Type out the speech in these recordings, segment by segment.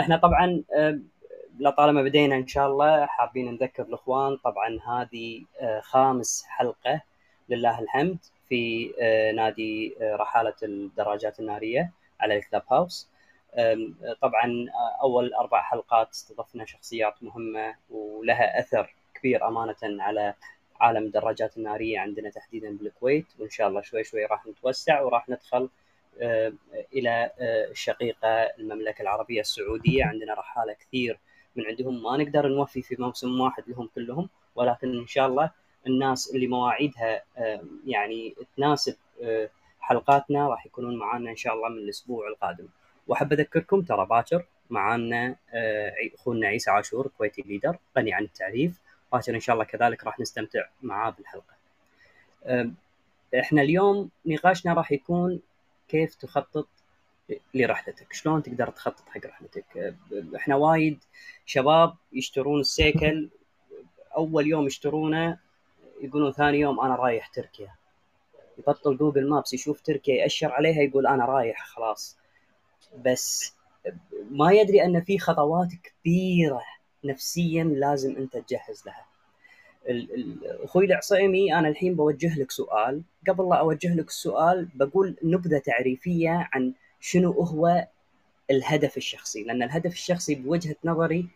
إحنا طبعا آه، لطالما بدينا إن شاء الله حابين نذكر الإخوان طبعا هذه آه، خامس حلقة لله الحمد في آه، نادي رحالة الدراجات النارية على الكلاب هاوس. طبعا أول أربع حلقات استضفنا شخصيات مهمة ولها أثر كبير أمانة على عالم الدراجات النارية عندنا تحديدا بالكويت وإن شاء الله شوي شوي راح نتوسع وراح ندخل إلى آه، الشقيقه المملكة العربية السعودية. عندنا رحالة كثير من عندهم ما نقدر نوفي في موسم واحد لهم كلهم ولكن إن شاء الله الناس اللي مواعيدها آه، يعني تناسب حلقاتنا راح يكونون معنا إن شاء الله من الأسبوع القادم. وأحب أذكركم ترى باكر معنا أخونا عيسى عاشور كويتي ليدر غني عن التعريف. باكر إن شاء الله كذلك راح نستمتع معاه بالحلقة. إحنا اليوم نقاشنا راح يكون كيف تخطط لرحلتك؟ شلون تقدر تخطط حق رحلتك؟ إحنا وايد شباب يشترون السيكل أول يوم يشترونه يقولون ثاني يوم أنا رايح تركيا. يبطل جوجل مابس يشوف تركيا يأشر عليها يقول أنا رايح خلاص. بس ما يدري أن في خطوات كبيرة نفسيا لازم أنت تجهز لها. أخوي العصيمي أنا الحين بوجه لك سؤال. قبل لا اوجه لك السؤال بقول نبذة تعريفية عن شنو هو الهدف الشخصي. لأن الهدف الشخصي بوجهة نظري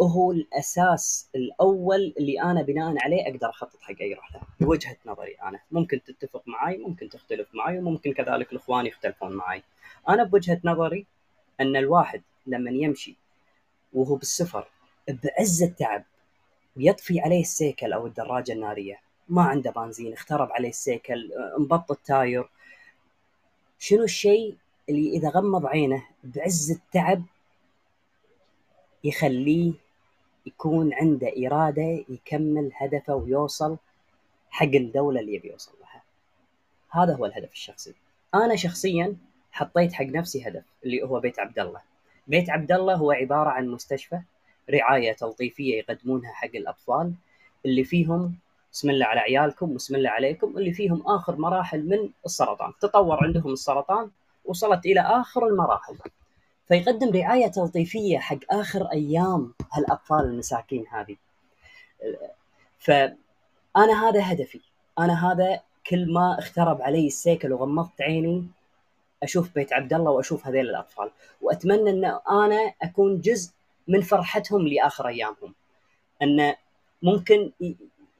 هو الأساس الأول اللي أنا بناء عليه أقدر أخطط حق أي رحلة. بوجهة نظري أنا. ممكن تتفق معي ممكن تختلف معي وممكن كذلك الإخوان يختلفون معي. أنا بوجهة نظري أن الواحد لما يمشي وهو بالسفر بعز التعب ويطفي عليه السيكل أو الدراجة النارية. ما عنده بنزين اخترب عليه السيكل انبط التاير. شنو الشيء اللي إذا غمض عينه بعز التعب يخليه يكون عنده إرادة يكمل هدفه ويوصل حق الدولة اللي يبي يوصل لها. هذا هو الهدف الشخصي. أنا شخصيا حطيت حق نفسي هدف اللي هو بيت عبد الله. بيت عبد الله هو عبارة عن مستشفى رعاية تلطيفية يقدمونها حق الأطفال اللي فيهم بسم الله على عيالكم بسم الله عليكم اللي فيهم آخر مراحل من السرطان. تطور عندهم السرطان وصلت إلى آخر المراحل. فيقدم رعاية تلطيفية حق آخر أيام هالأطفال المساكين هذه. فانا هذا هدفي. أنا هذا كل ما اخترب علي السيكل وغمضت عيني أشوف بيت عبد الله وأشوف هذيل الأطفال. وأتمنى أن أنا أكون جزء من فرحتهم لآخر أيامهم. أن ممكن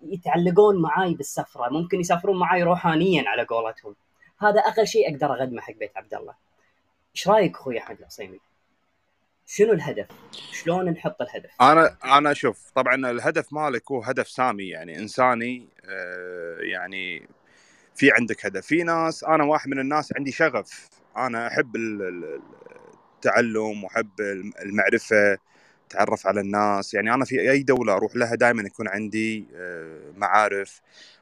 يتعلقون معاي بالسفرة ممكن يسافرون معاي روحانيا على قولتهم. هذا أقل شيء أقدر اقدمه حق بيت عبد الله. إيش رأيك أخوي أحمد العصيمي؟ شنو الهدف؟ شلون نحط الهدف؟ أنا أنا شوف طبعا الهدف مالك هو هدف سامي يعني إنساني آه يعني في عندك هدف. في ناس أنا واحد من الناس عندي شغف. أنا أحب التعلم وأحب المعرفة. اتعرف على الناس. يعني أنا في أي دولة أروح لها دائما يكون عندي آه، معارف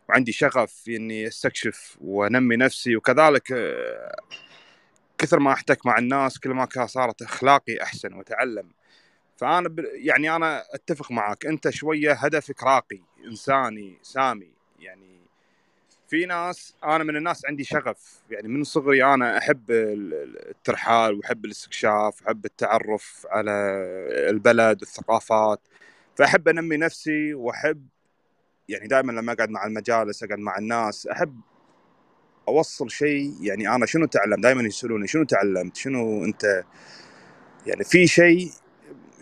وعندي شغف إني أستكشف وأنمي نفسي. وكذلك آه، كثر ما أحتك مع الناس كل ما صارت أخلاقي أحسن وأتعلم. فأنا يعني أنا أتفق معك. أنت شوية هدفك راقي إنساني سامي. يعني في ناس أنا من الناس عندي شغف. يعني من صغري أنا أحب الترحال وأحب الاستكشاف وأحب التعرف على البلد والثقافات. فأحب أنمي نفسي وأحب يعني دائما لما أقعد مع المجالس أقعد مع الناس أحب أوصل شيء. يعني أنا شنو تعلم دائما يسألوني شنو تعلمت؟ شنو أنت؟ يعني في شيء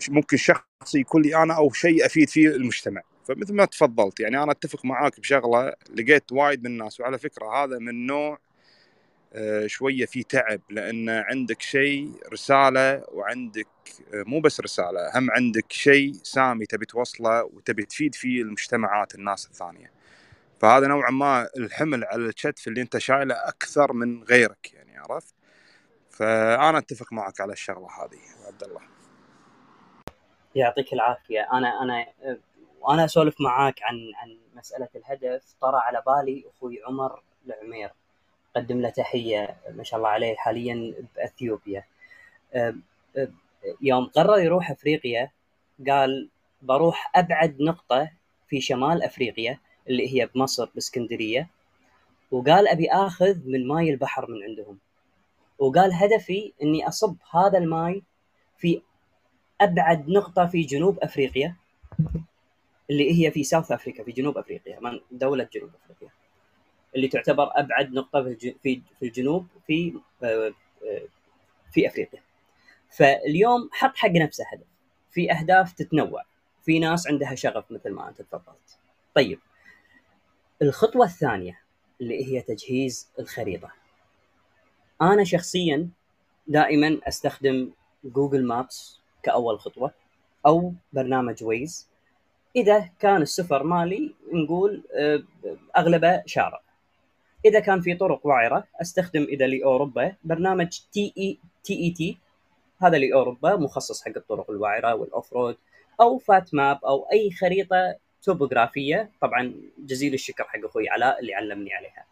ممكن شخصي يكون لي أنا أو شيء أفيد فيه المجتمع. فمثل ما تفضلت يعني أنا أتفق معاك بشغلة لقيت وايد من الناس وعلى فكرة هذا من نوع آه، شوية في تعب لأن عندك شيء رسالة وعندك آه، مو بس رسالة هم عندك شيء سامي تبي توصله وتبي تفيد فيه المجتمعات الناس الثانية. فهذا نوعا ما الحمل على الكتف اللي أنت شايله أكثر من غيرك يعني عرفت؟ فأنا أتفق معك على الشغلة هذه عبد الله. يعطيك العافية. أنا أنا وأنا أسولف معاك عن عن مسألة الهدف. طرى على بالي أخوي عمر العمير. قدم له تحية ما شاء الله عليه حاليا بأثيوبيا. يوم قرر يروح أفريقيا قال بروح أبعد نقطة في شمال أفريقيا اللي هي بمصر بإسكندرية. وقال أبي آخذ من ماي البحر من عندهم. وقال هدفي إني أصب هذا الماي في أبعد نقطة في جنوب أفريقيا. اللي هي في South Africa في جنوب أفريقيا دولة جنوب أفريقيا. اللي تعتبر أبعد نقطة في في في الجنوب في آه، آه، في أفريقيا. فاليوم حط حق نفسه هدف. في أهداف تتنوع. في ناس عندها شغف مثل ما أنت تفضلت. طيب الخطوة الثانية اللي هي تجهيز الخريطة. أنا شخصيا دائما أستخدم Google Maps كأول خطوة أو برنامج Waze إذا كان السفر مالي نقول آه، أغلبه شارع. إذا كان في طرق وعرة أستخدم إذا لأوروبا برنامج تي إي تي إي تي. هذا لأوروبا مخصص حق الطرق الوعرة وال off-road أو فات ماب أو أي خريطة توبوغرافية. طبعا جزيل الشكر حق أخوي علاء اللي علمني عليها.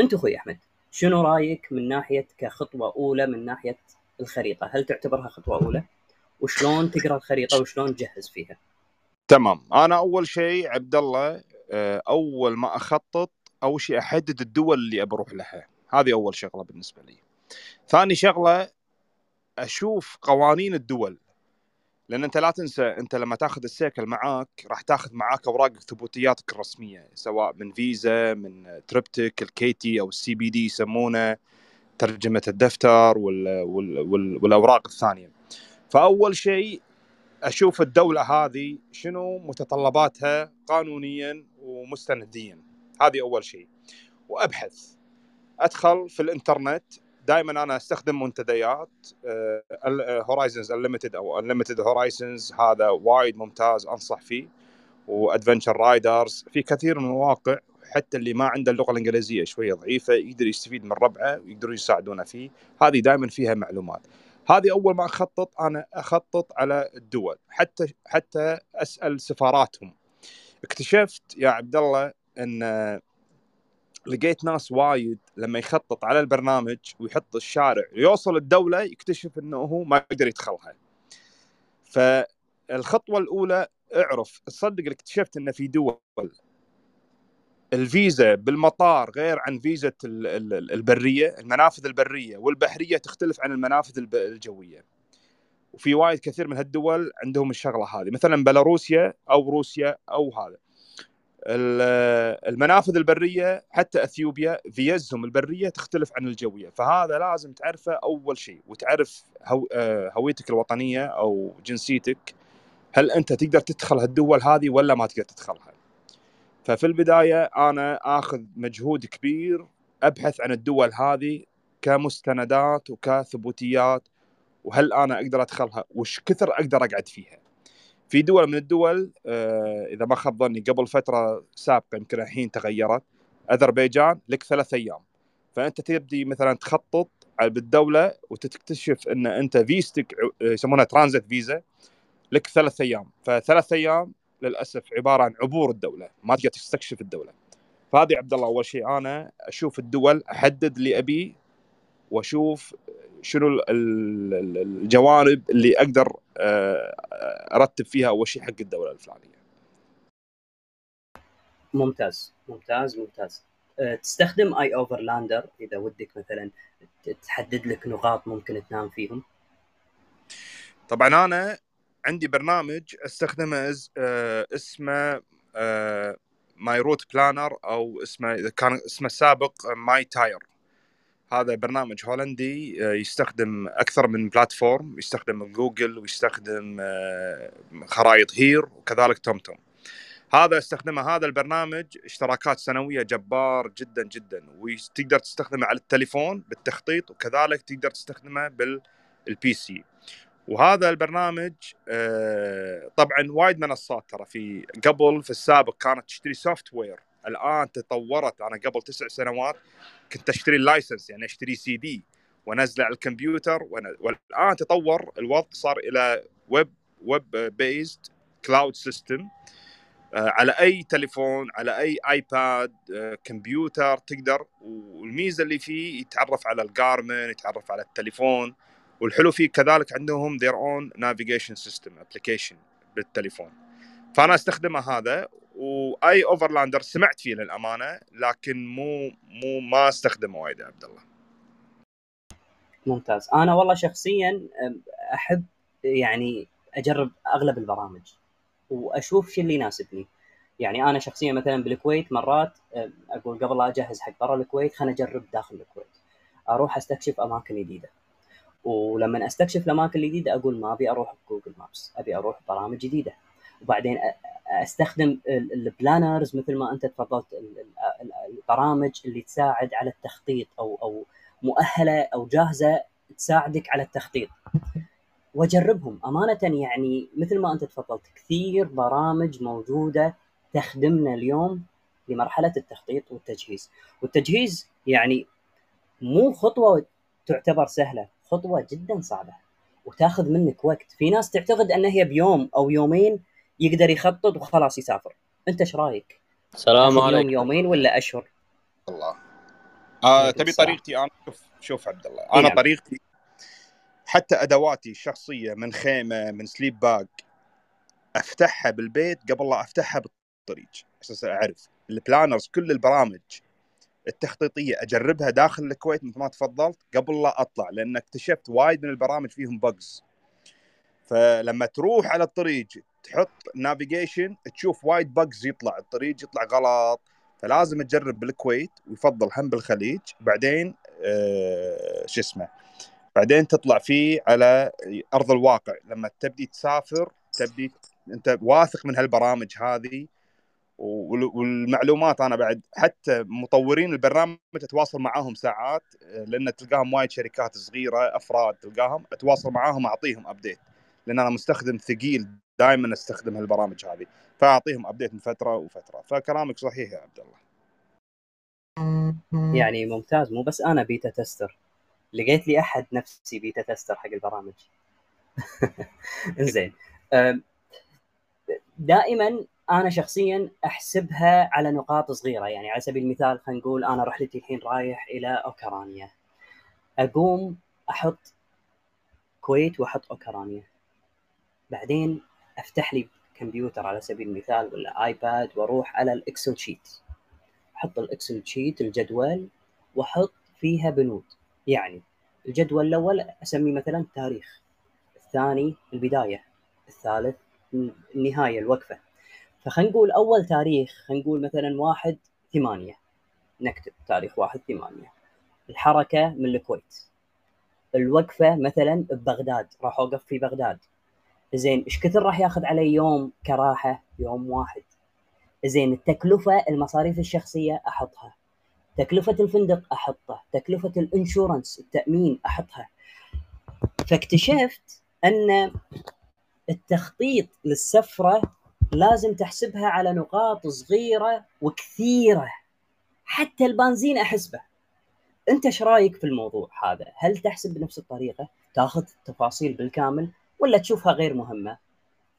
أنت أخوي أحمد شنو رأيك من ناحية كخطوة أولى من ناحية الخريطة؟ هل تعتبرها خطوة أولى؟ وشلون تقرأ الخريطة وشلون تجهز فيها؟ تمام. أنا أول شيء عبد الله آه، أول ما أخطط أول شيء أحدد الدول اللي بروح لها. هذه أول شغلة بالنسبة لي. ثاني شغلة أشوف قوانين الدول. لأن أنت لا تنسى أنت لما تأخذ السيكل معاك راح تأخذ معاك أوراق ثبوتياتك الرسمية سواء من فيزا من triptyque الكيتي أو ال CPD يسمونه ترجمة الدفتر وال وال وال والأوراق الثانية. فأول شيء أشوف الدولة هذه شنو متطلباتها قانونيا ومستنديا. هذه أول شيء. وأبحث. أدخل في الإنترنت. دائما أنا أستخدم منتديات Horizons Unlimited أو Unlimited Horizons هذا وايد ممتاز أنصح فيه. و Adventure Riders. في كثير من المواقع حتى اللي ما عنده اللغة الإنجليزية شوية ضعيفة يقدر يستفيد من ربعه ويقدروا يساعدونه فيه. هذه دائما فيها معلومات. هذه أول ما أخطط أنا أخطط على الدول حتى حتى أسأل سفاراتهم. اكتشفت يا عبد الله إن لقيت ناس وايد لما يخطط على البرنامج ويحط الشارع يوصل الدولة يكتشف إنه هو ما يقدر يدخلها. فالخطوة الأولى اعرف تصدق اكتشفت إن في دول الفيزا بالمطار غير عن فيزا البرية المنافذ البرية والبحرية تختلف عن المنافذ الجوية. وفي وايد كثير من هالدول عندهم الشغلة هذه مثلا بيلاروسيا أو روسيا أو هذا. المنافذ البرية حتى أثيوبيا فيزهم البرية تختلف عن الجوية. فهذا لازم تعرفه أول شيء وتعرف آه، هويتك الوطنية أو جنسيتك. هل أنت تقدر تدخل هالدول هذه ولا ما تقدر تدخلها؟ ففي البداية أنا آخذ مجهود كبير أبحث عن الدول هذه كمستندات وكثبوتيات وهل أنا أقدر أدخلها؟ وش كثر أقدر أقعد فيها؟ في دول من الدول آه، إذا ما خاب ظني قبل فترة سابقة يمكن الحين تغيرت أذربيجان لك ثلاث أيام. فأنت تبدي مثلا تخطط بالدولة وتكتشف إن أنت فيستك آه، يسمونها ترانزيت فيزا لك ثلاث أيام. فثلاث أيام للأسف عبارة عن عبور الدولة ما تقدر تستكشف الدولة فهذه عبد الله أول شيء أنا أشوف الدول أحدد اللي ابيه وأشوف شنو الجوانب اللي أقدر آه، أرتب فيها أول شيء حق الدولة الفلانية. ممتاز ممتاز ممتاز آه، تستخدم آي أوفرلاندر إذا ودك مثلا تحدد لك نقاط ممكن تنام فيهم؟ طبعا أنا عندي برنامج استخدمه آه، اسمه MyRoute planner أو اسمه إذا كان اسمه السابق MyTyre هذا برنامج هولندي آه، يستخدم أكثر من platform يستخدم جوجل ويستخدم آه، خرائط HERE وكذلك TomTom هذا استخدمه هذا البرنامج اشتراكات سنوية جبار جدا جدا وتقدر تستخدمه على التليفون بالتخطيط وكذلك تقدر تستخدمه بال PC وهذا البرنامج آه، طبعا وايد منصات ترى في قبل في السابق كانت تشتري software الآن تطورت. أنا قبل تسع سنوات كنت أشتري ال license يعني أشتري سي دي وانزله على الكمبيوتر والآن تطور. الوضع صار إلى web web-based cloud system على أي تليفون على أي iPad آه، كمبيوتر تقدر. والميزة اللي فيه يتعرف على ال Garmin يتعرف على التليفون. والحلو فيه كذلك عندهم their own navigation system application بالتليفون. فأنا أستخدمه هذا وأي overlander سمعت فيه للأمانة لكن مو مو ما أستخدمه وايد عبد الله. ممتاز. أنا والله شخصيا أحب يعني أجرب أغلب البرامج وأشوف شو اللي يناسبني. يعني أنا شخصيا مثلا بالكويت مرات أقول قبل لا أجهز حق برا الكويت خليني أجرب داخل الكويت. أروح أستكشف أماكن جديدة. ولما أستكشف الأماكن الجديدة أقول ما أبي أروح ب Google Maps أبي أروح برامج جديدة. وبعدين أستخدم ال planners مثل ما أنت تفضلت البرامج اللي تساعد على التخطيط أو أو مؤهلة أو جاهزة تساعدك على التخطيط. وأجربهم. أمانة يعني مثل ما أنت تفضلت كثير برامج موجودة تخدمنا اليوم لمرحلة التخطيط والتجهيز. والتجهيز يعني مو خطوة تعتبر سهلة. خطوة جدا صعبة وتاخذ منك وقت. في ناس تعتقد ان هي بيوم أو يومين يقدر يخطط وخلاص يسافر. أنت إيش رأيك؟ السلام عليكم يوم يومين ولا أشهر؟ الله. آه تبي طريقتي؟ أنا شوف شوف عبد الله. أنا نعم. طريقتي حتى أدواتي الشخصية من خيمة من سليب باج أفتحها بالبيت قبل لا أفتحها بالطريق أساس أعرف. ال planners كل البرامج. التخطيطية أجربها داخل الكويت مثل ما تفضلت قبل لا أطلع لأن اكتشفت وايد من البرامج فيهم bugs فلما تروح على الطريق تحط navigation تشوف وايد bugs يطلع الطريق يطلع غلط فلازم تجرب بالكويت ويفضل هم بالخليج. بعدين آه شو اسمه بعدين تطلع فيه على أرض الواقع. لما تبدي تسافر تبدي أنت واثق من هالبرامج هذه والمعلومات أنا بعد حتى مطورين البرنامج أتواصل معاهم ساعات لأن تلقاهم وايد شركات صغيرة أفراد تلقاهم أتواصل معاهم أعطيهم update لأن أنا مستخدم ثقيل دائما أستخدم هالبرامج هذه فأعطيهم update من فترة وفترة. فكلامك صحيح يا عبد الله. يعني ممتاز. مو بس أنا beta tester لقيت لي أحد نفسي beta tester حق البرامج. زين. دائما أنا شخصيا أحسبها على نقاط صغيرة. يعني على سبيل المثال خلينا نقول أنا رحلتي الحين رايح إلى أوكرانيا. أقوم أحط كويت وأحط أوكرانيا. بعدين أفتح لي كمبيوتر على سبيل المثال ولا iPad وأروح على ال Excel sheet أحط ال Excel sheet الجدول وأحط فيها بنود. يعني الجدول الأول أسميه مثلا تاريخ الثاني البداية الثالث النهاية الوقفة. فخلينا نقول أول تاريخ خلينا نقول مثلا واحد ثمانية. نكتب تاريخ واحد ثمانية. الحركة من الكويت. الوقفة مثلا ببغداد راح أوقف في بغداد. زين إيش كثر راح ياخذ علي يوم كراحة؟ يوم واحد. زين التكلفة المصاريف الشخصية أحطها. تكلفة الفندق أحطها. تكلفة الإنشورنس التأمين أحطها. فاكتشفت أن التخطيط للسفرة لازم تحسبها على نقاط صغيرة وكثيرة. حتى البنزين أحسبه. أنت إيش رأيك في الموضوع هذا؟ هل تحسب بنفس الطريقة؟ تاخذ التفاصيل بالكامل ولا تشوفها غير مهمة؟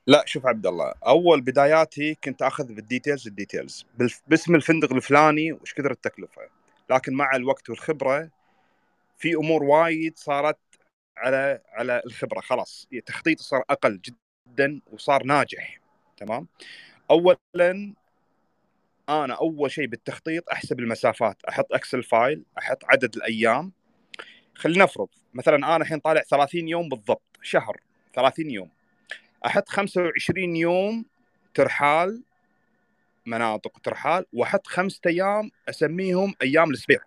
لا شوف عبد الله أول بداياتي كنت أخذ بال details ال details. باسم الفندق الفلاني وش كثر التكلفة. لكن مع الوقت والخبرة في أمور وايد صارت على على الخبرة خلاص. تخطيط صار أقل جدا وصار ناجح. تمام؟ اولا أنا أول شيء بالتخطيط أحسب المسافات أحط Excel file أحط عدد الأيام. خلينا نفرض مثلا أنا الحين طالع 30 يوم بالضبط شهر 30 يوم. أحط 25 يوم ترحال مناطق ترحال وأحط خمسة أيام أسميهم أيام ال spare.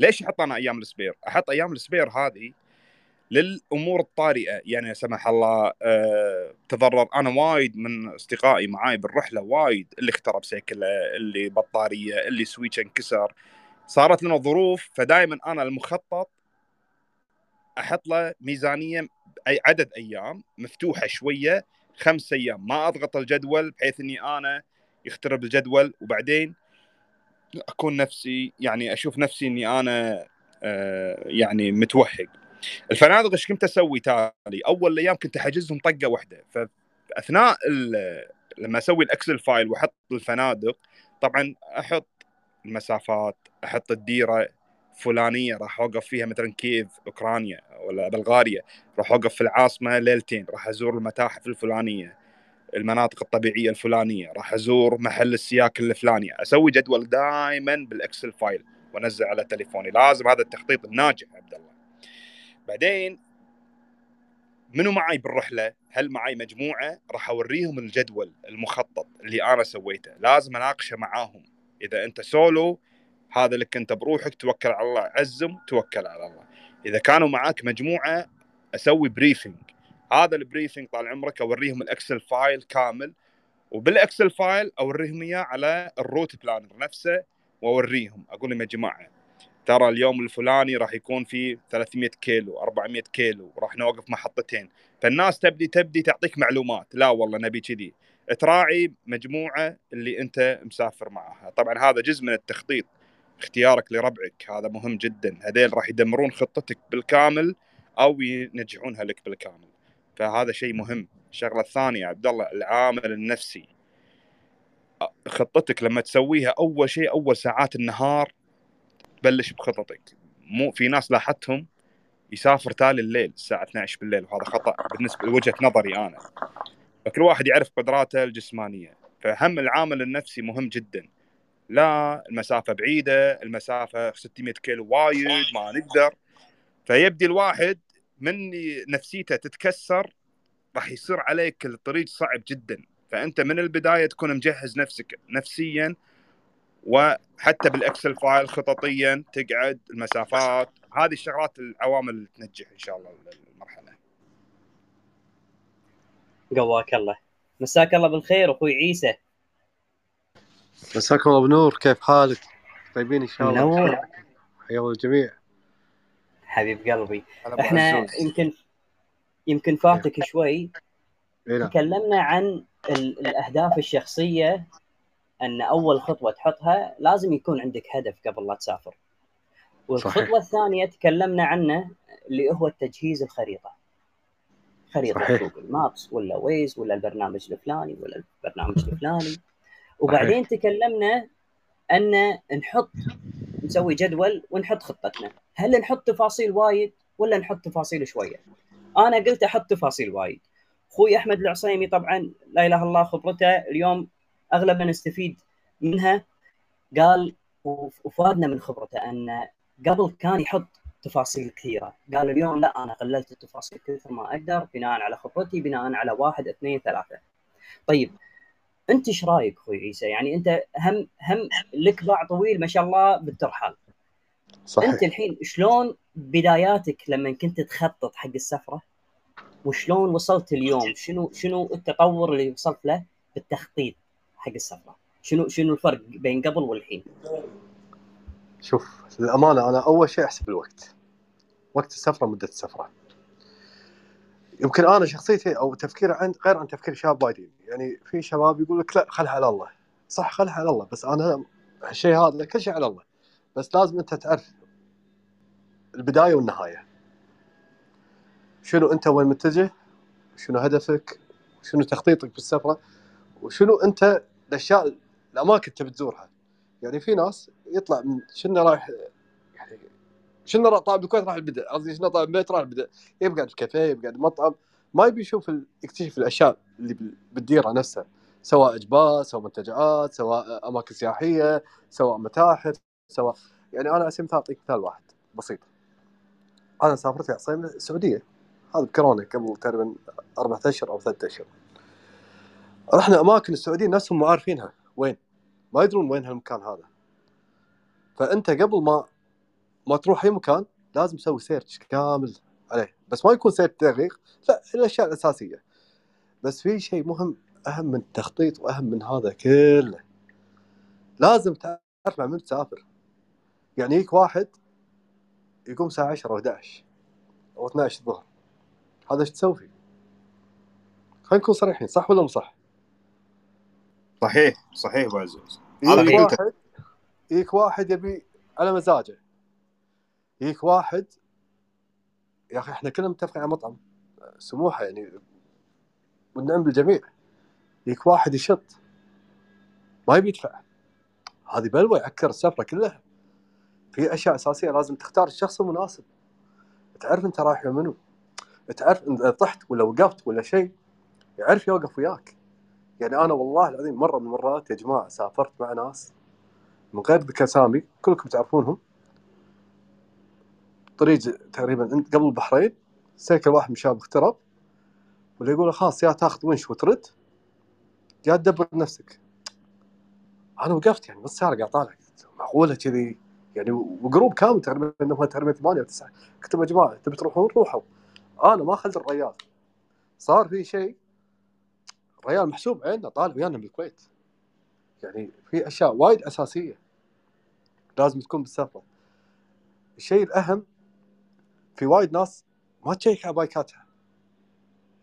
ليش أحط أنا أيام السبير؟ أحط أيام ال spare هذه للأمور الطارئة. يعني لا سمح الله أه تضرر. أنا وايد من أصدقائي معاي بالرحلة وايد اللي اخترب سيكله اللي بطارية اللي switch انكسر. صارت لنا ظروف فدائما أنا المخطط أحط له ميزانية اي عدد أيام مفتوحة شوية خمس أيام. ما أضغط الجدول بحيث إني أنا يخترب الجدول. وبعدين أكون نفسي يعني أشوف نفسي إني أنا آه يعني متوهق. الفنادق إيش كنت أسوي تالي؟ أول أيام كنت احجزهم طقة واحدة. فاثناء لما أسوي ال Excel file وأحط الفنادق طبعا أحط المسافات أحط الديرة فلانيه راح أوقف فيها مثلا كييف أوكرانيا ولا بلغاريا راح أوقف في العاصمة ليلتين راح أزور المتاحف الفلانية المناطق الطبيعية الفلانية راح أزور محل السياكل الفلاني. أسوي جدول دائما بال Excel file وأنزل على تليفوني. لازم هذا التخطيط الناجح عبد الله. بعدين منو معي بالرحله؟ هل معي مجموعة؟ راح أوريهم الجدول المخطط اللي أنا سويته، لازم أناقشه معاهم، إذا أنت سولو هذا لك أنت بروحك توكل على الله، عزم توكل على الله. إذا كانوا معاك مجموعة أسوي briefing، هذا ال briefing طال عمرك أوريهم ال Excel file كامل وبال Excel file أوريهم إياه على ال route planner نفسه وأوريهم أقول لهم يا جماعة ترى اليوم الفلاني راح يكون في 300 كيلو 400 كيلو وراح نوقف محطتين. فالناس تبدي تبدي تعطيك معلومات. لا والله نبي كذي. تراعي مجموعة اللي أنت مسافر معها. طبعا هذا جزء من التخطيط. اختيارك لربعك. هذا مهم جدا. هذيل راح يدمرون خطتك بالكامل أو ينجحونها لك بالكامل. فهذا شيء مهم. الشغلة الثانية عبد الله العامل النفسي. خطتك لما تسويها أول شيء أول ساعات النهار تبلش بخططك. مو في ناس لاحظتهم يسافر تالي الليل الساعة 12 بالليل وهذا خطأ بالنسبة لوجهه نظري أنا. فكل واحد يعرف قدراته الجسمانية. فهم العامل النفسي مهم جدا. لا المسافة بعيدة المسافة 600 كيلو وايد ما نقدر. فيبدي الواحد من نفسيته تتكسر راح يصير عليك الطريق صعب جدا. فأنت من البداية تكون مجهز نفسك نفسيا وحتى بال Excel file خططيا تقعد المسافات. هذه الشغلات العوامل اللي تنجح إن شاء الله المرحلة. قواك الله. مساك الله بالخير أخوي عيسى. مساكم الله بنور كيف حالك؟ طيبين إن شاء الله. منور حيا الله الجميع. حبيب قلبي. إحنا يمكن يمكن فاتك شوي. إيه نعم. تكلمنا عن ال- الأهداف الشخصية أن أول خطوة تحطها لازم يكون عندك هدف قبل لا تسافر. والخطوة صحيح. الثانية تكلمنا عنه اللي هو تجهيز الخريطة. خريطة صحيح. Google Maps ولا Waze ولا البرنامج الفلاني ولا البرنامج الفلاني. وبعدين تكلمنا أن نحط نسوي جدول ونحط خطتنا. هل نحط تفاصيل وايد ولا نحط تفاصيل شوية؟ أنا قلت أحط تفاصيل وايد. أخوي أحمد العصيمي طبعا لا إله إلا الله خبرته اليوم أغلبنا نستفيد منها. قال وف- وفادنا من خبرته أن قبل كان يحط تفاصيل كثيرة. قال اليوم لا أنا قللت التفاصيل كثر ما أقدر بناء على خبرتي بناء على واحد اثنين ثلاثة. طيب أنت إيش رأيك أخوي عيسى؟ يعني أنت هم هم لك باع طويل ما شاء الله بالترحال. صحيح. أنت الحين شلون بداياتك لما كنت تخطط حق السفرة؟ وشلون وصلت اليوم؟ شنو شنو التطور اللي وصلت له بالتخطيط؟ حق السفرة. شنو شنو الفرق بين قبل والحين؟ شوف للأمانة أنا أول شيء أحسب الوقت. وقت السفرة مدة السفرة. يمكن أنا شخصيتي أو تفكيري عن غير عن تفكير شباب وايدين يعني. في شباب يقول لك لا خلها على الله. صح خلها على الله. بس أنا الشيء هذا كل شيء على الله. بس لازم أنت تعرف البداية والنهاية. شنو أنت وين متجه؟ شنو هدفك؟ شنو تخطيطك بالسفرة؟ وشنو أنت الأشياء الاماكن تبي تزورها. يعني في ناس يطلع من شنو رايح يعني شنو راح طالع بالكويت راح البدء قصدي شنو طالع بالبيت راح البدء يبقى في كافيه يبقى مطعم. ما يبي يشوف يكتشف الأشياء اللي بال- بالديرة نفسها سواء اجبار سواء منتجعات سواء أماكن سياحية سواء متاحف سواء يعني أنا أسمي مثال أعطيك مثال واحد بسيط. أنا سافرت يا عصيم السعودية هذا بكورونا قبل تقريبا أربعة أشهر أو ثلاثة أشهر. رحنا أماكن السعودية ناسهم ما عارفينها. وين؟ ما يدرون وين هالمكان هذا. فأنت قبل ما ما تروح أي مكان لازم تسوي search كامل عليه. بس ما يكون search دقيق لا الأشياء الأساسية. بس في شيء مهم أهم من التخطيط وأهم من هذا كله. لازم تعرف مع من تسافر. يعني يجيك واحد يقوم الساعة 10 أو 11 أو 12 الظهر. هذا إيش تسوي فيه؟ خلينا نكون صريحين صح ولا مو صح؟ صحيح صحيح أبو عزوز يجيك. واحد يجيك واحد يبي على مزاجه. يجيك واحد يا أخي إحنا كلنا متفقين على مطعم. سموحة يعني والنعم بالجميع. يجيك واحد يشط. ما يبي يدفع. هذه بلوى يعكر السفرة كلها. في أشياء أساسية لازم تختار الشخص المناسب. تعرف أنت رايح منو. تعرف اذا طحت ولا وقفت ولا شيء. يعرف يوقف وياك. يعني أنا والله العظيم مرة من المرات يا جماعة سافرت مع ناس من غير ذكر اسامي كلكم تعرفونهم. طريق تقريبا قبل البحرين سيكل واحد من الشباب اخترب ولا يقول خلاص يا تاخذ ونش وترد يا تدبر نفسك. أنا وقفت يعني نص ساعة قاعد طالع معقولة كذي؟ يعني وجروب كامل تقريبا إنهم تقريبا ثمانية أو تسعة. قلت لهم يا جماعة تبي تروحون؟ روحوا. أنا ما اخذت الريال. صار في شيء الريال محسوب عندنا طالع ويانا بالكويت يعني في أشياء وايد أساسية لازم تكون بالسفره الشيء الأهم في وايد ناس ما تشيك على بايكاتها.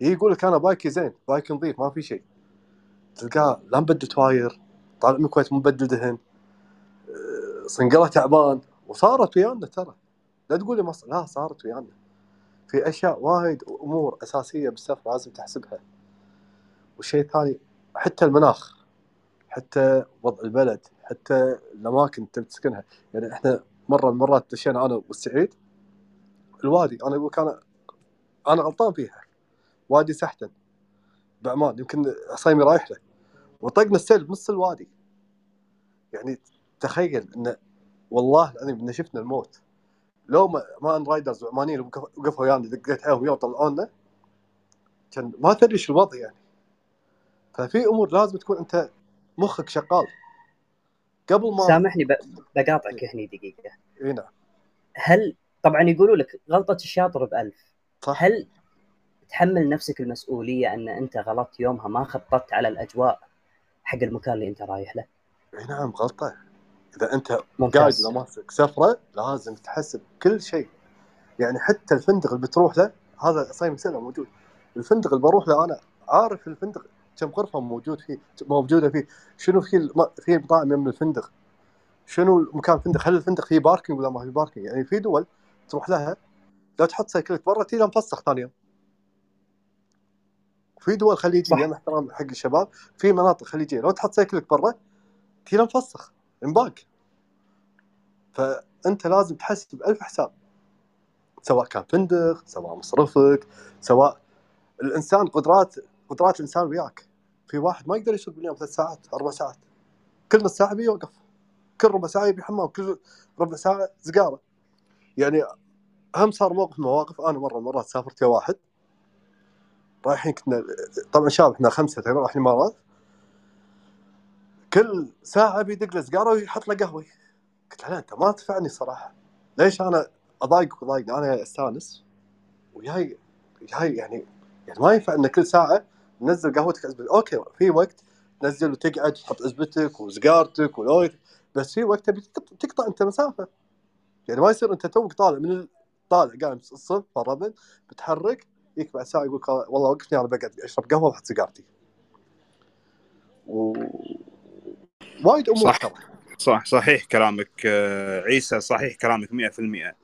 يقول لك أنا bike ي زين bike نظيف ما في شيء. تلقاه لا مبدل تواير طالع من الكويت مبدل دهن أه، صنقلة تعبان. وصارت ويانا ترى. لا تقول لي مصر لا صارت ويانا. في أشياء وايد أمور أساسية بالسفر لازم تحسبها. والشيء الثاني حتى المناخ حتى وضع البلد حتى الأماكن تبي تسكنها. يعني إحنا مرة من المرات دشينا أنا والسعيد الوادي أنا أقول أنا أنا غلطان فيها. وادي سحتن. بعمان يمكن عصيمي رايح له. وطقنا السيل بنص الوادي. يعني تخيل انه والله العظيم إن شفنا الموت. لو ما مان رايدرز وعمانيين وقفوا ويانا دقيت عليهم وياهم طلعونا كان ما تدري شو الوضع يعني. ففي أمور لازم تكون أنت مخك شغال. قبل ما سامحني بقاطعك هني دقيقة. إي نعم. هل طبعا يقولوا لك غلطة الشاطر بألف. صح. هل تحمل نفسك المسؤولية أن أنت غلطت يومها ما خططت على الأجواء حق المكان اللي أنت رايح له؟ إي نعم غلطة. إذا أنت قاعد ماسك سفرة لازم تحسب كل شيء. يعني حتى الفندق اللي بتروح له هذا صايم سنه موجود. الفندق اللي بروح له أنا عارف الفندق كم غرفة موجود فيه موجودة فيه. شنو في في مطاعم يم الفندق شنو مكان الفندق هل الفندق فيه parking ولا ما في parking يعني في دول تروح لها لا تحط سيكلك برا تيجي مفسخ ثاني يوم. في دول خليجية مع احترام حق الشباب في مناطق خليجية لو تحط سيكلك برا تيجي مفسخ انباق فأنت لازم تحسب ألف حساب. سواء كان فندق سواء مصرفك سواء الإنسان قدرات قدرات الإنسان وياك. في واحد ما يقدر يسوق باليوم ثلاث ساعات أربع ساعات. كل نص ساعه بيوقف كل ربع ساعة يبي حمام كل ربع ساعة سيجاره يعني هم صار موقف مواقف أنا مرة مرات سافرت يا واحد. رايحين كنا طبعا شاب إحنا خمسة تقريبا رايحين الامارات كل ساعة بيدق له سيجاره ويحط له قهوة. قلت له أنت ما تدفعني صراحة. ليش أنا أضايقك وضايقني أنا أستانس. وياي جاي يعني يعني ما ينفع إن كل ساعة تنزل قهوتك عزبتك أوكي في وقت تنزل وتقعد تحط عزبتك وسجارتك ولويتك بس في وقت تبي تقطع أنت مسافة. يعني ما يصير أنت توك طالع من طالع قايم الصبح فرضا بتحرك وياك بعد ساعة يقول والله وقفني أنا بقعد أشرب قهوة وأحط سيجارتي. و وايد أمور صح. صح صحيح كلامك آه، عيسى صحيح كلامك 100%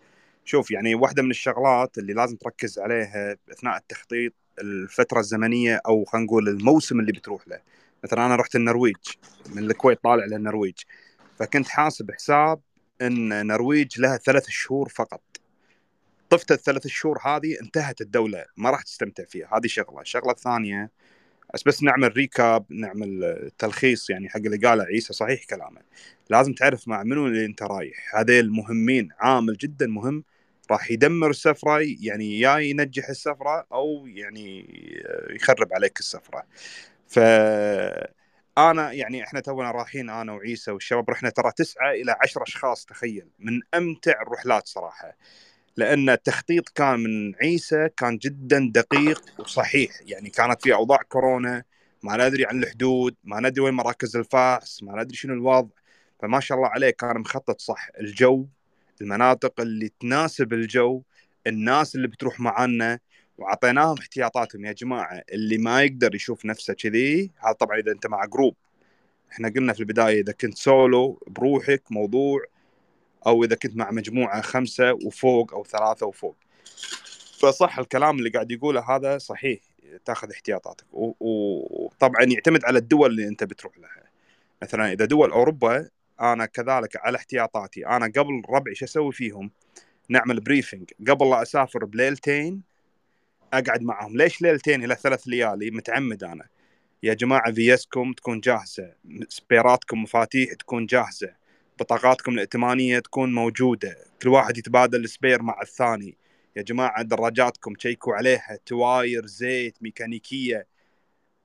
شوف يعني واحدة من الشغلات اللي لازم تركز عليها أثناء التخطيط الفترة الزمنية أو خلينا نقول الموسم اللي بتروح له. مثلا أنا رحت النرويج من الكويت طالع للنرويج. فكنت حاسب حساب إن النرويج لها ثلاث شهور فقط. طفت الثلاث شهور هذه انتهت الدولة ما راح تستمتع فيها. هذه شغلة. الشغلة الثانية بس بس نعمل ريكاب نعمل تلخيص يعني حق اللي قاله عيسى صحيح كلامه. لازم تعرف مع منو اللي أنت رايح. هذيل مهمين عامل جدا مهم راح يدمر السفرة يعني يا ينجح السفرة أو يعني يخرب عليك السفرة. ف أنا يعني إحنا تونا رايحين أنا وعيسى والشباب رحنا ترى تسعة إلى عشرة أشخاص تخيل. من أمتع الرحلات صراحة. لأن التخطيط كان من عيسى كان جدا دقيق وصحيح. يعني كانت في أوضاع كورونا ما ندري عن الحدود ما ندري وين مراكز الفحص ما ندري شنو الوضع. فما شاء الله عليه كان مخطط صح. الجو المناطق اللي تناسب الجو الناس اللي بتروح معنا وأعطيناهم احتياطاتهم. يا جماعة اللي ما يقدر يشوف نفسه كذي هذا طبعا إذا أنت مع group إحنا قلنا في البداية إذا كنت سولو بروحك موضوع أو إذا كنت مع مجموعة خمسة وفوق أو ثلاثة وفوق. فصح الكلام اللي قاعد يقوله هذا صحيح تأخذ احتياطاتك. وطبعا يعتمد على الدول اللي أنت بتروح لها. مثلا إذا دول أوروبا أنا كذلك على احتياطاتي. أنا قبل ربعي شو أسوي فيهم؟ نعمل بريفنج قبل لا أسافر بليلتين أقعد معهم. ليش ليلتين؟ إلى ثلاث ليالي. متعمد أنا. يا جماعة فيسكم تكون جاهزة. سبيراتكم مفاتيح تكون جاهزة. بطاقاتكم الائتمانية تكون موجودة. كل واحد يتبادل ال spare مع الثاني. يا جماعة دراجاتكم تشيكوا عليها. تواير زيت ميكانيكية.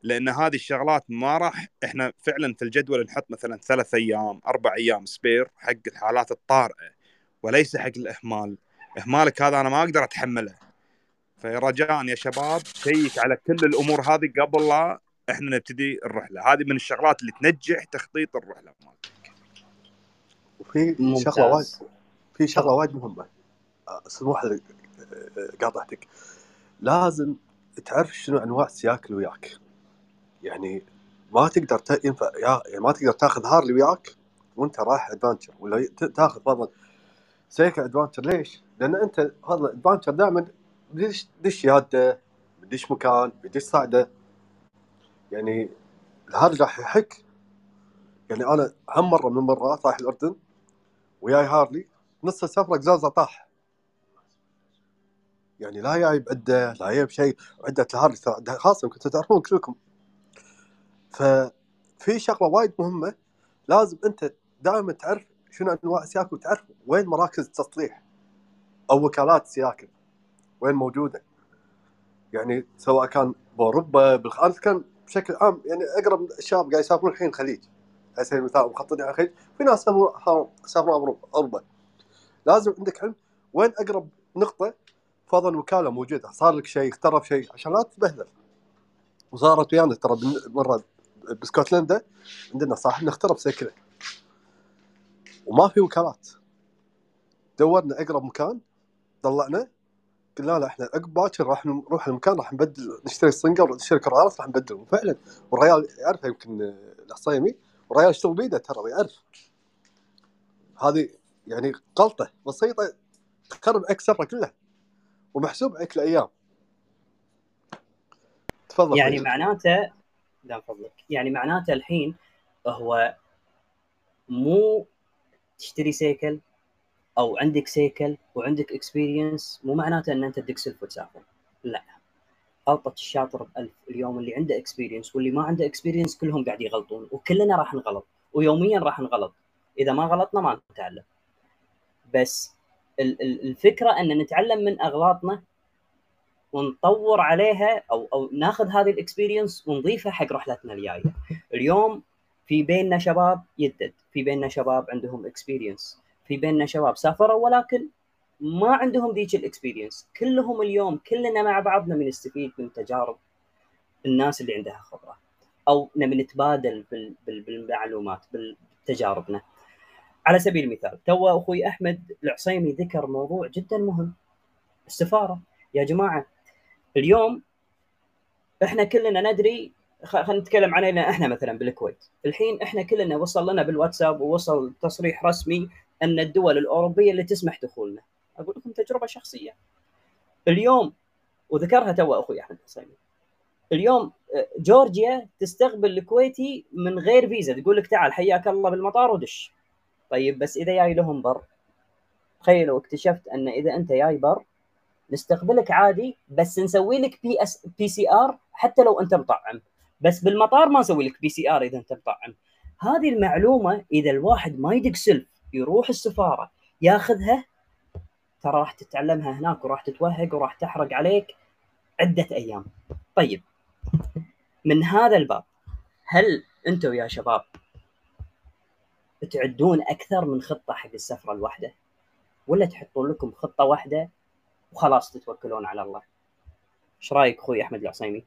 لأن هذه الشغلات ما راح إحنا فعلا في الجدول نحط مثلا ثلاث أيام أربع أيام spare حق الحالات الطارئة وليس حق الإهمال. إهمالك هذا أنا ما أقدر أتحمله. فرجاء يا شباب شيك على كل الأمور هذه قبل لا إحنا نبتدي الرحله هذه من الشغلات اللي تنجح تخطيط الرحلة مالتك وفي. شغلة وايد في شغلة وايد مهمة. سموح قاطعتك. لازم تعرف شنو أنواع السياق اللي وياك. يعني ما تقدر ت... ينفع يعني ما تقدر تاخذ هارلي وياك وانت رايح ادفانشر ولا تاخذ مثلا سيكل ادفانشر ليش؟ لأن أنت هذا الادفانشر دائما بدش دش ياده بدش مكان؟ بدش صعده يعني الهارلي راح يحك. يعني أنا هم مرة من المرات رايح الأردن وياي هارلي نص السفرة قزازة طاح. يعني لا جاي بعدة لا جاي بشيء عدة الهارلي خاصة يمكن تعرفون كلكم. ففي شغلة وايد مهمة لازم أنت دائما تعرف شنو أنواع السياكل وتعرف وين مراكز التصليح أو وكالات السياكل وين موجودة. يعني سواء كان بأوروبا بالخ... أنا كان بشكل عام يعني أقرب الشباب قاعد يسافرون الحين الخليج. على سبيل المثال مخططين على الخليج في ناس سافروا أوروبا أوروبا. لازم عندك علم وين أقرب نقطة فضل وكاله موجودة. صار لك شيء اخترب شيء عشان لا تتبهدل. وصارت ويانا ترى مرة بسكوتلندا عندنا صاحبنا اخترب سيكله وما في وكالات. دورنا أقرب مكان طلعنا قلنا له إحنا عقب باكر راح نروح المكان راح نبدل نشتري الصنقه ونشتري كرارات راح نبدلهم. وفعلا والريال يعرفه يمكن العصيمي والريال يشتغل بيده ترى يعرف. هذه يعني غلطة بسيطة تخرب عليك السفره كلها ومحسوب عليك الأيام تفضل يعني. معناته لا فضلك يعني معناته الحين هو مو تشتري سيكل أو عندك سيكل وعندك experience مو معناته إن أنت تدق سلف وتسافر لا. غلطة الشاطر بألف اليوم اللي عنده experience واللي ما عنده اكسبيرينس كلهم قاعد يغلطون وكلنا راح نغلط ويوميا راح نغلط. إذا ما غلطنا ما نتعلم. بس ال- ال- الفكرة إن نتعلم من أغلاطنا ونطور عليها أو أو ناخذ هذه ال experience ونضيفها حق رحلتنا الجاية. اليوم في بيننا شباب يدد، في بيننا شباب عندهم experience، في بيننا شباب سافروا ولكن ما عندهم ذيك ال experience، كلهم اليوم كلنا مع بعضنا بنستفيد من تجارب الناس اللي عندها خبرة. أو نبي نتبادل بال- بال- بالمعلومات بتجاربنا. على سبيل المثال تو أخوي أحمد العصيمي ذكر موضوع جدا مهم. السفارة. يا جماعة اليوم إحنا كلنا ندري خلينا نتكلم علينا إحنا مثلا بالكويت. الحين إحنا كلنا وصل لنا بالواتساب ووصل تصريح رسمي أن الدول الأوروبية اللي تسمح دخولنا. أقول لكم تجربة شخصية. اليوم وذكرها تو أخوي أحمد الحسيني اليوم آه، جورجيا تستقبل الكويتي من غير فيزا. تقول لك تعال حياك الله بالمطار ودش. طيب بس إذا جاي لهم بر. تخيلوا اكتشفت أن إذا أنت جاي بر نستقبلك عادي بس نسوي لك بي اس PCR حتى لو أنت مطعم. بس بالمطار ما نسوي لك PCR إذا أنت مطعم. هذه المعلومة إذا الواحد ما يدق سلف يروح السفارة ياخذها ترى راح تتعلمها هناك وراح تتوهق وراح تحرق عليك عدة أيام. طيب. من هذا الباب هل أنتم يا شباب تعدون أكثر من خطة حق السفرة الواحدة؟ ولا تحطون لكم خطة واحدة وخلاص تتوكلون على الله. إيش رأيك أخوي أحمد العصيمي؟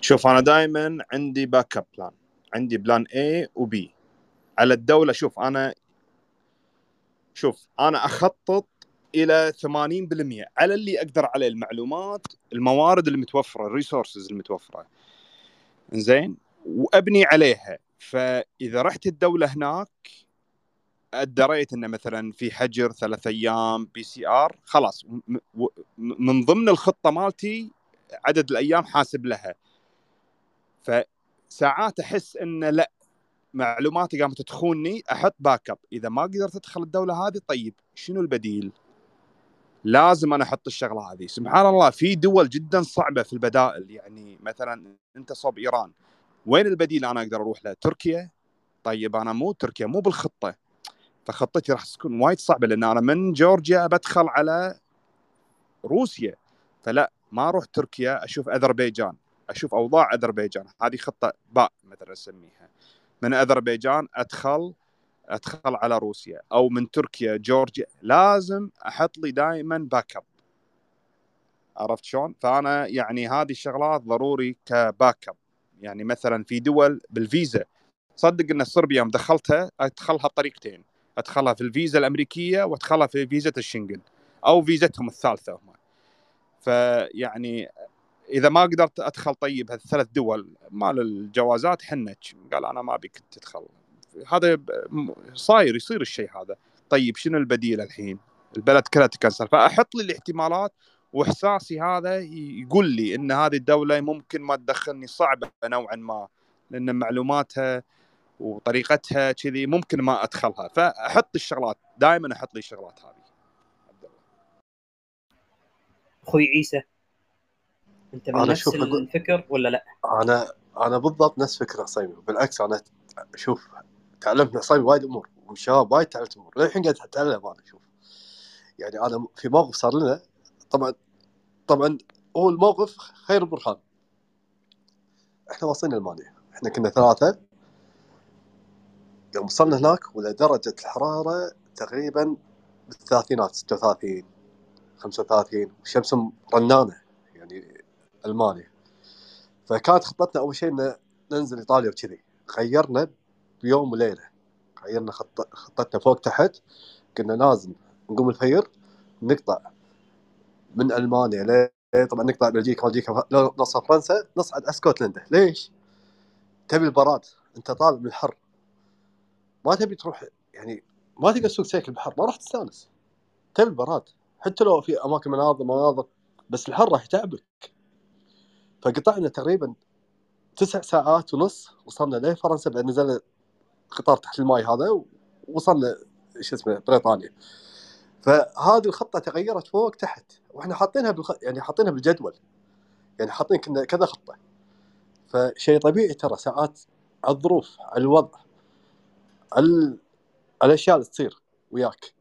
شوف أنا دائما عندي backup plan عندي plan A و B على الدولة شوف أنا شوف أنا أخطط إلى 80% على اللي أقدر عليه المعلومات الموارد المتوفره ال resources المتوفره زين وأبني عليها. فإذا رحت الدولة هناك دريت إنه مثلا في حجر ثلاث أيام PCR خلاص من ضمن الخطة مالتي عدد الأيام حاسب لها. فساعات أحس إن لا معلوماتي قامت تخونني أحط backup إذا ما قدرت أدخل الدولة هذه طيب شنو البديل؟ لازم أنا أحط الشغلة هذه. سبحان الله في دول جدا صعبة في البدائل. يعني مثلا أنت صوب إيران وين البديل أنا أقدر أروح له؟ تركيا؟ طيب أنا مو تركيا مو بالخطة. فخطتي راح تكون وايد صعبة لأن أنا من جورجيا بدخل على روسيا. فلا ما أروح تركيا أشوف أذربيجان أشوف أوضاع أذربيجان. هذه خطة باء مثلا أسميها. من أذربيجان أدخل أدخل على روسيا. أو من تركيا جورجيا. لازم أحط لي دائما backup عرفت شلون؟ فأنا يعني هذه الشغلات ضروري كباك اب يعني مثلا في دول بالفيزا صدق إن صربيا مدخلتها أدخلها بطريقتين. أدخلها في الفيزا الأمريكية وأدخلها في فيزا الشنغن أو فيزتهم الثالثة هم. فيعني إذا ما قدرت أدخل طيب هالثلاث دول مال الجوازات حنك قال أنا ما أبيك تدخل. هذا صاير يصير الشيء هذا. طيب شنو البديل الحين؟ البلد كلها تكنسل فأحط لي الاحتمالات وإحساسي هذا يقول لي إن هذه الدولة ممكن ما تدخلني صعبة نوعا ما لأن معلوماتها وطريقتها كذي ممكن ما أدخلها. فأحط الشغلات دائما أحط لي الشغلات هذه. أخوي عيسى أنت من نفس الفكر ولا لا؟ أنا أنا بالضبط نفس فكرة عصيمي بالعكس أنا شوف تعلمت من عصيمي وايد أمور ومن الشباب وايد تعلمت أمور. للحين قاعد أتعلم أنا شوف. يعني أنا في موقف صار لنا طبعا طبعا هو الموقف خير برهان إحنا واصلين المانيا. إحنا كنا ثلاثة يوم وصلنا هناك ولا درجه الحرارة تقريبا بالثلاثينات 36 35 والشمس رنانة يعني المانيا فكانت خطتنا أول شيء إن ننزل إيطاليا وكذي. غيرنا بيوم وليلة. غيرنا خط... خطتنا فوق تحت. كنا لازم نقوم الفير نقطع من ألمانيا ليه؟ طبعا نقطع بلجيكا بلجيكا نوصل فرنسا نصعد اسكتلندا ليش؟ تبي البراد. أنت طالب من الحر. ما تبي تروح يعني ما تقدر تسوق سيكل البحر ما راح تستانس. تبي البراد حتى لو في أماكن مناظر مناظر بس الحر راح يتعبك. فقطعنا تقريبا تسع ساعات ونص وصلنا لفرنسا بعد نزلنا قطار تحت الماي هذا ووصلنا شو اسمه بريطانيا. فهذه الخطة تغيرت فوق تحت وإحنا حاطينها بالخ... يعني حاطينها بالجدول. يعني حاطين كنا كذا خطة. فشيء طبيعي ترى ساعات على الظروف على الوضع على الأشياء اللي تصير وياك.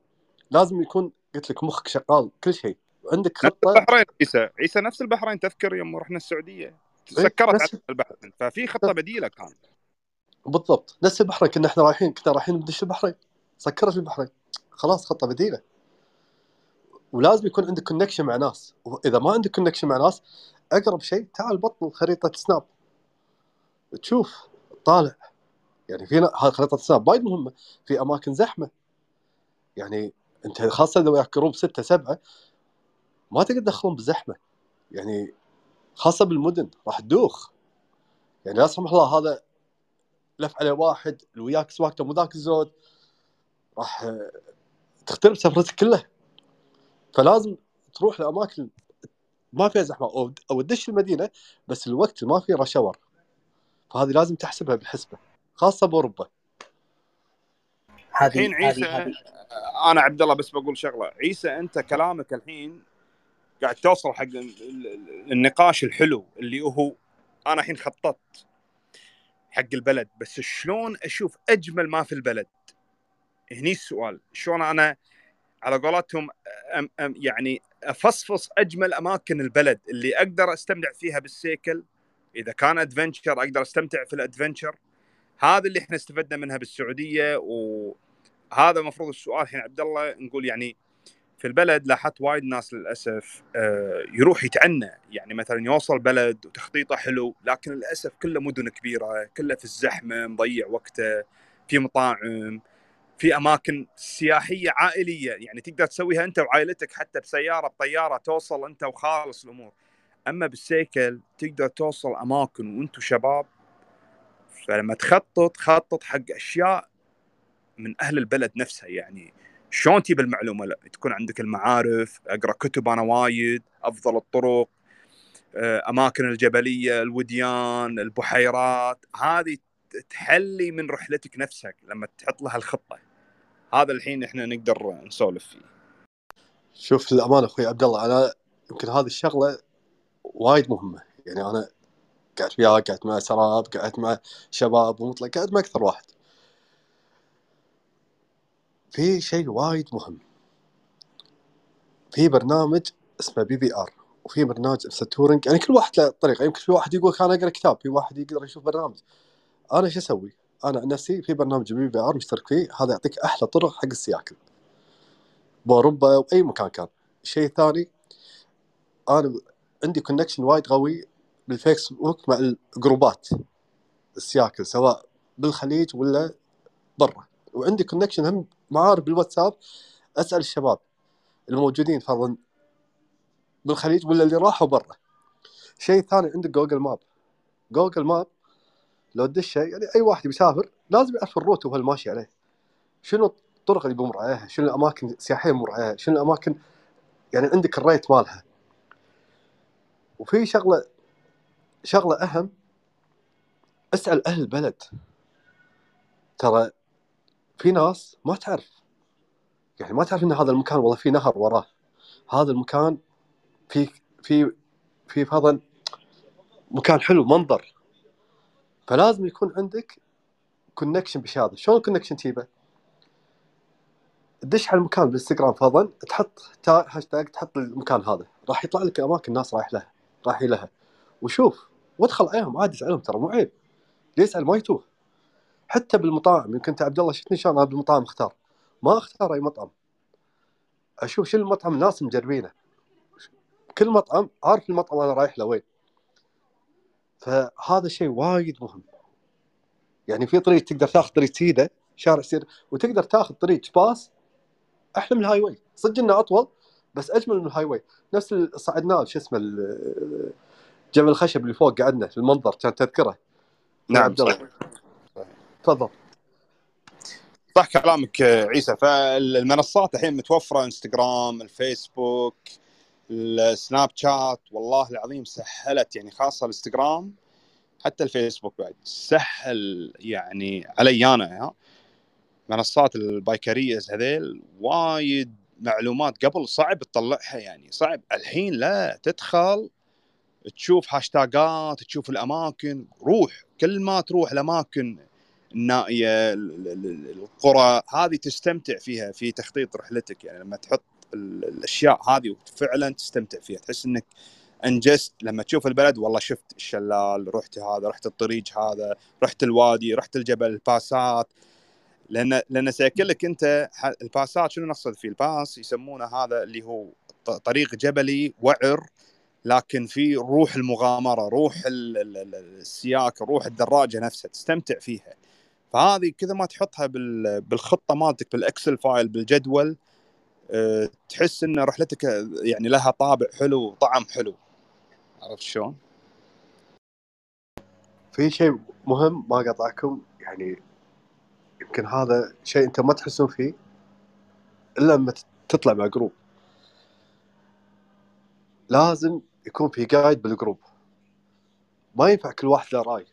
لازم يكون قلت لك مخك شغال كل شيء. عندك خطة. البحرين عيسى. عيسى نفس البحرين. تذكر يوم رحنا السعودية؟ إيه، سكرت على البحرين. ففي خطة بديلة كان. بالضبط. نفس البحرين. كنا إحنا رايحين كنا رايحين ندش البحرين. سكرت البحرين. خلاص خطة بديلة. ولازم يكون عندك connection مع ناس. وإذا ما عندك connection مع ناس أقرب شيء تعال بطل خريطة سناب. تشوف طالع. يعني في خريطة سناب وايد مهمة. في أماكن زحمة. يعني أنت خاصة اذا وياك جروب سته سبعة ما تقدر تدخلهم بزحمة. يعني خاصة بالمدن راح تدوخ. يعني لا سمح الله هذا لف عليه واحد اللي وياك سواقته مو ذاك الزود راح تختلف سفرتك كلها. فلازم تروح لأماكن ما فيها زحمة. أو تدش المدينة بس الوقت ما فيه رشاور. فهذه لازم تحسبها بالحسبة. خاصة بأوروبا. الحين عيسى أنا عبد الله بس بقول شغلة. عيسى أنت كلامك الحين قاعد توصل حق النقاش الحلو اللي هو أنا الحين خططت حق البلد بس شلون أشوف أجمل ما في البلد؟ هني السؤال. شلون أنا على قولتهم أم أم يعني أفصفص أجمل أماكن البلد اللي أقدر أستمتع فيها بالسيكل؟ إذا كان ادفنشر أقدر أستمتع في الادفنشر هذا اللي إحنا استفدنا منها بالسعودية وهذا المفروض السؤال الحين عبد الله نقول يعني في البلد لاحظت وايد ناس للأسف آه، يروح يتعنى. يعني مثلا يوصل بلد وتخطيطه حلو لكن للأسف كله مدن كبيرة كله في الزحمة مضيع وقته في مطاعم في أماكن سياحية عائلية. يعني تقدر تسويها أنت وعائلتك حتى بسيارة بطيارة توصل أنت وخالص الأمور. أما بالسيكل تقدر توصل أماكن وأنتم شباب فلما تخطط خطط حق أشياء من أهل البلد نفسها. يعني شلون تجيب المعلومة؟ لا تكون عندك المعارف أقرأ كتب أنا وايد أفضل الطرق آه، أماكن الجبلية الوديان البحيرات. هذه تحلي من رحلتك نفسك لما تحط لها الخطة. هذا الحين إحنا نقدر نسولف فيه. شوف للأمانة أخوي عبد الله أنا يمكن هذه الشغلة وايد مهمة. يعني أنا قعدت وياك قعدت مع سراب قعدت مع شباب ومطلق قعدت مع أكثر واحد. في شيء وايد مهم. في برنامج اسمه BVR وفي برنامج اسمه touring يعني كل واحد له طريقة. يمكن في واحد يقول أنا أقرأ كتاب في واحد يقدر يشوف برنامج. أنا شو أسوي؟ أنا عن نفسي في برنامج BVR مشترك فيه. هذا يعطيك أحلى طرق حق السياكل. بأوروبا واي مكان كان. الشيء الثاني أنا عندي connection وايد قوي بالفيسبوك مع الجروبات السياكل سواء بالخليج ولا برا. وعندي connection هم معارف بالواتساب أسأل الشباب الموجودين فرضا بالخليج ولا اللي راحوا برا. شيء ثاني عندك Google Map Google Map لو تدشه يعني أي واحد بيسافر لازم يعرف ال route وهو ماشي عليه. شنو الطرق اللي بمر عليها؟ شنو الأماكن السياحية بمر عليها؟ شنو الأماكن يعني عندك ال rate مالها؟ وفي شغلة شغلة أهم أسأل أهل البلد. ترى في ناس ما تعرف. يعني ما تعرف إن هذا المكان والله في نهر وراه. هذا المكان في في في هذا مكان حلو منظر. فلازم يكون عندك connection بشهادة. شلون connection تجيبه؟ تدش على المكان بالإنستغرام فرضا تحط هاشتاج تحط المكان هذا. راح يطلع لك أماكن الناس رايح لها رايح لها. وشوف وادخل عليهم عادي اسالهم ترى مو عيب. يسأل ما يتوه. حتى بالمطاعم يمكن انت عبد الله شفتني شلون أنا بالمطاعم اختار؟ ما اختار أي مطعم. أشوف شنو المطعم الناس مجربينه. كل مطعم عارف المطعم أنا رايح له وين. فهذا شيء وايد مهم. يعني في طريق تقدر تاخذ طريق سيدة شارع سير وتقدر تاخذ طريق pass أحلى من ال highway. صدق إنه أطول بس أجمل من ال highway. نفس صعدناه شو اسمه جبل الخشب اللي فوق قعدنا في المنظر كان تذكرة. نعم تفضل. صح كلامك عيسى. فالمنصات الحين متوفرة انستغرام الفيسبوك السناب شات. والله العظيم سهلت يعني خاصة الانستغرام حتى الفيسبوك بعد. سهل يعني علي أنا ها. منصات ال bikers هذيل وايد معلومات قبل صعب تطلعها يعني صعب. الحين لا تدخل تشوف هاشتاجات تشوف الأماكن روح كل ما تروح الأماكن النائية القرى هذه تستمتع فيها في تخطيط رحلتك. يعني لما تحط الأشياء هذه وفعلا تستمتع فيها تحس إنك أنجزت. لما تشوف البلد والله شفت الشلال رحت هذا رحت الطريق هذا رحت الوادي رحت الجبل الباسات. لأن لأن سيكون لك انت الباسات شنو نقصد فيه؟ ال pass يسمونه هذا اللي هو طريق جبلي وعر لكن في روح المغامرة روح السياق روح الدراجة نفسها تستمتع فيها. فهذه كذا ما تحطها بالخطة مالتك بال Excel file بالجدول أه، تحس إن رحلتك يعني لها طابع حلو وطعم حلو. عرفت شلون؟ في شيء مهم ما قطعكم يعني يمكن هذا شيء انت ما تحسون فيه إلا لما تطلع مع group لازم يكون في قايد بال group ما ينفع كل واحد له رأي.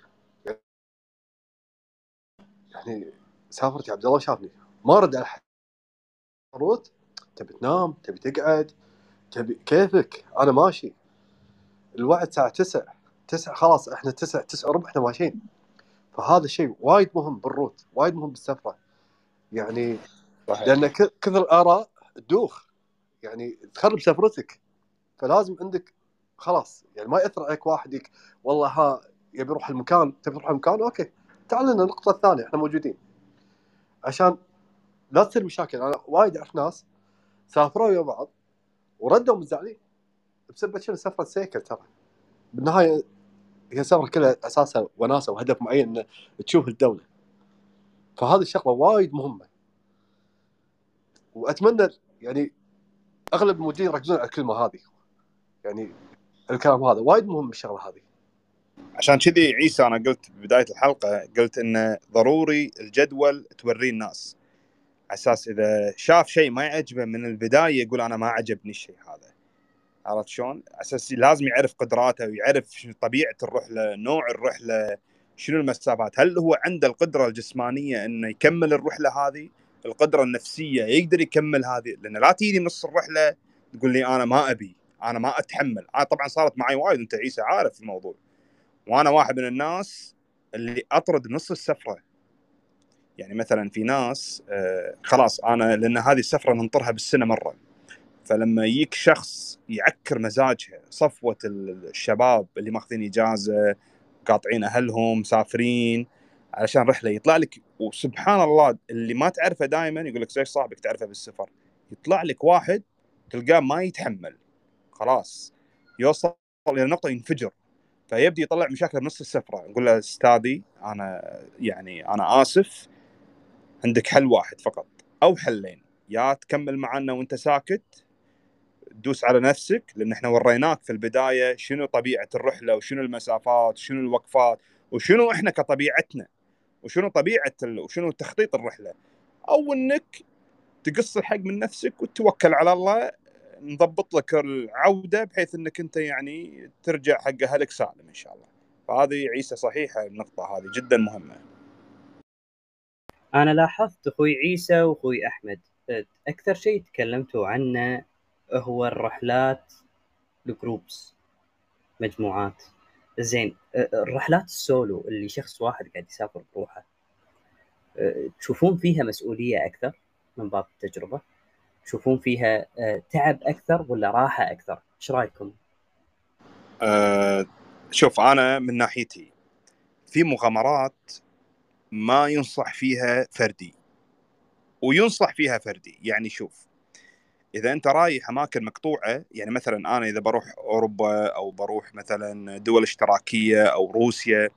يعني سافرت يا عبد الله شافني ما رد على حد. route تبي تنام تبي تقعد تبي كيفك؟ أنا ماشي. الوعد الساعة 9 9 خلاص إحنا 9 9 وربع إحنا ماشيين. فهذا شيء وايد مهم بال route. وايد مهم بالسفرة. يعني صحيح. لأن كثر الآراء تدوخ. يعني تخرب سفرتك. فلازم عندك خلاص يعني ما يأثر عليك واحد يك والله ها يبي يروح المكان تبي تروح المكان؟ أوكي. تعال لنا النقطه الثانية إحنا موجودين. عشان لا تصير مشاكل. أنا وايد أعرف ناس سافروا ويا بعض وردوا مزعلين بسبب شنو؟ سفرة سيكل ترى. بالنهاية هي سفرة كلها أساسها وناسة وهدف معين إنه تشوف الدولة. فهذه الشغلة وايد مهمة. وأتمنى يعني أغلب الموجودين يركزون على الكلمة هذه. يعني الكلام هذا. وايد مهم الشغلة هذه. عشان كذي عيسى أنا قلت ببداية الحلقة قلت إنه ضروري الجدول توريه الناس على أساس إذا شاف شيء ما يعجبه من البداية يقول أنا ما عجبني الشيء هذا. عرفت شلون؟ أساس لازم يعرف قدراته ويعرف طبيعة الرحله، نوع الرحله، شنو المسافات، هل هو عنده القدرة الجسمانية إنه يكمل الرحله هذه؟ القدرة النفسية يقدر يكمل هذه، لأن لا تيجي نص الرحله تقول لي أنا ما أبي، أنا ما أتحمل، أنا طبعا صارت معي وايد أنت عيسى عارف الموضوع. وأنا واحد من الناس اللي أطرد نص السفرة. يعني مثلا في ناس آه خلاص أنا لأن هذه السفرة ننطرها بالسنة مرة. فلما يجيك شخص يعكر مزاجها صفوة الشباب اللي ماخذين إجازة قاطعين أهلهم مسافرين علشان رحلة يطلع لك وسبحان الله اللي ما تعرفه دائما يقول لك زي صاحبك تعرفه بالسفر؟ يطلع لك واحد تلقاه ما يتحمل. خلاص يوصل إلى نقطة ينفجر. فيبدي يطلع مشاكل بنص السفرة نقول له أستاذي أنا يعني أنا آسف عندك حل واحد فقط أو حلين. يا تكمل معنا وأنت ساكت تدوس على نفسك لأن إحنا وريناك في البداية شنو طبيعة الرحلة وشنو المسافات وشنو الوقفات وشنو إحنا كطبيعتنا وشنو طبيعة ال... وشنو تخطيط الرحلة. أو إنك تقص الحق من نفسك وتتوكل على الله نضبط لك العودة بحيث إنك أنت يعني ترجع حق أهلك سالم إن شاء الله. فهذه عيسى صحيحة النقطة هذه جدا مهمة. أنا لاحظت أخوي عيسى وأخوي أحمد. أكثر شيء تكلمتوا عنه هو الرحلات الجروبس مجموعات. زين الرحلات السولو اللي شخص واحد قاعد يسافر بروحه. تشوفون فيها مسؤولية أكثر من باب التجربة؟ تشوفون فيها تعب أكثر ولا راحة أكثر؟ إيش رأيكم؟ أه شوف أنا من ناحيتي في مغامرات ما ينصح فيها فردي وينصح فيها فردي. يعني شوف إذا أنت رايح أماكن مقطوعة يعني مثلا أنا إذا بروح أوروبا أو بروح مثلا دول إشتراكية أو روسيا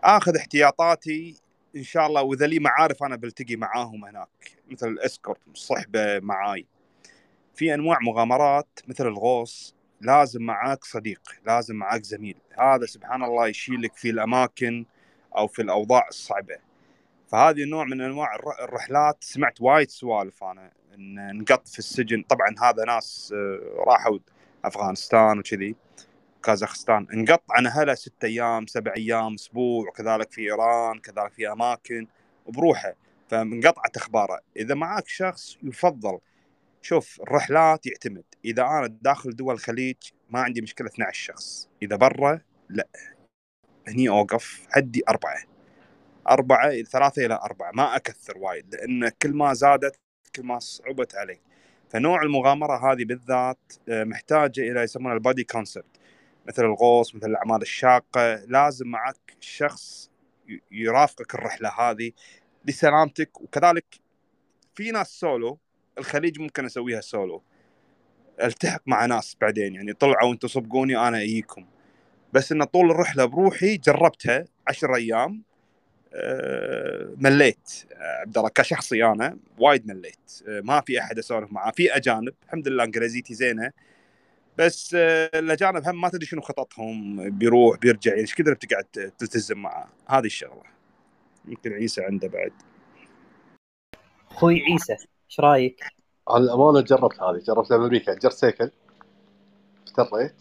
آخذ احتياطاتي إن شاء الله وإذا لي معارف أنا بلتقي معاهم هناك مثل الإسكورت صحبة معاي. في أنواع مغامرات مثل الغوص لازم معاك صديق لازم معاك زميل. هذا سبحان الله يشيلك في الأماكن أو في الأوضاع الصعبة. فهذه النوع من أنواع الرحلات سمعت وايد سوالف أنا إن نقط في السجن. طبعا هذا ناس راحوا أفغانستان وكذي. كازاخستان انقط عن أهله ست أيام سبع أيام أسبوع وكذلك في إيران كذلك في أماكن وبروحه فمنقطعة أخباره. إذا معك شخص يفضل شوف الرحلات يعتمد إذا أنا داخل دول الخليج ما عندي مشكلة 12 شخص. إذا برا لا. هني أوقف حدي أربعة. أربعة ثلاثة إلى أربعة. ما أكثر وايد لأن كل ما زادت كل ما صعبت علي. فنوع المغامرة هذه بالذات محتاجة إلى يسمونها ال buddy concept. مثل الغوص مثل الأعمال الشاقة لازم معك شخص يرافقك الرحلة هذه لسلامتك وكذلك في ناس سولو الخليج ممكن أسويها سولو. ألتحق مع ناس بعدين يعني طلعوا أنتم صبقوني أنا اجيكم بس إن طول الرحلة بروحي جربتها عشر أيام مليت. عبد الله كشخصي أنا وايد مليت. ما في أحد أسولف معاه. في أجانب الحمد لله إنجليزيتي زينة. بس الاجانب هم ما تدري شنو خططهم بيروح بيرجع يعني إيش كثر بتقعد تلتزم معاه هذه الشغلة. يمكن عيسى عنده بعد. أخوي عيسى إيش رأيك؟ على الامانه جربت هذه. جربتها بامريكا جرت سيكل. افتريت.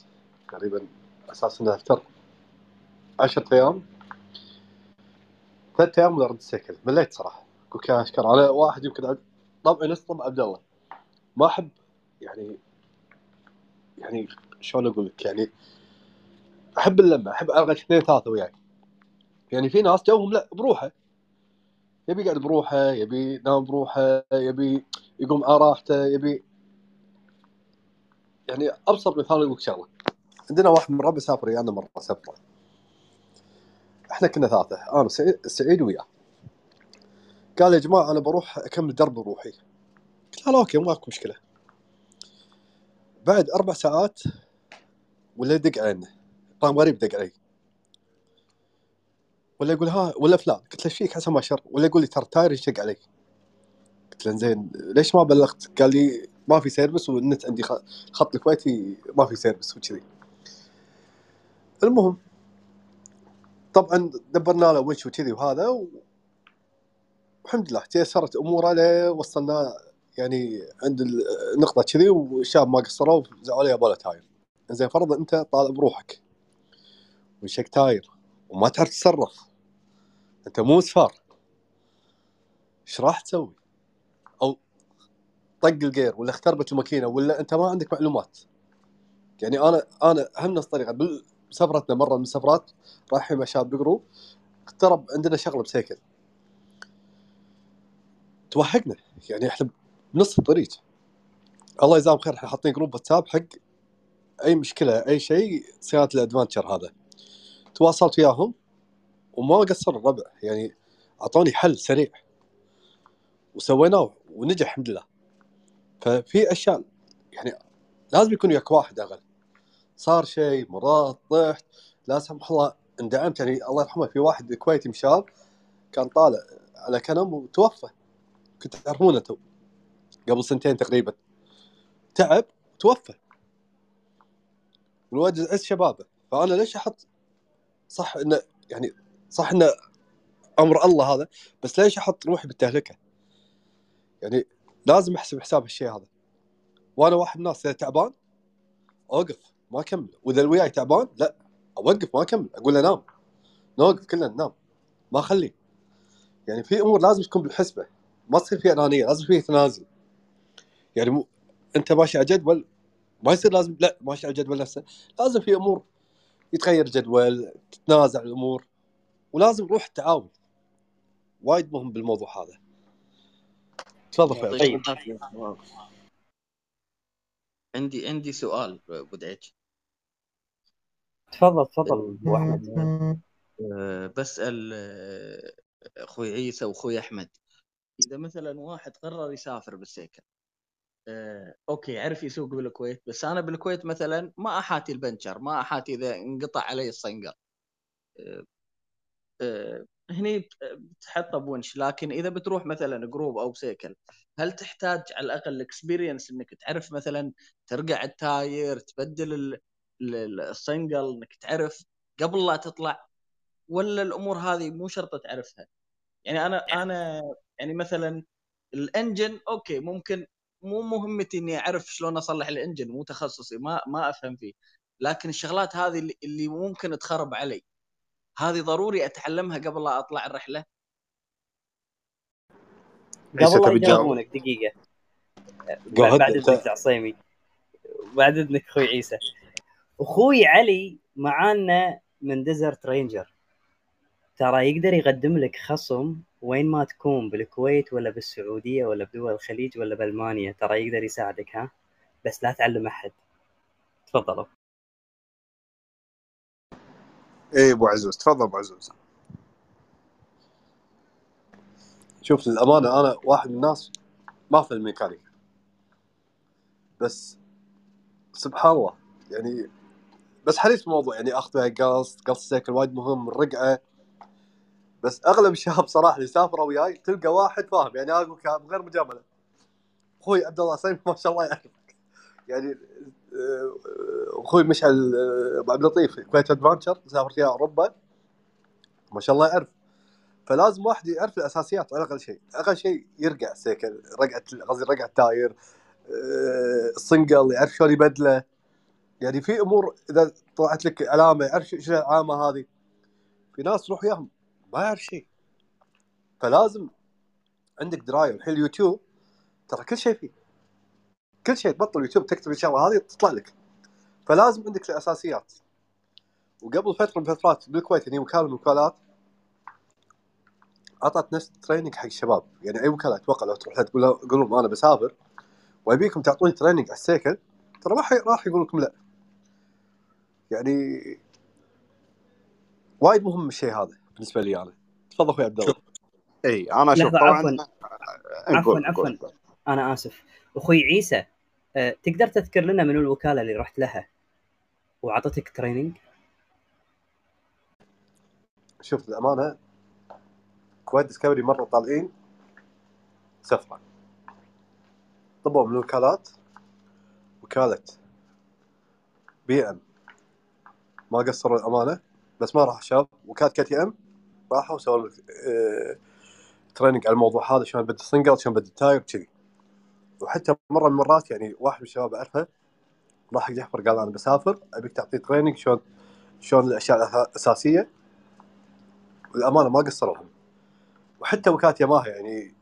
تقريبا أساس انها افتر. 10 أيام. ثلاث أيام ولا رد السيكل مليت صراحة. كان اشكر أنا واحد يمكن طبعي نص طبع عبد الله. ما أحب يعني يعني شلون أقول لك؟ يعني أحب اللمة أحب الغى اثنين ثلاثة وياي. يعني في ناس جوهم لا بروحه. يبي يقعد بروحه يبي ينام بروحه يبي يقوم على راحته يبي يعني أبسط مثال أقول لك شغلة. عندنا واحد من ربع سافر ويانا مرة سفرة. إحنا كنا ثلاثة أنا سعيد وياه. قال يا جماعة أنا بروح أكمل درب بروحي قلت له أوكي ماكو مشكلة. بعد أربع ساعات ولا يدق علينا رقم غريب دق علي ولا يقول ها ولا فلان. قلت له إيش فيك حسن ما شر. ولا يقول لي ترى tire يشق علي قلت له زين ليش ما بلغت؟ قال لي ما في service والنت عندي خط الكويتي ما في service وكذي. المهم طبعا دبرنا له وش وكذي وهذا و... والحمد لله تيسرت اموره وصلنا يعني عند النقطه كذي والشباب ما قصروا زعلوا يا له تاير. زين فرضا أنت طالع بروحك وشك تاير وما تعرف تتصرف. أنت مو سفار إيش راح تسوي؟ أو طق الجير ولا اختربت الماكينه ولا أنت ما عندك معلومات. يعني أنا أنا هم نفس الطريقة بسفرتنا مرة من السفرات رايحين مع شباب بقرو اقترب عندنا شغلة بسيكل. توهقنا. يعني إحنا بنص الطريق. الله يجزاهم خير إحنا حاطين جروب واتساب حق أي مشكلة أي شيء صيانه الادفانشر هذا. تواصلت وياهم وما قصروا الربع يعني أعطوني حل سريع. وسويناه ونجح الحمد لله. ففي أشياء يعني لازم يكون وياك واحد أقل. صار شيء مرات طحت لا سمح الله اندعمت يعني الله يرحمه في واحد كويتي مشاب كان طالع على كنم وتوفى. كنت تعرفونه تو. قبل سنتين تقريبا. تعب وتوفى والولد عز شبابه. فأنا ليش أحط صح انه يعني صح انه أمر الله هذا بس ليش أحط روحي بالتهلكة؟ يعني لازم أحسب حساب الشيء هذا. وأنا واحد من الناس إذا تعبان أوقف ما أكمل. وإذا اللي وياي تعبان لا. أوقف ما أكمل. أقول له نام. نوقف كلنا ننام. ما أخليه. يعني في أمور لازم تكون بالحسبة. ما تصير في أنانية لازم في تنازل. يعني مو أنت ماشي على جدول ما يصير لازم لا ماشي على الجدول نفسه. لازم في أمور يتغير جدول تتنازع الأمور ولازم روح التعاون. وايد مهم بالموضوع هذا. تفضل طيب. واو. عندي عندي سؤال أبو دعيج تفضل تفضل أبو أحمد. أه، بسأل أه، أخوي عيسى وأخوي أحمد. إذا مثلا واحد قرر يسافر بالسيكل أه، okay عرف يسوق بالكويت. بس أنا بالكويت مثلا ما أحاتي البنشر ما أحاتي إذا انقطع علي الصنقر أه، أه، هني بت- بتحطه بونش. لكن إذا بتروح مثلا group أو سيكل هل تحتاج على الأقل ال experience إنك تعرف مثلا ترقع ال tire تبدل ال- ال- الصنقل إنك تعرف قبل لا تطلع؟ ولا الأمور هذه مو شرط تعرفها؟ يعني أنا أنا يعني مثلا ال engine okay ممكن مو مهمتي إني أعرف شلون أصلح ال engine مو تخصصي ما ما أفهم فيه. لكن الشغلات هذه اللي- اللي ممكن تخرب علي. هذه ضروري أتعلمها قبل لا أطلع الرحلة. قبل لا؟ يجاوبونك دقيقة. بعد. إذنك عصيمي. بعد إذنك أخوي عيسى. أخوي علي معانا من Desert Ranger ترى يقدر يقدم لك خصم وين ما تكون بالكويت ولا بالسعودية ولا بدول الخليج ولا بألمانيا ترى يقدر يساعدك ها؟ بس لا تعلم أحد. تفضلوا. اي أبو عزوز تفضل أبو عزوز. شوف للأمانة أنا واحد من الناس ما في الميكانيك. بس سبحان الله يعني بس حريص بالموضوع يعني أخذ قص قص السيكل وايد مهم الرقعة بس أغلب الشباب صراحة اللي سافروا وياي تلقى واحد فاهم. يعني أقول لك من غير مجاملة. أخوي عبد الله سيف ما شاء الله يعرفك. يعني آه، أخوي مشعل آه، أبو عبد اللطيف Kuwait Adventure سافرت وياه أوروبا. ما شاء الله يعرف. فلازم واحد يعرف الأساسيات على أقل شيء. أقل شيء يرقع السيكل رقعه قصدي رقعه التاير آه، الصنقل يعرف شلون يبدله. يعني في أمور إذا طلعت لك علامة يعرف شو العلامة هذه. في ناس تروح وياهم. ما يعرف شيء. فلازم عندك درايه الحين اليوتيوب ترى كل شيء فيه. كل شيء تبطل اليوتيوب تكتب الشغله هذه تطلع لك. فلازم عندك الأساسيات. وقبل فترة من الفترات بالكويت يعني وكاله من الوكالات أعطت نفس training حق الشباب. يعني أي وكاله أتوقع لو تروح تقول له- تقول لهم أنا بسافر وابيكم تعطوني training على السيكل ترى ما راح يقول لكم لا. يعني وايد مهم الشيء هذا. بالنسبة لي أنا. تفضل أخوي عبد الله. إي أنا شوف لحظة، طبعا عفواً. إيه، عفواً،. أنا آسف. أخوي عيسى أه، تقدر تذكر لنا منو الوكالة اللي رحت لها؟ وعطتك training شوف للأمانة Kuwait Discovery مرة طالعين سفرة. طلبوا من الوكالات وكالة BM ما قصروا الامانه بس ما راح شاب وكالة KTM راحوا سووا لك آه، training على الموضوع هذا شلون يبدل سنجل شلون يبدل tire كذي وحتى مرة من المرات يعني واحد من الشباب اعرفه راح حق جعفر قال أنا بسافر أبيك تعطي training شلون شلون الأشياء الأساسية. والامانه ما قصروا وحتى وكالة ياماها يعني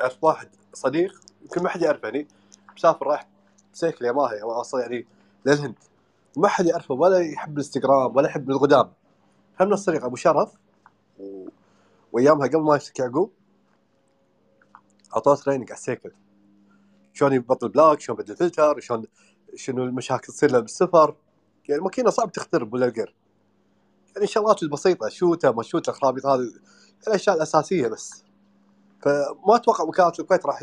اعرف واحد صديق يمكن ما حد يعرفه يعني مسافر رايح سيكل ياماها أصلا يعني للهند. وما حد يعرفه ولا يحب الإنستغرام ولا يحب القدام هم الطريقة أبو شرف. وياماها قبل ما يمسك يعقوب اعطوه training على السيكل. شلون يبطل plug شلون يبدل فلتر شلون شنو المشاكل تصير له بالسفر يعني الماكينه صعب تخترب ولا الجير يعني شغلات البسيطة شوتة ما شوتة الخرابيط هذه الأشياء الأساسية بس. فما أتوقع وكاله الكويت راح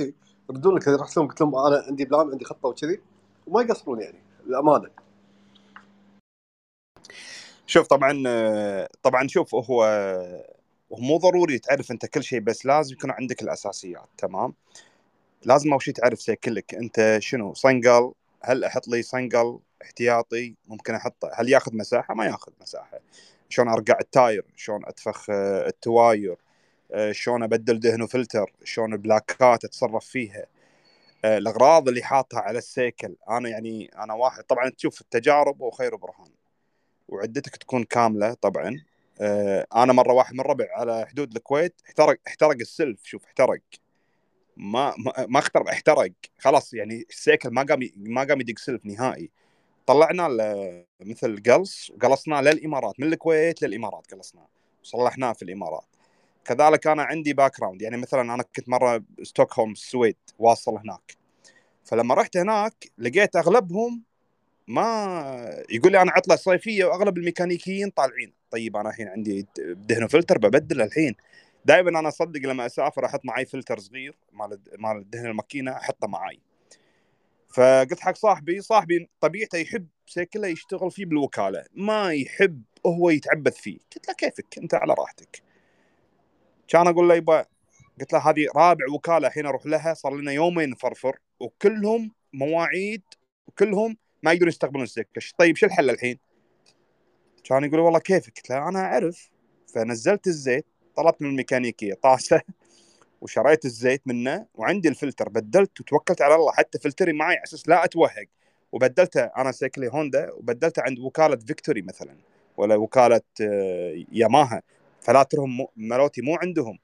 يردون لك رحت لهم قلت لهم أنا عندي plan عندي خطة وكذي وما يقصرون يعني للأمانة. شوف طبعا طبعا شوف هو هو مو ضروري تعرف انت كل شيء بس لازم يكون عندك الأساسيات تمام؟ لازم أول شيء تعرف سيكلك أنت شنو؟ صنقل هل أحط لي صنقل احتياطي؟ ممكن احطه هل ياخذ مساحة؟ ما ياخذ مساحة. شلون أرقع ال tire؟ شلون أنفخ آه، التواير؟ آه، شلون أبدل دهن وفلتر؟ شلون البلاكات أتصرف فيها؟ آه، الأغراض اللي حاطها على السيكل. أنا يعني أنا واحد طبعا تشوف التجارب وخير برهان وعدتك تكون كاملة طبعا. أنا مرة واحد من ربع على حدود الكويت احترق احترق السلف شوف احترق. ما ما, اخترق احترق. خلاص يعني السيكل ما قام ما قام يدق سلف نهائي. طلعنا مثل قلص وقلصناه للإمارات من الكويت للإمارات قلصناه وصلحناه في الإمارات. كذلك أنا عندي back يعني مثلا أنا كنت مرة ستوكهولم السويد واصل هناك. فلما رحت هناك لقيت أغلبهم ما يقول لي أنا عطلة صيفية وأغلب الميكانيكيين طالعين. طيب أنا الحين عندي دهن فلتر ببدل الحين. دائما أنا أصدق لما أسافر أحط معي فلتر صغير مال مال دهن الماكينة أحطه معي فقلت حق صاحبي صاحبي طبيعته يحب سيكله يشتغل فيه بالوكالة ما يحب هو يتعبث فيه. قلت له كيفك؟ أنت على راحتك. كان أقول له يبا قلت له هذه رابع وكالة الحين أروح لها صار لنا يومين نفرفر وكلهم مواعيد وكلهم ما يقدرون يستقبلون السيكل. طيب شو الحل الحين؟ كان يقول والله كيفك؟ قلت له أنا أعرف. فنزلت الزيت طلبت من الميكانيكية طاسة وشريت الزيت منه وعندي الفلتر. بدلت وتوكلت على الله حتى فلتري معي على أساس لا أتوهق. وبدلته أنا سيكلي هوندا وبدلته عند وكالة Victory مثلا ولا وكالة آه، ياماها. فلاترهم مالوتي مو عندهم.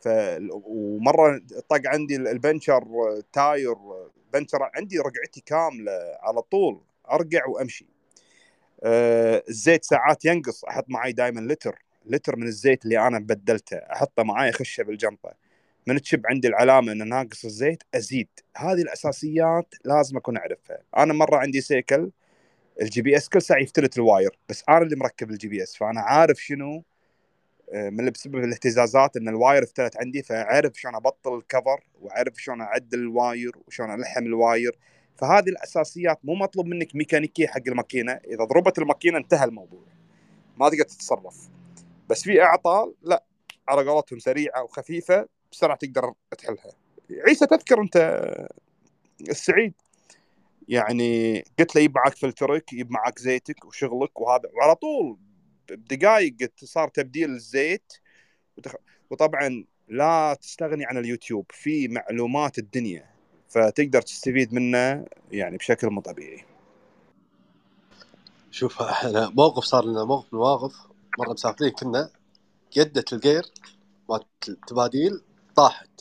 ف ومرة طق عندي البنشر تاير بنشر عندي رقعتي كاملة على طول أرقع وأمشي. آه، الزيت ساعات ينقص أحط معي دائما لتر لتر من الزيت اللي أنا بدلته أحطه معي أخشه بالجنطة. من تشب عندي العلامة إنه ناقص الزيت أزيد. هذه الأساسيات لازم أكون أعرفها. أنا مرة عندي سيكل ال GPS كل ساعة يفتلت ال wire بس أنا اللي مركب ال GPS فأنا عارف شنو آه، من بسبب الاهتزازات إن ال wire افتلت عندي فأعرف شلون أبطل ال cover وأعرف شلون أعدل ال wire وشلون ألحم ال wire. فهذه الأساسيات مو مطلوب منك ميكانيكية حق الماكينة. إذا ضربت الماكينة انتهى الموضوع. ما تقدر تتصرف. بس في أعطال لا. على قولتهم سريعة وخفيفة بسرعة تقدر تحلها. عيسى تذكر أنت السعيد؟ يعني قلت له يب معك فلترك يب معك زيتك وشغلك وهذا. وعلى طول بدقائق صار تبديل الزيت. وطبعا لا تستغني عن اليوتيوب. في معلومات الدنيا. فتقدر تستفيد منه يعني بشكل مو طبيعي. شوف إحنا موقف صار لنا موقف مواقف مرة مسافرين كنا يدة الجير مالت التباديل طاحت.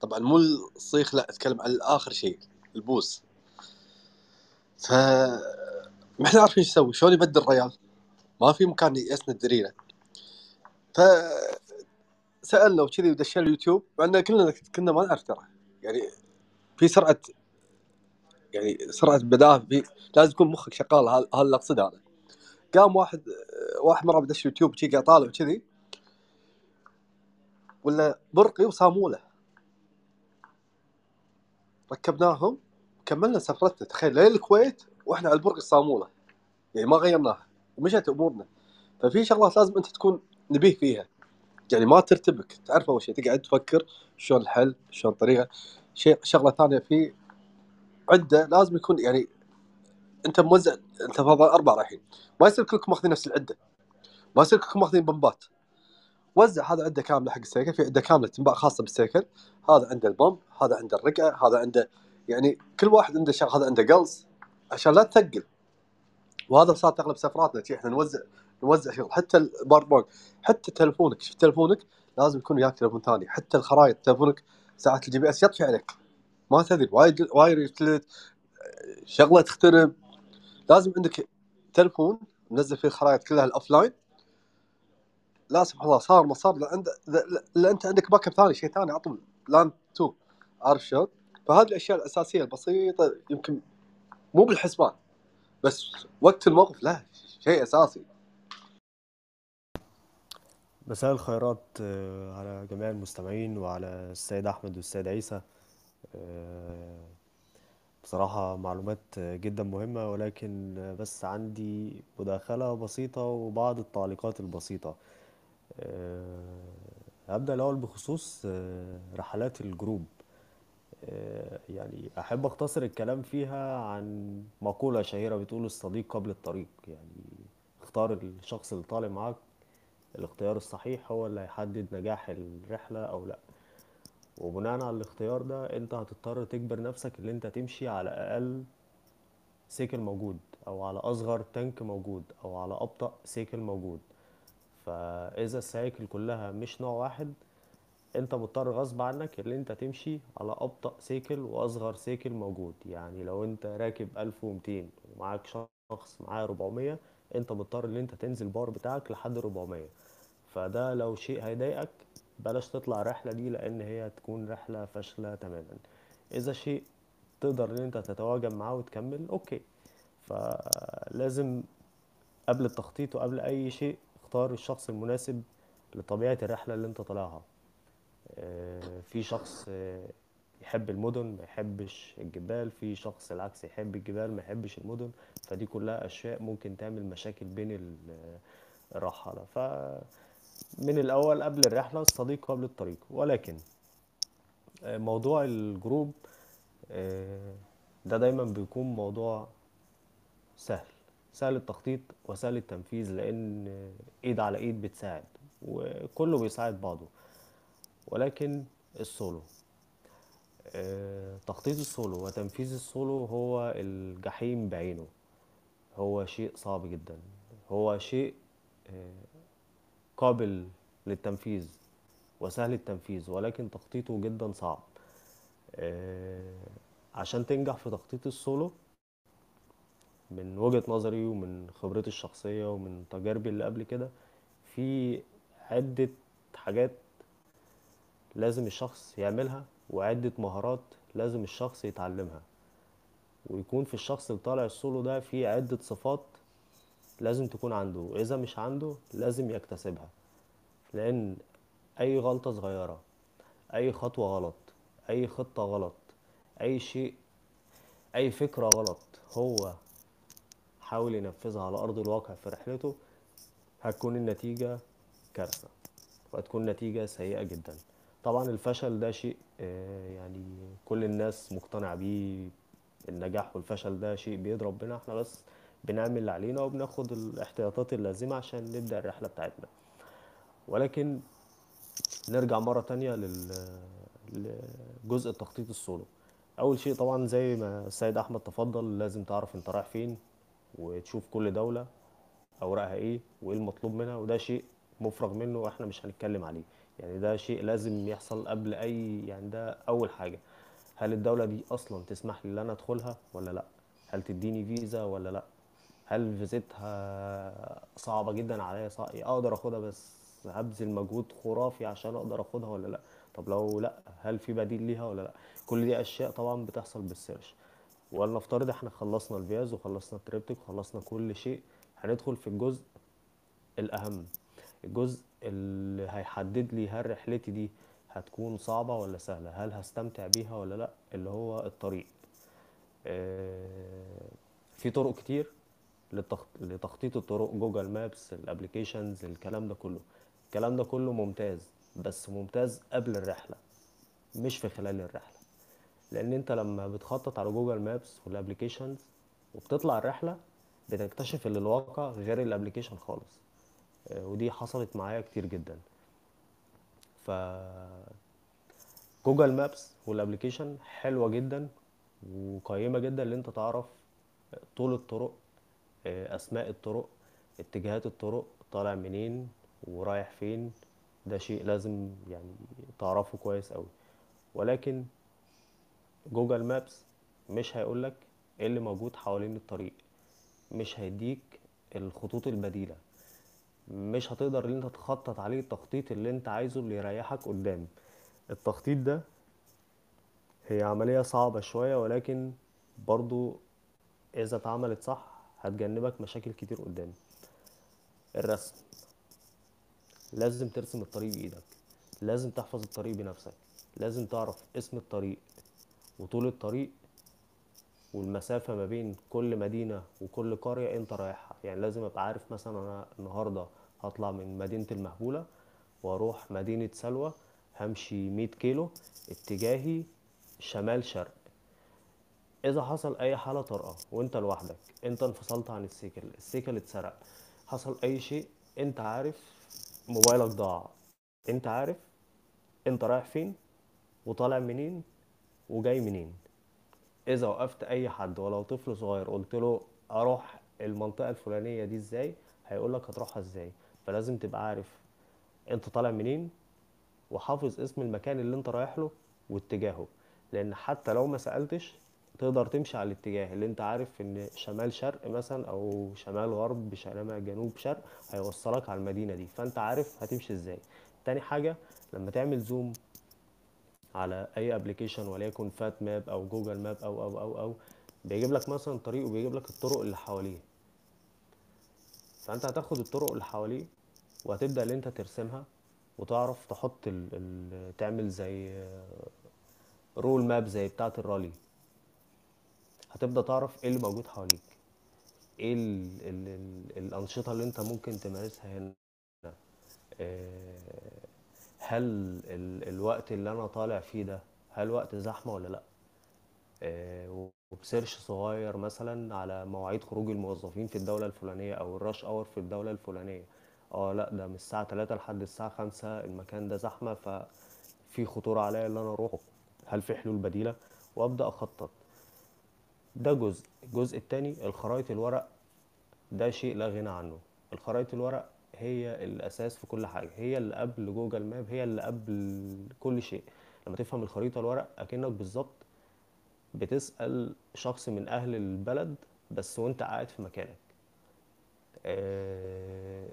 طبعا مو الصيخ لا أتكلم عن اخر شيء البوس. ف ما إحنا عارفين إيش نسوي شلون يبدل الريال؟ ما في مكان يسند درينا ف سألنا وكذي ودشينا اليوتيوب مع إن كلنا كنا ما نعرف ترى. يعني في سرعة يعني سرعة بداهة في لازم يكون مخك شغال هذا اللي اقصده أنا قام واحد واحد مرة بدش يوتيوب شي قاعد طالع وكذي ولا برقي وصاموله ركبناهم كملنا سفرتنا. تخيل لين الكويت وإحنا على البرقي الصاموله يعني ما غيرناها ومشت أمورنا. ففي شغلات لازم أنت تكون نبيه فيها. يعني ما ترتبك تعرف أول شيء تقعد تفكر شلون الحل شلون الطريقة. شيء شغلة ثانية في عده لازم يكون يعني أنت موزع أنت فضل أربع رايحين. ما يصير كلكم ماخذين نفس العدة. ما يصير كلكم ماخذين بمبات. وزع هذا عده كامله حق السيكل في عده كاملة تنباع خاصة بالسيكل. هذا عنده ال pump هذا عنده الرقعة هذا عنده يعني كل واحد عنده شغل هذا عنده قلص عشان لا تثقل. وهذا صار اغلب سفراتنا إحنا نوزع نوزع شغل. حتى ال power bank حتى تلفونك شفت تلفونك لازم يكون وياك تلفون ثاني. حتى الخرائط تلفونك ساعات ال GPS يطفي عليك. ما تدري وايد واير يفلت شغله تخترب. لازم عندك تلفون منزل فيه الخرائط كلها ال offline لا سبحان الله صار صار لا انت عندك backup ثاني شيء ثاني عطل. لأن 2 عارف شلون؟ فهذه الأشياء الأساسية البسيطة يمكن مو بالحسبان بس وقت الموقف لا شيء أساسي. مساء الخيرات آه، على جميع المستمعين وعلى السيد أحمد والسيد عيسى. آه، بصراحة معلومات جدا مهمة ولكن بس عندي مداخلة بسيطة وبعض التعليقات البسيطة. آه، هبدأ الأول بخصوص رحلات الجروب. يعني أحب أختصر الكلام فيها عن مقولة شهيرة بتقول الصديق قبل الطريق. يعني اختار الشخص اللي طالع معاك الاختيار الصحيح هو اللي هيحدد نجاح الرحلة أو لأ. وبناء على الاختيار ده أنت هتضطر تجبر نفسك اللي أنت تمشي على أقل سيكل موجود أو على أصغر تانك موجود أو على أبطأ سيكل موجود. فإذا السياكل كلها مش نوع واحد أنت مضطر غصب عنك اللي أنت تمشي على أبطأ سيكل وأصغر سيكل موجود. يعني لو أنت راكب 1200 ومعاك شخص معاه 400 انت مضطر ان انت تنزل البار بتاعك لحد 400 فده لو شيء هيضايقك بلاش تطلع الرحلة دي لأن هي تكون رحلة فاشلة تماما. إذا شيء تقدر إن أنت تتواجد معاه وتكمل أوكي. فلازم قبل التخطيط وقبل أي شيء اختار الشخص المناسب لطبيعة الرحلة اللي أنت طالعها. آه، في شخص آه، يحب المدن ما يحبش الجبال. في شخص العكس يحب الجبال ما يحبش المدن. فدي كلها أشياء ممكن تعمل مشاكل بين ال- الرحالة ف من الأول قبل الرحلة الصديق قبل الطريق. ولكن آه، موضوع الجروب آه، ده دايما بيكون موضوع سهل. سهل التخطيط وسهل التنفيذ لأن إيد على إيد بتساعد وكله بيساعد بعضه. ولكن السولو. آه، تخطيط السولو وتنفيذ السولو هو الجحيم بعينه. هو شيء صعب جدا. هو شيء آه، قابل للتنفيذ وسهل التنفيذ ولكن تخطيطه جدا صعب. آه، عشان تنجح في تخطيط السولو من وجهة نظري ومن خبرتي الشخصية ومن تجاربي اللي قبل كده في عدة حاجات لازم الشخص يعملها وعدة مهارات لازم الشخص يتعلمها. ويكون في الشخص اللي طالع السولو ده في عدة صفات لازم تكون عنده. وإذا مش عنده لازم يكتسبها. لأن أي غلطة صغيرة أي خطوة غلط أي خطة غلط أي شيء أي فكرة غلط هو حاول ينفذها على أرض الواقع في رحلته هتكون النتيجة كارثة. وهتكون نتيجة سيئة جدا. طبعا الفشل ده شيء آه، يعني كل الناس مقتنعة بيه النجاح والفشل ده شيء بيد ربنا إحنا بس بنعمل اللي علينا وبناخد الاحتياطات اللازمة عشان نبدأ الرحلة بتاعتنا. ولكن نرجع مرة تانية لل... لجزء التخطيط السولو. أول شيء طبعا زي ما السيد أحمد تفضل لازم تعرف أنت رايح فين وتشوف كل دولة أوراقها إيه وإيه المطلوب منها وده شيء مفرغ منه وإحنا مش هنتكلم عليه. يعني ده شيء لازم يحصل قبل أي يعني ده أول حاجة. هل الدولة دي أصلا تسمح لي إن أنا أدخلها ولا لأ؟ هل تديني فيزا ولا لأ؟ هل فيزتها صعبة جدا عليا؟ صع... أقدر آخدها بس هبذل مجهود خرافي عشان أقدر آخدها ولا لأ؟ طب لو لأ هل في بديل ليها ولا لأ؟ كل دي أشياء طبعا بتحصل بالسيرش. ولنفترض إحنا خلصنا الفياز وخلصنا ال triptyque وخلصنا كل شيء هندخل في الجزء الأهم. الجزء اللي هيحدد لي هل رحلتي دي هتكون صعبة ولا سهلة هل هستمتع بيها ولا لأ اللي هو الطريق. آه، في طرق كتير لتخ- لتخطيط الطرق جوجل مابس ال applications الكلام ده كله. الكلام ده كله ممتاز بس ممتاز قبل الرحلة مش في خلال الرحلة. لأن أنت لما بتخطط على جوجل مابس وال applications وبتطلع الرحلة بتكتشف ان الواقع غير ال application خالص. ودي حصلت معايا كتير جدا. ف جوجل مابس وال application حلوة جدا وقيمة جدا ان انت تعرف طول الطرق آه، أسماء الطرق اتجاهات الطرق طالع منين ورايح فين. ده شيء لازم يعني تعرفه كويس قوي. ولكن جوجل مابس مش هيقولك إيه اللي موجود حوالين الطريق مش هيديك الخطوط البديلة. مش هتقدر ان انت تخطط عليه التخطيط اللي انت عايزه اللي يريحك قدام. التخطيط ده هي عملية صعبة شوية ولكن برضو إذا اتعملت صح هتجنبك مشاكل كتير قدام. الرسم. لازم ترسم الطريق بإيدك. لازم تحفظ الطريق بنفسك. لازم تعرف اسم الطريق وطول الطريق والمسافة ما بين كل مدينة وكل قرية انت رايحها. يعني لازم أبقى عارف مثلا أنا النهاردة هطلع من مدينة المهبولة وأروح مدينة سلوى همشي 100 كيلو اتجاهي شمال شرق. إذا حصل أي حالة طارئة وأنت لوحدك أنت انفصلت عن السيكل السيكل اتسرق. حصل أي شيء أنت عارف موبايلك ضاع. أنت عارف أنت رايح فين وطالع منين وجاي منين. إذا وقفت أي حد ولو طفل صغير قلت له أروح المنطقة الفلانية دي إزاي؟ هيقولك هتروحها إزاي. فلازم تبقى عارف أنت طالع منين وحافظ اسم المكان اللي أنت رايح له واتجاهه. لأن حتى لو ما سألتش تقدر تمشي على الاتجاه. اللي أنت عارف إن شمال شرق مثلا أو شمال غرب شمال جنوب شرق هيوصلك على المدينة دي. فأنت عارف هتمشي إزاي. تاني حاجة لما تعمل zoom على أي application وليكن FATMAP أو جوجل ماب أو أو أو أو بيجيب لك مثلا طريق وبيجيب لك الطرق اللي حواليه. فأنت هتاخد الطرق اللي حواليه وهتبدأ ان أنت ترسمها وتعرف تحط ال... ال... تعمل زي road map زي بتاعة الرالي. هتبدأ تعرف إيه اللي موجود حواليك. إيه ال... ال... ال... الأنشطة اللي أنت ممكن تمارسها هنا. آه، هل ال... الوقت اللي أنا طالع فيه ده هل وقت زحمة ولا لأ؟ آه، وب search صغير مثلا على مواعيد خروج الموظفين في الدولة الفلانية أو ال rush hour في الدولة الفلانية. آه لأ ده من الساعة 3 لحد الساعة 5 المكان ده زحمة ففي خطورة عليا اللي أنا أروحه. هل في حلول بديلة؟ وأبدأ أخطط. ده جزء. الجزء التاني الخرائط الورق ده شيء لا غنى عنه. الخرائط الورق هي الأساس في كل حاجة. هي اللي قبل جوجل ماب هي اللي قبل كل شيء. لما تفهم الخريطة الورق أكنك بالظبط بتسأل شخص من أهل البلد بس وأنت قاعد في مكانك. آه،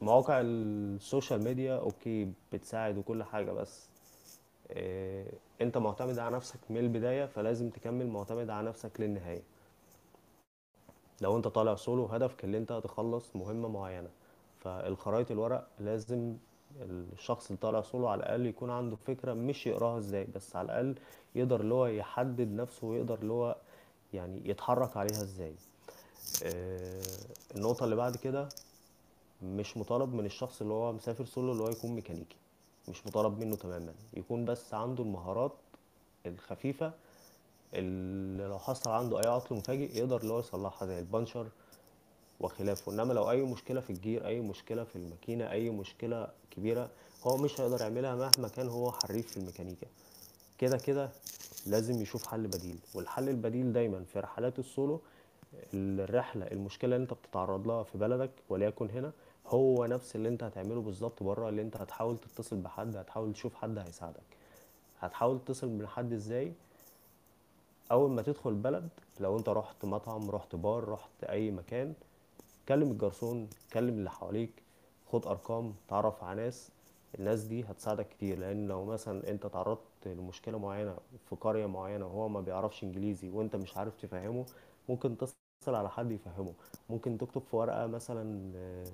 مواقع ال social media okay بتساعد وكل حاجة بس آه، أنت معتمد على نفسك من البداية فلازم تكمل معتمد على نفسك للنهاية. لو أنت طالع سولو هدفك اللي أنت تخلص مهمة معينة. فالخرايط الورق لازم الشخص اللي طالع سولو على الأقل يكون عنده فكرة مش يقراها إزاي بس على الأقل يقدر اللي هو يحدد نفسه ويقدر اللي هو يعني يتحرك عليها إزاي. آه، النقطة اللي بعد كده مش مطالب من الشخص اللي هو مسافر سولو اللي هو يكون ميكانيكي مش مطالب منه تماما يكون بس عنده المهارات الخفيفة اللي لو حصل عنده أي عطل مفاجئ يقدر اللي هو يصلحها زي ال puncture وخلافه. إنما لو أي مشكلة في ال gear أي مشكلة في الماكينة أي مشكلة كبيرة هو مش هيقدر يعملها مهما كان هو حريف في الميكانيكا. كده كده لازم يشوف حل بديل والحل البديل دايما في رحلات السولو الرحلة المشكلة اللي أنت بتتعرض لها في بلدك وليكن هنا هو نفس اللي أنت هتعمله بالظبط بره اللي أنت هتحاول تتصل بحد هتحاول تشوف حد هيساعدك. هتحاول تتصل بحد إزاي؟ أول ما تدخل بلد لو أنت رحت مطعم رحت بار رحت أي مكان كلم الجرسون كلم اللي حواليك خد أرقام تعرف على ناس الناس دي هتساعدك كتير لأن لو مثلا أنت تعرضت لمشكلة معينة في قرية معينة وهو ما بيعرفش إنجليزي وأنت مش عارف تفهمه ممكن تتصل على حد يفهمه. ممكن تكتب في ورقة مثلا آه،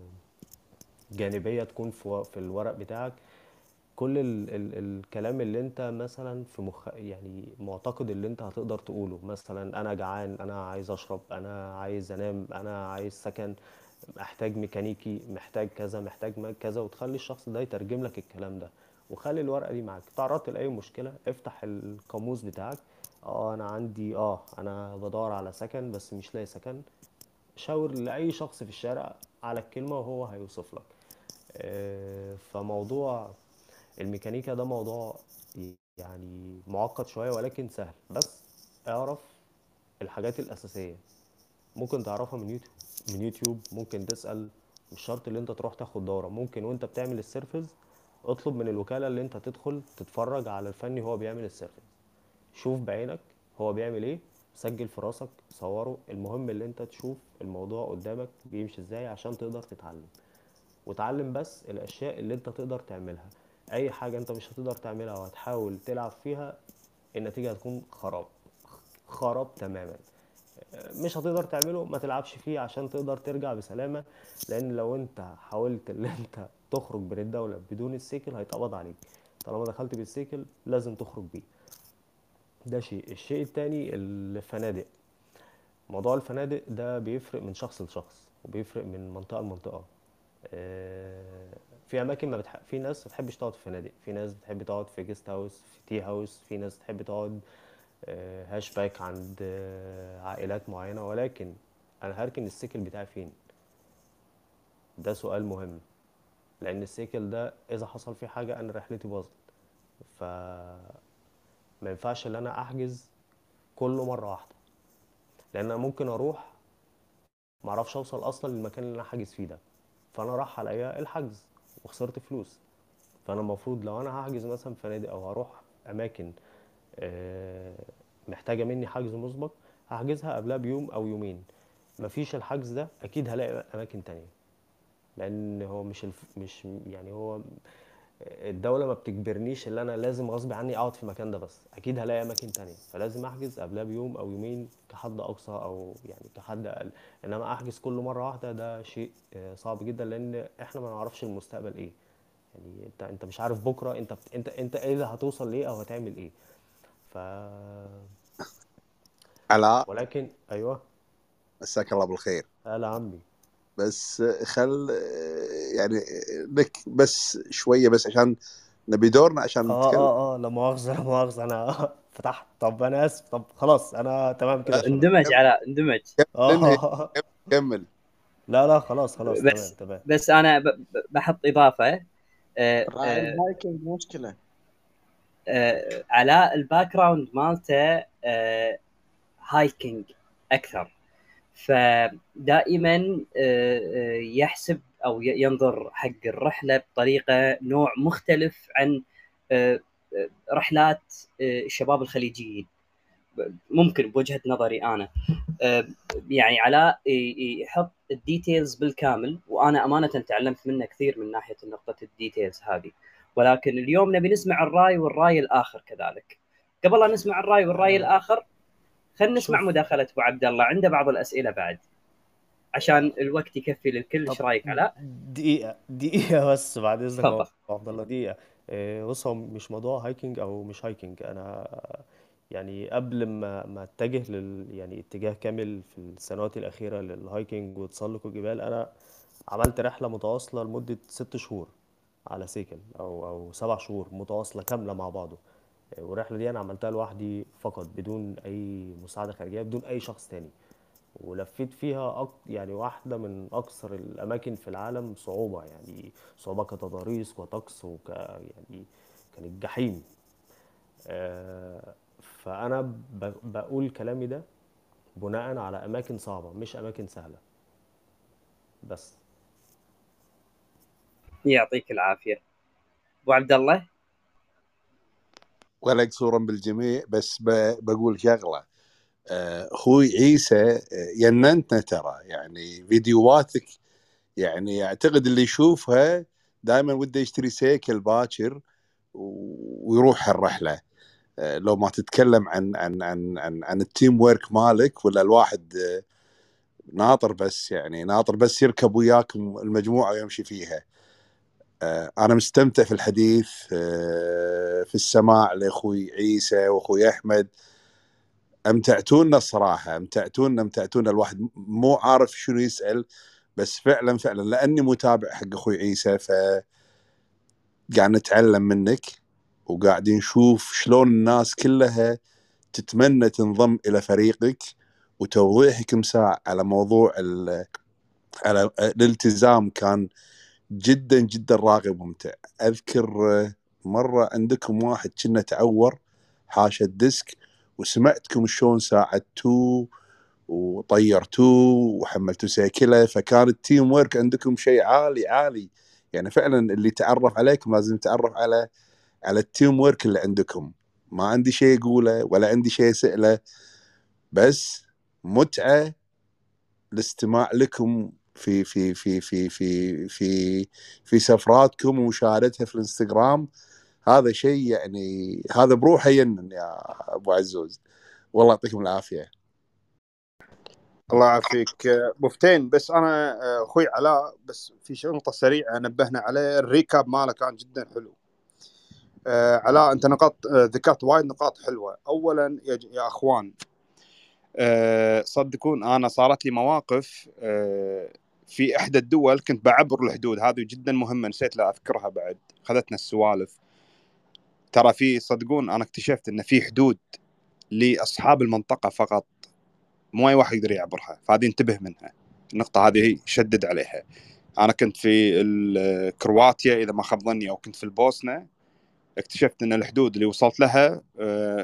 جانبية تكون في الورق بتاعك كل ال ال الكلام اللي انت مثلا في مخ يعني معتقد اللي انت هتقدر تقوله. مثلا أنا جعان أنا عايز أشرب أنا عايز أنام أنا عايز سكن محتاج ميكانيكي محتاج كذا محتاج كذا وتخلي الشخص ده يترجم لك الكلام ده. وخلي الورقة دي معاك. تعرضت لأي مشكلة افتح القاموس بتاعك. آه أنا عندي آه أنا بدور على سكن بس مش لاقي سكن. شاور لأي شخص في الشارع على الكلمة وهو هيوصف لك. آه، فموضوع الميكانيكا ده موضوع يعني معقد شوية ولكن سهل. بس اعرف الحاجات الأساسية. ممكن تعرفها من يوتيوب. من يوتيوب ممكن تسأل مش شرط اللي انت تروح تاخد دورة. ممكن وانت بتعمل ال service اطلب من الوكالة اللي انت تدخل تتفرج على الفني وهو بيعمل ال service. شوف بعينك هو بيعمل إيه سجل في راسك صوره. المهم اللي انت تشوف الموضوع قدامك بيمشي إزاي عشان تقدر تتعلم. وتعلم بس الأشياء اللي انت تقدر تعملها. أي حاجة أنت مش هتقدر تعملها وهتحاول تلعب فيها النتيجة هتكون خراب خراب تماما. مش هتقدر تعمله ما تلعبش فيه عشان تقدر ترجع بسلامة لأن لو أنت حاولت إن أنت تخرج من الدولة بدون ال cycle هيتقبض عليك. طالما دخلت بال cycle لازم تخرج بيه. ده شيء. الشيء التاني الفنادق. موضوع الفنادق ده بيفرق من شخص لشخص وبيفرق من منطقة لمنطقة. آه، في أماكن ما بتح... في ناس ما بتحبش تقعد في فنادق في ناس بتحب تقعد في guest house في tea house في ناس بتحب تقعد آه، هاش باك عند آه، عائلات معينة. ولكن أنا هركن السيكل بتاعي فين؟ ده سؤال مهم لأن السيكل ده إذا حصل فيه حاجة أنا رحلتي باظت. ف ما ينفعش إن أنا أحجز كله مرة واحدة لأن أنا ممكن أروح ما أعرفش أوصل أصلا للمكان اللي أنا حاجز فيه ده. فأنا راح عليا الحجز. وخسرت فلوس. فأنا المفروض لو أنا هحجز مثلا فنادق أو هروح أماكن آه، محتاجة مني حجز مسبق هحجزها قبلها بيوم أو يومين. مفيش الحجز ده أكيد هلاقي أماكن تانية. لأن هو مش الف... مش يعني هو الدولة ما بتجبرنيش اللي أنا لازم غصب عني أقعد في المكان ده بس. أكيد هلاقي أماكن تانية. فلازم أحجز قبلها بيوم أو يومين كحد أقصى أو يعني كحد أقل. إنما أحجز كله مرة واحدة ده شيء آه، صعب جدا لأن إحنا ما نعرفش المستقبل إيه. يعني أنت أنت مش عارف بكرة أنت بت- أنت أنت إيه اللي هتوصل ليه أو هتعمل إيه. ف علاء ولكن أيوه. مساك الله بالخير. هلا عمي. بس خل يعني لك بس شوية بس عشان نبي دورنا عشان آه نتكلم. آه آه لا مؤاخذة لا مؤاخذة أنا فتحت. طب أنا آسف. طب خلاص أنا تمام كده. شباب اندمج علاء اندمج. آه. كمل لا لا خلاص خلاص تمام بس تمام بس أنا ب- ب- بحط إضافة. آه، راعي آه، ال hiking مشكله آه، علاء ال background مالته آه، hiking أكثر. فدائما آه، آه، يحسب أو ينظر حق الرحلة بطريقة نوع مختلف عن آه، رحلات الشباب الخليجيين. ممكن بوجهة نظري أنا. يعني علاء يحط ال details بالكامل وأنا أمانة تعلمت منه كثير من ناحية نقطة ال details هذه. ولكن اليوم نبي نسمع الرأي والرأي الآخر كذلك. قبل لا نسمع الرأي والرأي الآخر خلينا نسمع مداخلة أبو عبد الله. عنده بعض الأسئلة بعد. عشان الوقت يكفي للكل. إيش رأيك؟ علاء؟ دقيقة دقيقة بس بعد يا تفضل. عبد الله. دقيقة. إيه، بص هو مش موضوع hiking أو مش hiking. أنا يعني قبل ما ما أتجه لل يعني اتجاه كامل في السنوات الأخيرة لل hiking وتسلق الجبال أنا عملت رحلة متواصلة لمدة ست شهور على cycle أو أو سبع شهور متواصلة كاملة مع بعضه. والرحلة دي أنا عملتها لوحدي فقط بدون أي مساعدة خارجية بدون أي شخص تاني. ولفيت فيها أك... يعني واحدة من أكثر الأماكن في العالم صعوبة يعني صعوبة كتضاريس وطقس وك يعني كانت جحيم آه، فأنا ب... بقول كلامي ده بناء على أماكن صعبة مش أماكن سهلة. بس. يعطيك العافية. أبو عبد الله ولا قصورا بالجميع بس بقول شغلة. آه، أخوي عيسى آه، يننتنا ترى. يعني فيديوهاتك يعني أعتقد اللي يشوفها دائما وده يشتري سيكل باكر ويروح الرحلة. آه، لو ما تتكلم عن عن عن عن, عن ال team work مالك ولا الواحد ناطر بس يعني ناطر بس يركب وياكم المجموعة ويمشي فيها. أنا مستمتع في الحديث آه، في السماع لأخوي عيسى وأخوي أحمد. أمتعتونا الصراحة أمتعتونا أمتعتونا. الواحد مو عارف شنو يسأل بس فعلا فعلا. لأني متابع حق أخوي عيسى ف قاعد نتعلم منك وقاعدين نشوف شلون الناس كلها تتمنى تنضم إلى فريقك وتوضيحك مساع على موضوع ال- على الالتزام كان جدا جدا راقي وممتع أذكر آه، مرة عندكم واحد كنا تعور حاشا الديسك وسمعتكم شلون ساعدتوه وطيرتوه وحملتوا سيكله. فكان ال team work عندكم شيء عالي عالي. يعني فعلا اللي يتعرف عليكم لازم يتعرف على على ال team work اللي عندكم. ما عندي شيء أقوله ولا عندي شيء أسأله بس متعة الاستماع لكم في في في في في في في سفراتكم ومشاهدتها في الإنستغرام هذا شيء يعني هذا بروحه ينن يا أبو عزوز. والله يعطيكم العافية. الله يعافيك. بوفتين بس أنا أخوي علاء بس في شيء نقطه سريعة نبهنا عليه. الريكاب ماله كان جدا حلو. آه علاء أنت نقاط ذكرت وايد نقاط حلوة. اولا يا, يا أخوان آه صدقون أنا صارت لي مواقف آه في إحدى الدول كنت بعبر الحدود هذه جدا مهمة نسيت لا أذكرها بعد. خذتنا السوالف. ترى في صدقون أنا اكتشفت إن في حدود لأصحاب المنطقة فقط. مو أي واحد يقدر يعبرها فهذه انتبه منها. النقطة هذه شدد عليها. أنا كنت في كرواتيا إذا ما خاب ظني أو كنت في البوسنة. اكتشفت إن الحدود اللي وصلت لها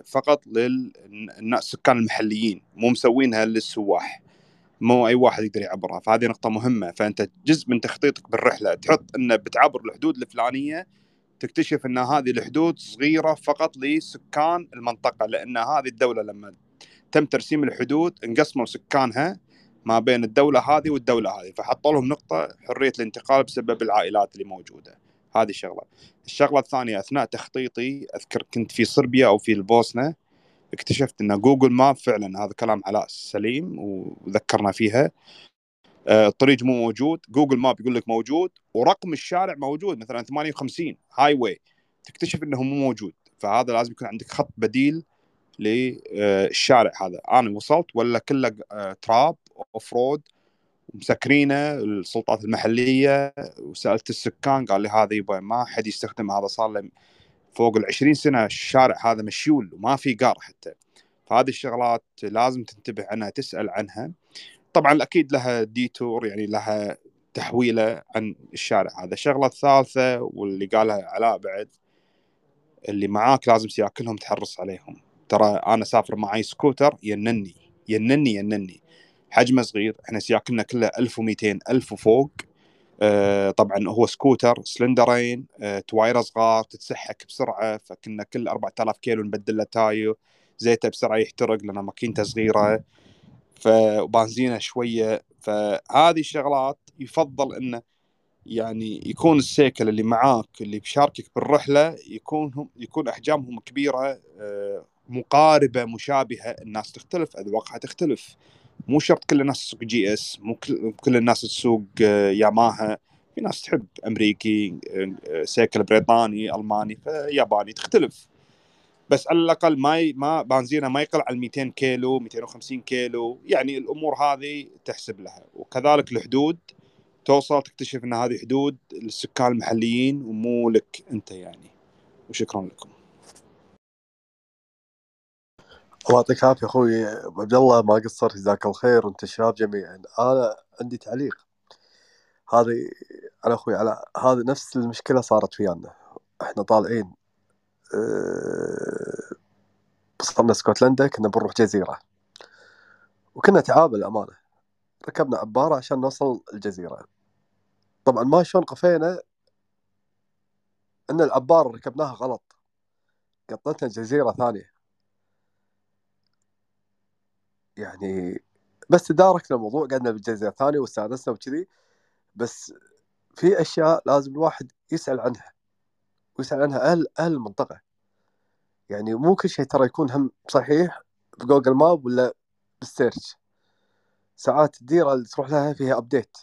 فقط للناس السكان المحليين. مو مسوينها للسواح. مو أي واحد يقدر يعبرها فهذه نقطة مهمة. فأنت جزء من تخطيطك بالرحلة تحط انه بتعبر الحدود الفلانية تكتشف إن هذه الحدود صغيرة فقط لسكان المنطقة لأن هذه الدولة لما تم ترسيم الحدود انقسموا سكانها ما بين الدولة هذه والدولة هذه. فحطوا لهم نقطة حرية الانتقال بسبب العائلات اللي موجودة. هذه شغله الشغلة الثانية أثناء تخطيطي أذكر كنت في صربيا أو في البوسنة اكتشفت إن Google Maps فعلا هذا كلام علاء سليم وذكرنا فيها. الطريق مو موجود Google Maps يقول لك موجود ورقم الشارع موجود مثلا 58 highway تكتشف إنه مو موجود. فهذا لازم يكون عندك خط بديل للشارع هذا. أنا وصلت ولا كله تراب off road مسكرينه السلطات المحلية وسألت السكان قال لي هذا يبه ما حد يستخدم هذا صار له فوق ال 20 سنة الشارع هذا مشيول وما في قار حتى. فهذه الشغلات لازم تنتبه عنها تسأل عنها. طبعا أكيد لها detour يعني لها تحويلة عن الشارع. هذا الشغله الثالثه واللي قالها علاء بعد اللي معاك لازم سياكلهم تحرص عليهم. ترى أنا سافر معي سكوتر ينني ينني ينني. حجمه صغير إحنا سياكلنا كله 1200 1000 وفوق. طبعا هو سكوتر سلندرين آه توايره صغار تتسحك بسرعة فكنا كل 4000 كيلو نبدل له تاير وزيته بسرعة يحترق لأن ماكينته صغيرة فبنزينه شوية فهذه الشغلات يفضل إنه يعني يكون السيكل اللي معاك اللي بيشاركك بالرحلة يكون هم يكون أحجامهم كبيرة آه مقاربة مشابهة الناس تختلف أذواقها تختلف. مو شرط كل الناس تسوق GS مو كل الناس تسوق ياماها في ناس تحب أمريكي سيكل بريطاني ألماني ياباني تختلف. بس على الأقل ما ما بنزينة ما يقل عن 200 كيلو 250 كيلو. يعني الأمور هذه تحسب لها. وكذلك الحدود توصل تكتشف إن هذه حدود للسكان المحليين ومو لك أنت يعني. وشكرا لكم. الله يعطيك العافية أخوي عبد الله ما قصرت جزاك الله خير وأنت الشباب جميعا أنا عندي تعليق. هذه على أخوي على هذه نفس المشكلة صارت ويانا. إحنا طالعين أه وصلنا اسكتلندا كنا بنروح جزيرة. وكنا تعابل امانه ركبنا عبارة عشان نوصل الجزيرة. طبعا ما شلون قفينا إن العبارة ركبناها غلط. قطتنا جزيرة ثانية. يعني بس تداركنا الموضوع قعدنا بالجزيرة الثانية واستأنسنا وكذي بس في أشياء لازم الواحد يسأل عنها ويسأل عنها أهل أهل المنطقة. يعني مو كل شيء ترى يكون هم صحيح ب Google Maps ولا بال search ساعات الديرة اللي تروح لها فيها update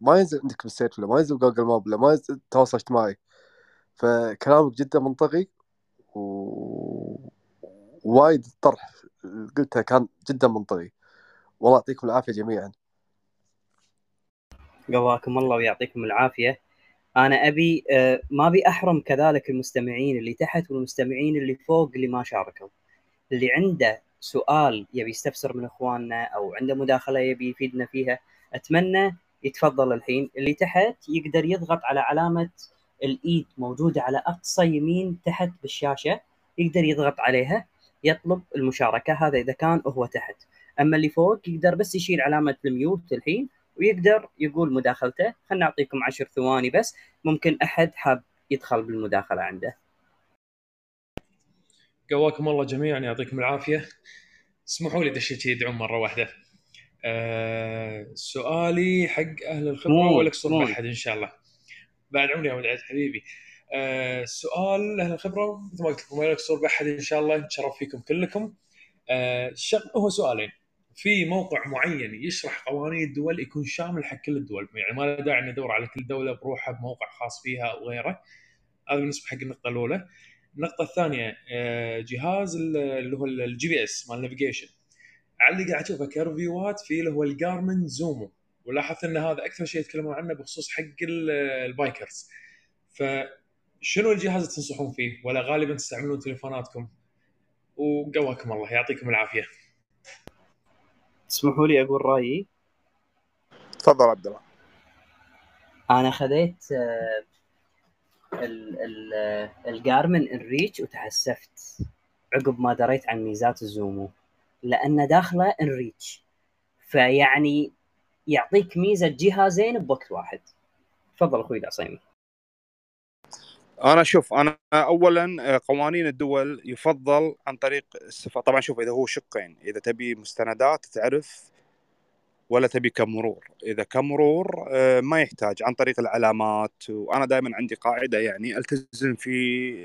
ما ينزل عندك بال search ولا ما ينزل Google Maps ولا ما ينزل تواصل اجتماعي. فكلامك جدا منطقي و وايد الطرح قلتها كان جدا منطقي. والله يعطيكم العافية جميعا. قواكم الله ويعطيكم العافية. أنا أبي ما أبي أحرم كذلك المستمعين اللي تحت والمستمعين اللي فوق اللي ما شاركوا. اللي عنده سؤال يبي يستفسر من إخواننا أو عنده مداخلة يبي يفيدنا فيها أتمنى يتفضل الحين. اللي تحت يقدر يضغط على علامة الإيد موجودة على أقصى يمين تحت بالشاشة يقدر يضغط عليها. يطلب المشاركة هذا إذا كان هو تحت. أما اللي فوق يقدر بس يشيل علامة الميوت الحين ويقدر يقول مداخلته. خلنا نعطيكم عشر ثواني بس ممكن أحد حاب يدخل بالمداخلة عنده. قواكم الله جميعا يعطيكم العافية. اسمحوا لي دشيت يدعون مرة واحدة. أه سؤالي حق أهل الخبرة ولا اقصر أحد إن شاء الله. بعد عمري يا ابو حبيبي. آه سؤال أهل الخبرة؟ مثل ما قلت لكم ما يقصر بأحد إن شاء الله نتشرف فيكم كلكم. آه. هو سؤالين. في موقع معين يشرح قوانين الدول يكون شامل حق كل الدول. يعني ما له داعي ندور على كل دولة بروحها بموقع خاص فيها أو غيره. هذا بالنسبة حق النقطة الأولى. النقطة الثانية آه، جهاز ال- اللي هو ال GPS مال navigation على اللي قاعد أشوفه ك reviewات في اللي هو ال Garmin Zumo. ولاحظت إن هذا أكثر شيء يتكلمون عنه بخصوص حق ال- ال bikers. فشنو الجهاز اللي تنصحون فيه؟ ولا غالبا تستعملون تليفوناتكم. وقواكم الله يعطيكم العافية. تسمحوا لي أقول رأيي. تفضل عبد الله. أنا خذيت آه، ال- ال- آه، ال Garmin inReach وتحسفت عقب ما دريت عن ميزات ال Zumo لأن داخله inReach فيعني يعطيك ميزة جهازين بوقت واحد. تفضل أخوي العصيمي. أنا شوف أنا اولا آه، قوانين الدول يفضل عن طريق السفاره طبعا شوف إذا هو شقين إذا تبي مستندات تعرف ولا تبي كمرور. إذا كمرور آه، ما يحتاج عن طريق العلامات. وأنا دائما عندي قاعدة يعني ألتزم في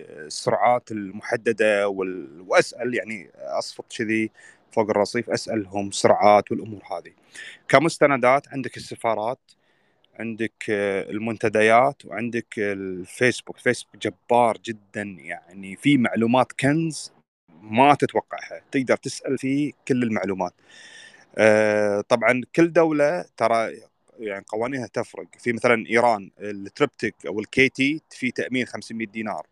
السرعات المحددة وال... وأسأل يعني أصفط كذي فوق الرصيف أسألهم سرعات والأمور هذه. كمستندات عندك السفارات عندك آه، المنتديات وعندك الفيسبوك. الفيسبوك جبار جدا يعني في معلومات كنز ما تتوقعها. تقدر تسأل فيه كل المعلومات. آه، طبعا كل دولة ترى يعني قوانينها تفرق. في مثلا إيران ال triptyque أو ال KTI في تأمين 500 دينار.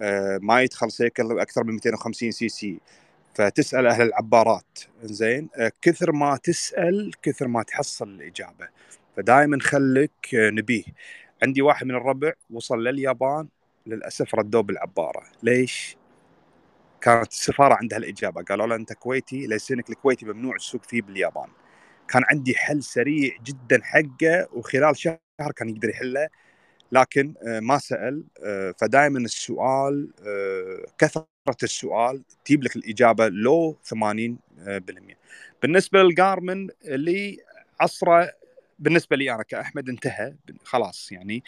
آه، ما يدخل سيكل أكثر من 250 سي سي. فتسأل أهل العبارات. زين كثر ما تسأل كثر ما تحصل الإجابة. فدائما خليك آه، نبيه. عندي واحد من الربع وصل لليابان للأسف ردوه بالعبارة. ليش؟ كانت السفارة عندها الإجابة. قالوا له أنت كويتي ليسنك الكويتي ممنوع السوق فيه باليابان. كان عندي حل سريع جدا حقه وخلال شهر كان يقدر يحله لكن آه، ما سأل. آه، فدائما السؤال كثرة السؤال تجيب لك الإجابة لو 80 آه، بالمية. بالنسبة للجارمن اللي عصره بالنسبة لي أنا كأحمد انتهى خلاص يعني.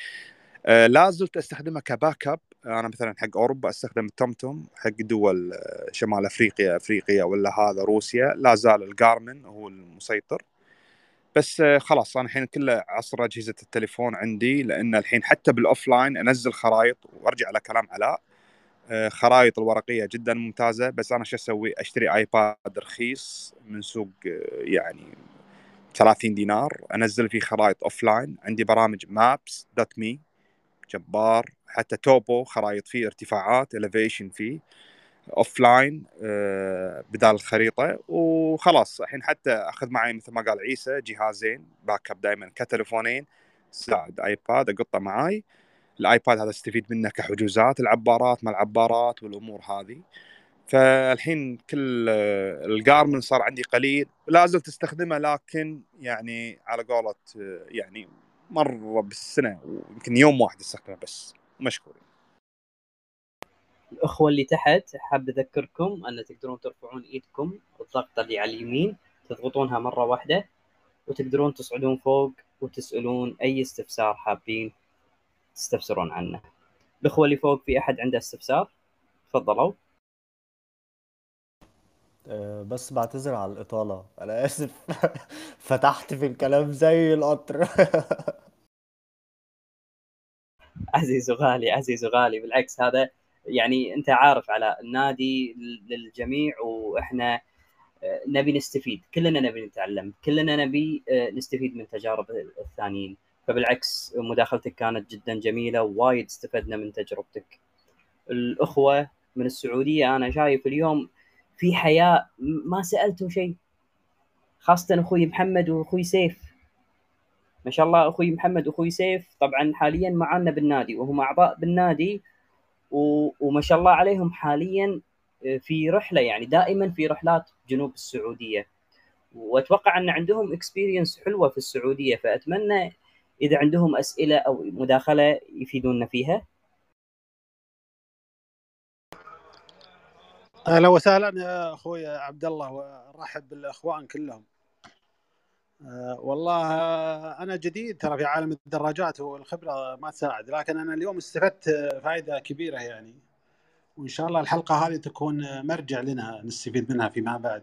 آه، لا زلت استخدمها كباك أب. أنا مثلا حق أوروبا أستخدم التومتوم حق دول آه، شمال أفريقيا أفريقيا ولا هذا روسيا. لا زال الجارمن هو المسيطر. بس آه، خلاص أنا الحين كله عصر أجهزة التليفون عندي لأن الحين حتى بال offline أنزل خرائط وأرجع على كلام علاء. خرائط الورقية جدا ممتازة. بس أنا شو أسوي؟ أشتري iPad رخيص من سوق يعني 30 دينار أنزل فيه خرائط offline عندي برامج Maps.me جبار حتى topo خرائط فيه ارتفاعات elevation فيه offline بدال الخريطة وخلاص. الحين حتى أخذ معي مثل ما قال عيسى جهازين backup دائما كتليفونين ساعد iPad أقطه معاي. ال iPad هذا أستفيد منه كحجوزات العبارات ما العبارات والأمور هذه. فالحين كل آه، ال Garmin صار عندي قليل. لا زلت أستخدمه لكن يعني على قولة آه، يعني مرة بالسنة ويمكن يوم واحد أستخدمه بس. مشكور الأخوة اللي تحت حاب أذكركم أن تقدرون ترفعون إيدكم الضغطه اللي على اليمين. تضغطونها مرة واحدة وتقدرون تصعدون فوق وتسألون أي استفسار حابين تستفسرون عنه. الأخوة اللي فوق في أحد عنده استفسار؟ تفضلوا. آه، بس بعتذر على الإطالة. أنا آسف. فتحت في الكلام زي القطر. عزيز وغالي عزيز وغالي بالعكس هذا يعني أنت عارف على النادي للجميع وإحنا آه، نبي نستفيد. كلنا نبي نتعلم. كلنا نبي آه، نستفيد من تجارب الثانيين. فبالعكس مداخلتك كانت جدا جميلة ووايد استفدنا من تجربتك. الأخوة من السعودية أنا شايف اليوم في حياة ما سالتوا شيء. خاصة أخوي محمد وأخوي سيف. ما شاء الله أخوي محمد وأخوي سيف. طبعا حاليا معنا بالنادي وهم أعضاء بالنادي. و... وما شاء الله عليهم حاليا في رحلة يعني دائما في رحلات جنوب السعودية. وأتوقع أن عندهم اكسبيرينس حلوة في السعودية فأتمنى إذا عندهم أسئلة أو مداخلة يفيدونا فيها. أهلا وسهلا يا أخوي عبد الله وارحب بالأخوان كلهم. آه، والله آه، أنا جديد ترى في عالم الدراجات والخبره ما تساعد لكن أنا اليوم استفدت آه، فائده كبيرة يعني. وإن شاء الله الحلقة هذه تكون آه، مرجع لنا نستفيد منها فيما بعد.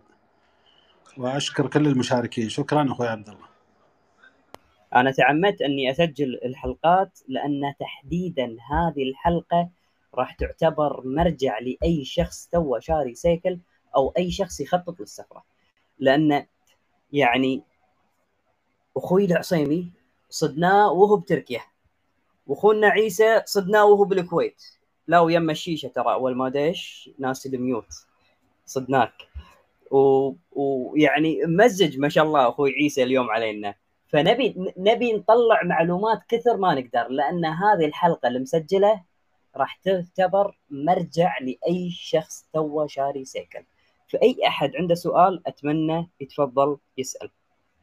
وأشكر كل المشاركين. شكرا أخوي عبد الله. أنا تعمدت أني أسجل الحلقات لأن تحديدا هذه الحلقة راح تعتبر مرجع لأي شخص تو شاري سيكل أو أي شخص يخطط للسفرة. لأن يعني أخوي العصيمي صدناه وهو بتركيا. وأخونا عيسى صدناه وهو بالكويت. لا ويما الشيشه ترى أول ما دش ناس الميوت صدناك. و- ويعني مزج ما شاء الله أخوي عيسى اليوم علينا. فنبي نبي نطلع معلومات كثر ما نقدر لأن هذه الحلقة المسجله راح تعتبر مرجع لأي شخص تو شاري سيكل. فأي أحد عنده سؤال أتمنى يتفضل يسأل.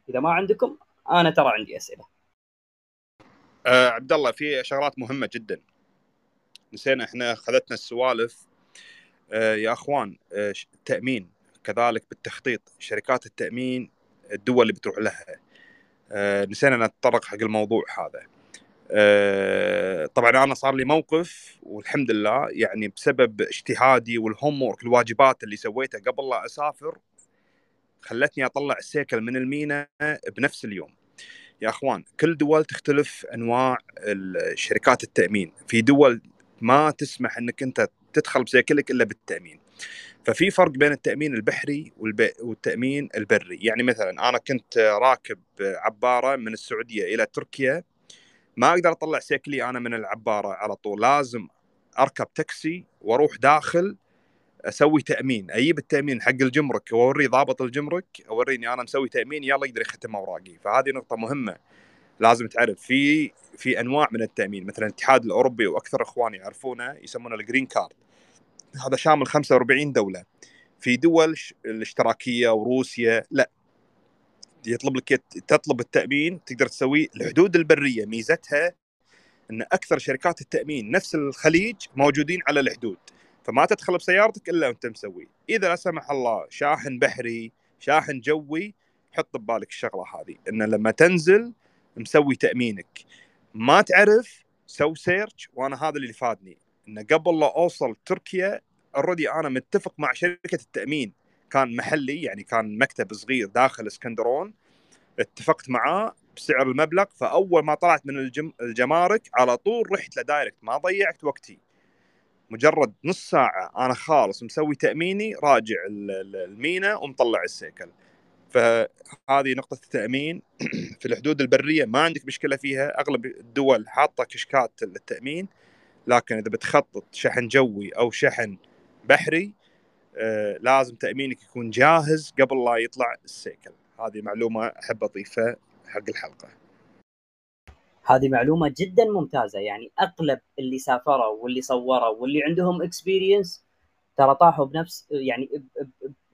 إذا ما عندكم أنا ترى عندي أسئلة. آه عبد الله في شغلات مهمة جدا. نسينا إحنا خذتنا السوالف. آه يا أخوان آه التأمين. كذلك بالتخطيط. شركات التأمين الدول اللي بتروح لها. آه نسينا نتطرق حق الموضوع هذا. طبعا أنا صار لي موقف والحمد لله يعني بسبب اجتهادي والهوم الواجبات اللي سويتها قبل لا أسافر خلتني أطلع السيكل من المينا بنفس اليوم. يا إخوان كل دول تختلف أنواع شركات التأمين. في دول ما تسمح إنك أنت تدخل بسيكلك إلا بالتأمين. ففي فرق بين التأمين البحري. والتأمين البري. يعني مثلا أنا كنت راكب عبارة من السعودية إلى تركيا ما أقدر أطلع سيكلي أنا من العبارة على طول. لازم أركب تاكسي وأروح داخل أسوي تأمين. أجيب التأمين حق الجمرك واوري ضابط الجمرك أوريني أنا مسوي تأمين يلا يقدر يختم اوراقي فهذه نقطة مهمة لازم تعرف. في في أنواع من التأمين. مثلا الاتحاد الأوروبي وأكثر إخواني يعرفونه يسمونه ال green card هذا شامل 45 دولة. في دول الاشتراكية وروسيا لا. يطلب لك تطلب التأمين تقدر تسويه الحدود البرية. ميزتها إن أكثر شركات التأمين نفس الخليج موجودين على الحدود فما تدخل بسيارتك إلا وأنت مسوي. إذا لا سمح الله شاحن بحري شاحن جوي حط ببالك الشغلة هذه. إن لما تنزل مسوي تأمينك. ما تعرف سو search وأنا هذا اللي فادني. إن قبل لا أوصل تركيا already أنا متفق مع شركة التأمين. كان محلي يعني كان مكتب صغير داخل اسكندرون. اتفقت معاه بسعر المبلغ فأول ما طلعت من الجم... الجمارك على طول رحت له direct ما ضيعت وقتي. مجرد نص ساعة أنا خالص مسوي تأميني راجع ال- ال- المينا ومطلع السيكل. فهذه نقطة التأمين. في الحدود البرية ما عندك مشكلة فيها أغلب الدول حاطة كشكات للتأمين. لكن إذا بتخطط شحن جوي أو شحن بحري لازم تأمينك يكون جاهز قبل لا يطلع السيكل. هذه معلومة أحب أضيفها حق الحلقة. هذه معلومة جدا ممتازة. يعني أغلب اللي سافروا واللي صوروا واللي عندهم اكسبيرينس ترى طاحوا بنفس يعني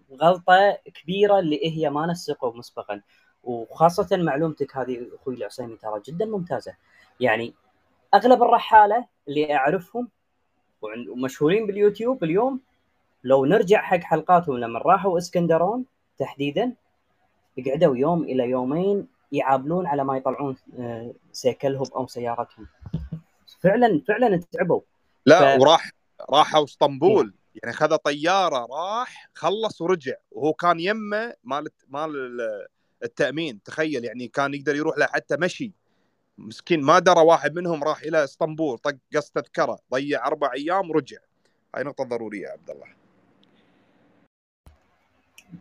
بغلطة كبيرة اللي هي ما نسقوا مسبقا. وخاصة معلومتك هذه أخوي العصيمي ترى جدا ممتازة. يعني أغلب الرحالة اللي أعرفهم ومشهورين باليوتيوب اليوم لو نرجع حق حلقاتهم لما راحوا اسكندرون تحديدا قعدوا يوم إلى يومين يعابلون على ما يطلعون آه، سيكلهم أو سيارتهم. فعلا فعلا تعبوا. لا ف- وراح راحوا اسطنبول. يعني خذ طيارة راح خلص ورجع. وهو كان يمه مال مال ال- التأمين. تخيل يعني كان يقدر يروح له حتى مشي. مسكين ما درى واحد منهم راح إلى اسطنبول طق قص تذكرة ضيع أربع أيام ورجع. هاي نقطة ضرورية يا عبد الله.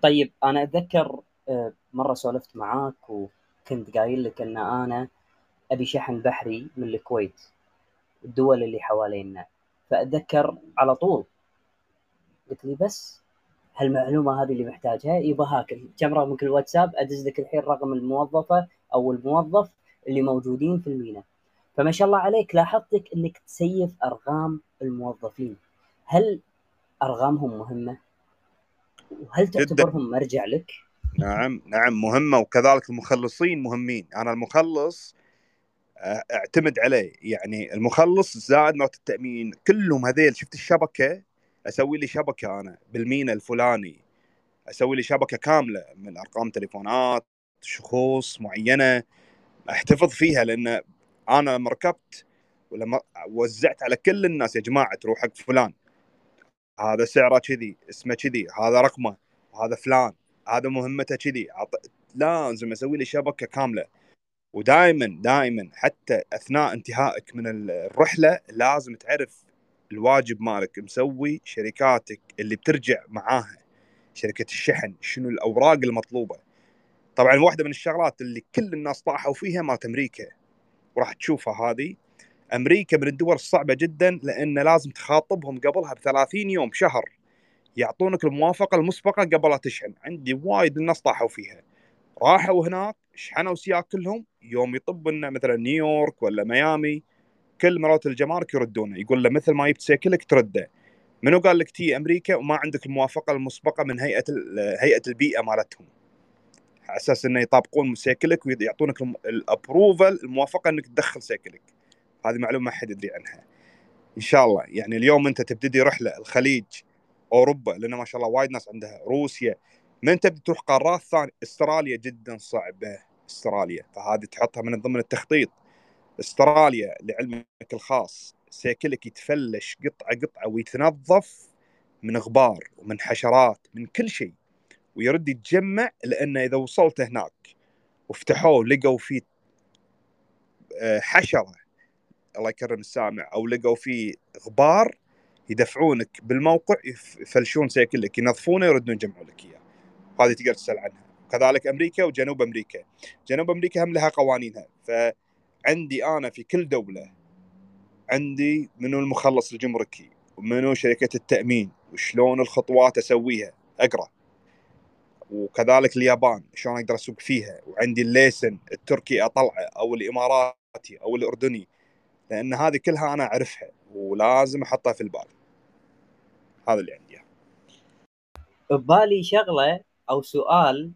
طيب أنا أتذكر آه، مرة سولفت معاك وكنت قايل لك إن أنا أبي شحن بحري من الكويت الدول اللي حوالينا. فأتذكر على طول قلت لي بس هالمعلومة هذه اللي محتاجها يبا هاك كم رقمك الواتساب أدز لك الحين رقم الموظفة أو الموظف اللي موجودين في المينا. فما شاء الله عليك لاحظتك إنك تسيف أرقام الموظفين. هل أرقامهم مهمة؟ وهل جدا. تعتبرهم مرجع لك؟ نعم نعم مهمة وكذلك المخلصين مهمين. أنا المخلص آه، أعتمد عليه. يعني المخلص زائد مرة التأمين. كلهم هذيل شفت الشبكة؟ أسوي لي شبكة أنا بالمينا الفلاني. أسوي لي شبكة كاملة من أرقام تليفونات شخوص معينة أحتفظ فيها لأن أنا لما ركبت ولما وزعت على كل الناس يا جماعة تروح حق فلان. هذا سعره كذي اسمه كذي هذا رقمه هذا فلان هذا مهمته كذي عط- لازم أسوي لي شبكة كاملة. ودائما دائما حتى أثناء انتهائك من الرحلة لازم تعرف الواجب مالك مسوي شركاتك اللي بترجع معاها. شركة الشحن شنو الأوراق المطلوبة. طبعا واحدة من الشغلات اللي كل الناس طاحوا فيها مالت أمريكا. وراح تشوفها هذه. أمريكا من الدول الصعبة جدا لأن لازم تخاطبهم قبلها ب 30 يوم شهر. يعطونك الموافقة المسبقة قبل لا تشحن. عندي وايد الناس طاحوا فيها. راحوا هناك شحنوا سياق كلهم. يوم يطب لنا مثلا نيويورك ولا ميامي كل مرات الجمارك يردونه. يقول له مثل ما جبت سيكلك ترده. منو قال لك تجي أمريكا وما عندك الموافقة المسبقة من هيئة هيئة البيئة مالتهم؟ على أساس إنه يطابقون سيكلك ويعطونك ال approval الموافقة إنك تدخل سيكلك. هذه معلومة ما حد يدري عنها. إن شاء الله. يعني اليوم أنت تبتدي رحلة الخليج أوروبا لأن ما شاء الله وايد ناس عندها. روسيا. من تبي تروح قارات ثانية؟ أستراليا جدا صعبة. أستراليا. فهذه تحطها من ضمن التخطيط. أستراليا لعلمك الخاص. سيكلك يتفلش قطعة قطعة ويتنظف من غبار ومن حشرات من كل شيء. ويرد يتجمع لأنه إذا وصلت هناك وفتحوه لقوا فيه آه، حشرة الله يكرم السامع أو لقوا فيه غبار يدفعونك بالموقع يف- يفلشون سيكلك ينظفونه يردون يجمعوا لك إياه. هذه تقدر تسأل عنها. كذلك أمريكا وجنوب أمريكا. جنوب أمريكا هم لها قوانينها. فعندي أنا في كل دولة عندي منو المخلص الجمركي ومنو شركة التأمين وشلون الخطوات أسويها. أقرأ. وكذلك اليابان شلون أقدر أسوق فيها. وعندي الليسن التركي أطلعه أو الإماراتي أو الأردني. لأن هذه كلها أنا أعرفها ولازم أحطها في البال هذا اللي عندي ببالي شغلة أو سؤال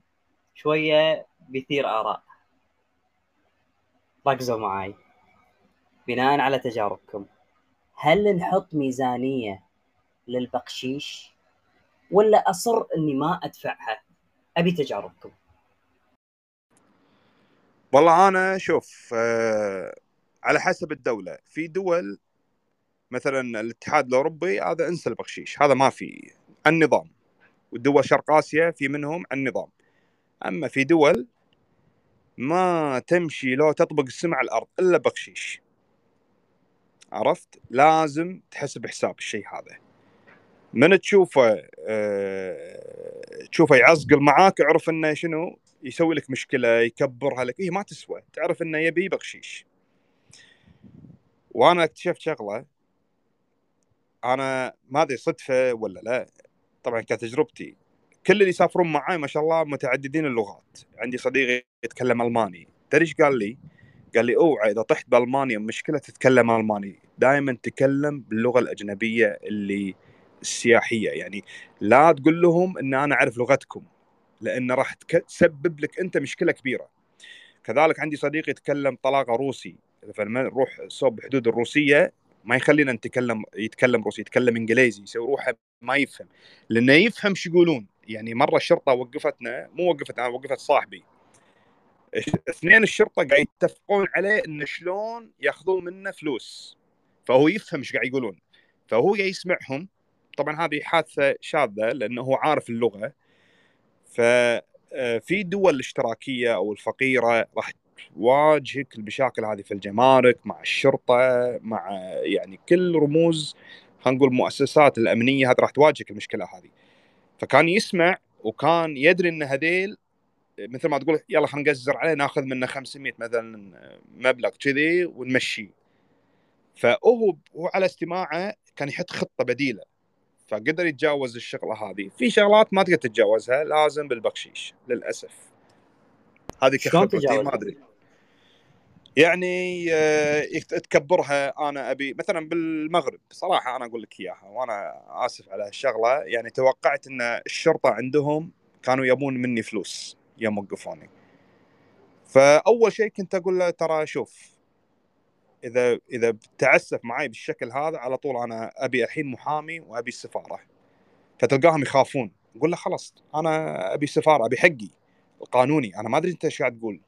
شوية بيثير آراء. ركزوا معاي. بناء على تجاربكم. هل نحط ميزانية للبقشيش ولا أصر إني ما أدفعها؟ أبي تجاربكم. والله أنا شوف آه على حسب الدولة. في دول مثلا الاتحاد الأوروبي هذا أنسى البخشيش هذا ما في النظام. والدول شرق آسيا في منهم النظام. أما في دول ما تمشي لو تطبق السمع الأرض إلا بخشيش عرفت؟ لازم تحسب حساب الشيء هذا. من تشوفه آه، تشوفه يعزقل معاك اعرف إنه شنو؟ يسوي لك مشكلة يكبرها لك. هي ما تسوى. تعرف إنه يبي بخشيش وأنا اكتشفت شغلة. أنا ما أدري صدفة ولا لا. طبعا كتجربتي. كل اللي يسافرون معاي ما شاء الله متعددين اللغات. عندي صديقي يتكلم ألماني. تدري إيش قال لي؟ قال لي أوعى إذا طحت بألمانيا مشكلة تتكلم ألماني. دائما تكلم باللغة الأجنبية اللي السياحية. يعني لا تقول لهم إن أنا أعرف لغتكم لأن راح تسبب لك أنت مشكلة كبيرة. كذلك عندي صديق يتكلم طلاقه روسي. فلما نروح صوب حدود الروسية ما يخلينا نتكلم يتكلم روسي يتكلم إنجليزي يسوي روحه ما يفهم. لأنه يفهم شو يقولون. يعني مرة الشرطة وقفتنا مو وقفتنا وقفت صاحبي. اثنين الشرطة قاعد يتفقون عليه انه شلون ياخذون منه فلوس. فهو يفهم إيش قاعد يقولون. فهو قاعد يسمعهم. طبعا هذه حادثة شاذة لأنه هو عارف اللغة. ففي دول الاشتراكية أو الفقيرة راح تواجهك المشاكل هذه في الجمارك مع الشرطة مع يعني كل رموز خلينا نقول المؤسسات الأمنية هذه راح تواجهك المشكلة هذه. فكان يسمع وكان يدري إن هذيل مثل ما تقول يلا خلينا نقزر عليه ناخذ منه 500 مثلا مبلغ كذي ونمشيه. فهو هو على استماعه كان يحط خطة بديلة. فقدر يتجاوز الشغلة هذه. في شغلات ما تقدر تتجاوزها لازم بالبخشيش للأسف. هذه تجاوز؟ ما أدري. يعني آه، تكبرها. أنا أبي مثلا بالمغرب صراحة أنا أقول لك إياها وأنا آسف على هالشغلة. يعني توقعت إن الشرطة عندهم كانوا يبون مني فلوس يوم وقفوني. فأول شيء كنت أقول له ترى شوف إذا إذا بتعسف معي بالشكل هذا على طول أنا أبي الحين محامي وأبي السفارة. فتلقاهم يخافون. أقول له خلاص أنا أبي سفارة أبي حقي القانوني. أنا ما أدري أنت إيش قاعد تقول.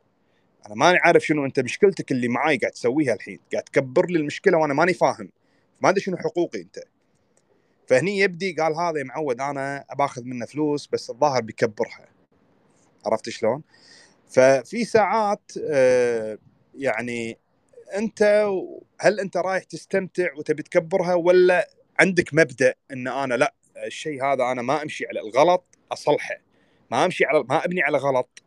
أنا ماني عارف شنو أنت مشكلتك اللي معاي قاعد تسويها الحين قاعد تكبر لي المشكلة وأنا ماني فاهم. ما أدري شنو حقوقي أنت. فهني يبدي قال هذا يا معود أنا باخذ منه فلوس بس الظاهر بيكبرها. عرفت شلون؟ ففي ساعات آه، يعني أنت هل أنت رايح تستمتع وتبي تكبرها ولا عندك مبدأ إن أنا لأ الشيء هذا أنا ما أمشي على الغلط أصلحه. ما أمشي على ما أبني على غلط.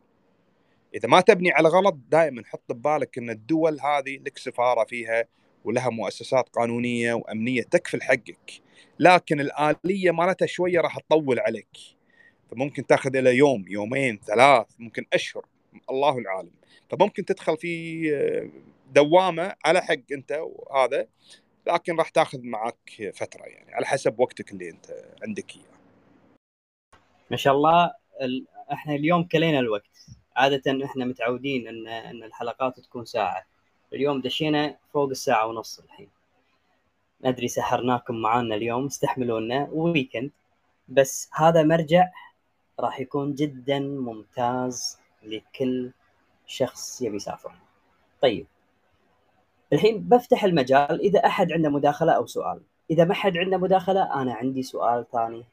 إذا ما تبني على غلط دائما حط ببالك إن الدول هذه لك سفارة فيها ولها مؤسسات قانونية وأمنية تكفل حقك. لكن الآلية مالتها شوية راح تطول عليك. فممكن تأخذ إلى يوم يومين ثلاث ممكن أشهر الله العالم. فممكن تدخل في دوامة على حق أنت وهذا لكن راح تأخذ معك فترة يعني على حسب وقتك اللي أنت عندك إياه. ما شاء الله ال... إحنا اليوم كلينا الوقت. عادة إحنا متعودين ان إن الحلقات تكون ساعة. اليوم دشينا فوق الساعة ونص الحين. ندري سحرناكم معانا اليوم استحملونا ويكند بس هذا مرجع راح يكون جدا ممتاز لكل شخص يبي يسافر. طيب. الحين بفتح المجال. إذا أحد عنده مداخلة أو سؤال. إذا ما حد عنده مداخلة أنا عندي سؤال ثاني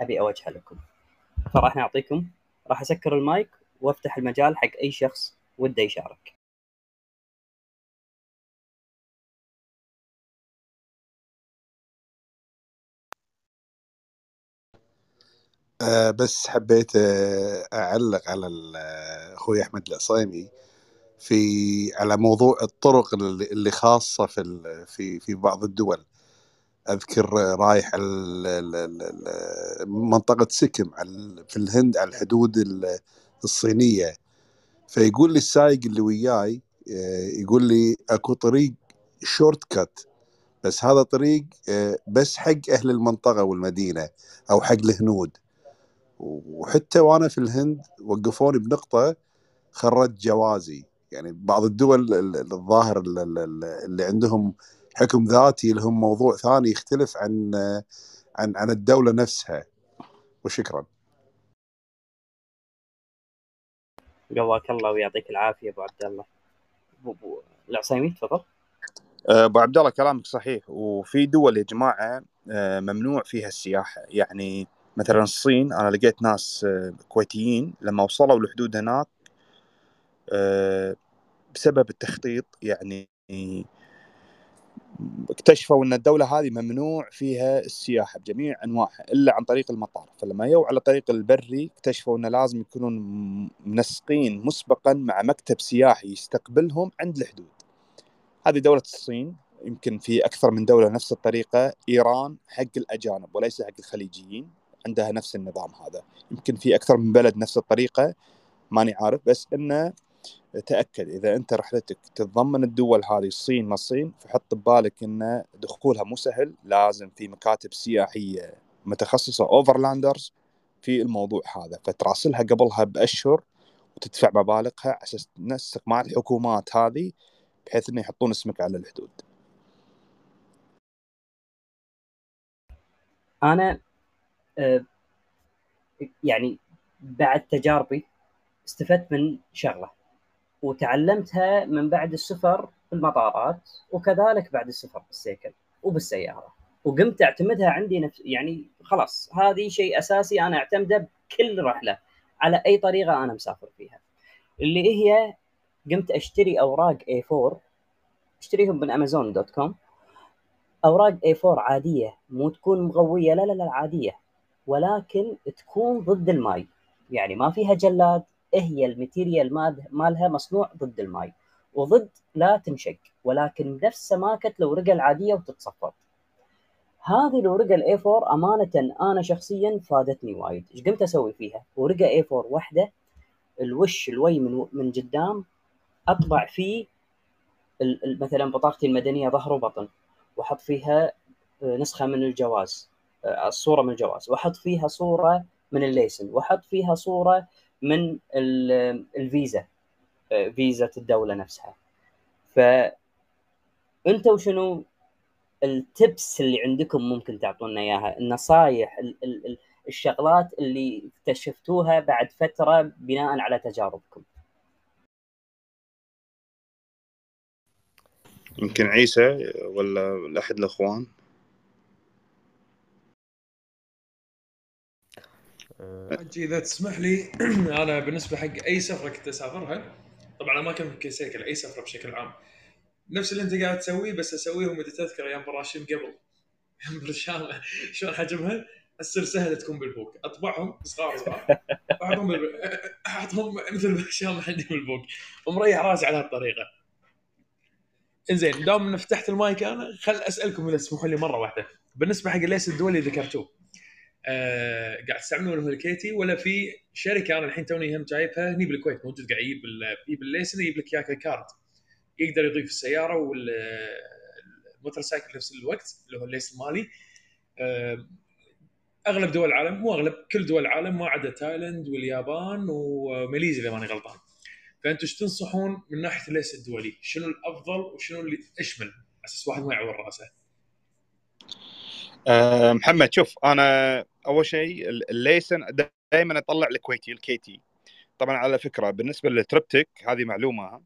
أبي أوجهه لكم. فراح نعطيكم. راح أسكر المايك. وأفتح المجال حق أي شخص وده يشارك. آه، بس حبيت آه، أعلق على آه، أخوي أحمد العصيمي في على موضوع الطرق اللي خاصة في في في بعض الدول. أذكر رايح منطقة سكم في الهند على الحدود ال- الصينية. فيقول لي السايق اللي وياي آه، يقول لي أكو طريق شورت كات بس هذا طريق آه، بس حق أهل المنطقة والمدينة أو حق الهنود. وحتى وأنا في الهند وقفوني بنقطة خرجت جوازي. يعني بعض الدول ال- ال- الظاهر ال- ال- ال- اللي عندهم حكم ذاتي لهم موضوع ثاني يختلف عن عن عن الدولة نفسها. وشكرا. قواك الله ويعطيك العافية أبو عبد الله. العصيمي تفضل. آه، أبو عبد الله كلامك صحيح. وفي دول يا جماعة آه، ممنوع فيها السياحة. يعني مثلا الصين أنا لقيت ناس آه، كويتيين لما وصلوا الحدود هناك بسبب التخطيط يعني اكتشفوا إن الدولة هذه ممنوع فيها السياحة بجميع أنواعها إلا عن طريق المطار. فلما يو على طريق البري اكتشفوا انه لازم يكونون منسقين مسبقا مع مكتب سياحي يستقبلهم عند الحدود. هذه دولة الصين يمكن في أكثر من دولة نفس الطريقة إيران حق الأجانب وليس حق الخليجيين عندها نفس النظام هذا. يمكن في أكثر من بلد نفس الطريقة ماني عارف بس إنه تأكد. إذا أنت رحلتك تتضمن الدول هذه الصين ما الصين فحط ببالك إن دخولها مو سهل. لازم في مكاتب سياحية متخصصة اوفرلاندرز في الموضوع هذا. فتراسلها قبلها بأشهر وتدفع مبالغها على أساس تنسق مع الحكومات هذه بحيث إنه يحطون اسمك على الحدود. أنا آه، يعني بعد تجاربي استفدت من شغلة. وتعلمتها من بعد السفر في المطارات وكذلك بعد السفر بالسيكل وبالسيارة. وقمت أعتمدها عندي نفس يعني خلاص هذه شيء أساسي أنا أعتمده بكل رحلة على أي طريقة أنا مسافر فيها. اللي هي قمت أشتري أوراق A4 أشتريهم من أمازون dot com. أوراق A4 عادية مو تكون مقوية لا لا لا عادية. ولكن تكون ضد الماي. يعني ما فيها جلاد هي ال material مال- مالها مصنوع ضد الماي وضد لا تنشق ولكن نفس سماكة الورقة العادية وتتصفط. هذه الورقة ال A4 أمانة أنا شخصيا فادتني وايد. إيش قمت أسوي فيها؟ ورقة اي 4 واحدة الوش الوي من من قدام أطبع فيه مثلا بطاقتي المدنية ظهر وبطن وأحط فيها آه، نسخة من الجواز آه، الصورة من الجواز وأحط فيها صورة من الليسن وأحط فيها صورة من ال- الفيزا آه، فيزا الدولة نفسها. ف أنتوا شنو التبس اللي عندكم ممكن تعطونا إياها؟ النصائح ال- ال- ال- الشغلات اللي اكتشفتوها بعد فترة بناء على تجاربكم. يمكن عيسى ولا احد الأخوان؟ حجي إذا تسمح لي أنا بالنسبة حق أي سفرة كنت أسافرها طبعا اماكن كسيكل اي سفرة بشكل عام. نفس اللي أنت قاعد تسويه بس أسويهم إذا تذكر أيام براشيم قبل. أيام برشام شلون حجمها؟ تصير سهلة تكون بالبوك. أطبعهم صغار صغار. أحطهم بالب... أحطهم مثل برشام عندي بالبوك. ومريح راسي على هالطريقة. إنزين دام فتحت المايك أنا خل أسألكم إذا تسمحوا لي مرة واحدة. بالنسبة حق الليس الدولي اللي ذكرتوه. آه قاعد تستعملونه الكيتي ولا في شركة أنا الحين توني هم جايبها هني بالكويت موجود قاعد يجيب يجيب الليسن يجيب لك اياه card يقدر يضيف السيارة وال motorcycle نفس الوقت اللي هو الليسن المالي آه، أغلب دول العالم مو أغلب كل دول العالم ما عدا تايلاند واليابان وماليزيا اذا ماني غلطان فانتم إيش تنصحون من ناحية الليسن الدولي؟ شنو الأفضل وشنو اللي أشمل؟ على أساس واحد ما يعور رأسه. أه محمد شوف أنا أول شيء الليسن دائما أطلع الكويتي الكيتي طبعا على فكرة بالنسبة لل triptyque هذه معلومة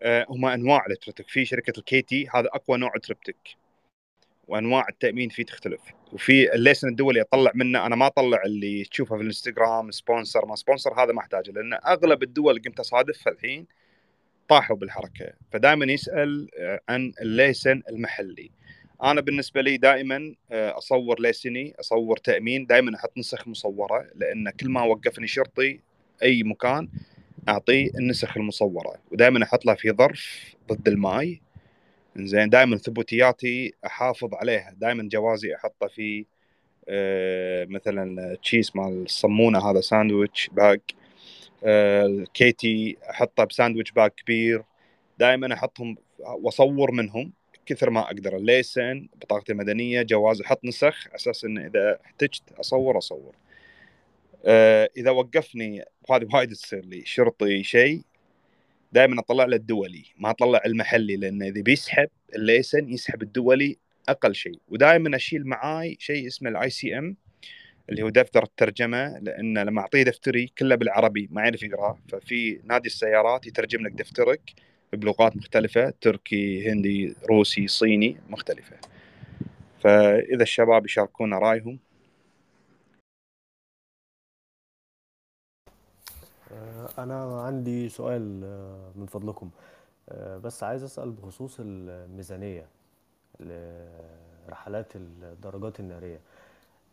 أه هم أنواع ال triptyque في شركة الكيتي هذا أقوى نوع triptyque وأنواع التأمين فيه تختلف. وفي الليسن الدولي أطلع منه أنا ما أطلع اللي تشوفه في الإنستغرام sponsor ما sponsor هذا ما أحتاجه لأن أغلب الدول قمت اصادفها الحين طاحوا بالحركة. فدائما يسأل آه، عن الليسن المحلي. أنا بالنسبة لي دائما آه، أصور ليسني أصور تأمين دائما أحط نسخ مصورة لأن كل ما وقفني شرطي أي مكان أعطيه النسخ المصورة ودائما أحط لها في ظرف ضد الماي. زين دائما ثبوتياتي أحافظ عليها دائما جوازي أحطه في آه، مثلا cheese مال الصمونه هذا sandwich bag آه، الكيتي أحطه ب sandwich bag كبير. دائما أحطهم وأصور منهم. كثر ما أقدر. الليسن بطاقتي المدنية جواز أحط نسخ أساس إن إذا احتجت أصور أصور. آه، إذا وقفني وهذه وايد تصير لي. شرطي شيء دائما أطلع له الدولي. ما أطلع المحلي لأن إذا بيسحب الليسن يسحب الدولي أقل شيء. ودائما أشيل معاي شيء اسمه ال ICM اللي هو دفتر الترجمة لأن لما أعطيه دفتري كله بالعربي ما يعرف يقرأه. ففي نادي السيارات يترجم لك دفترك. بلغات مختلفة تركي هندي روسي صيني مختلفة. فإذا الشباب يشاركونا رأيهم. آه، أنا عندي سؤال آه، من فضلكم. آه، بس عايز أسأل بخصوص الميزانية لرحلات الدراجات النارية.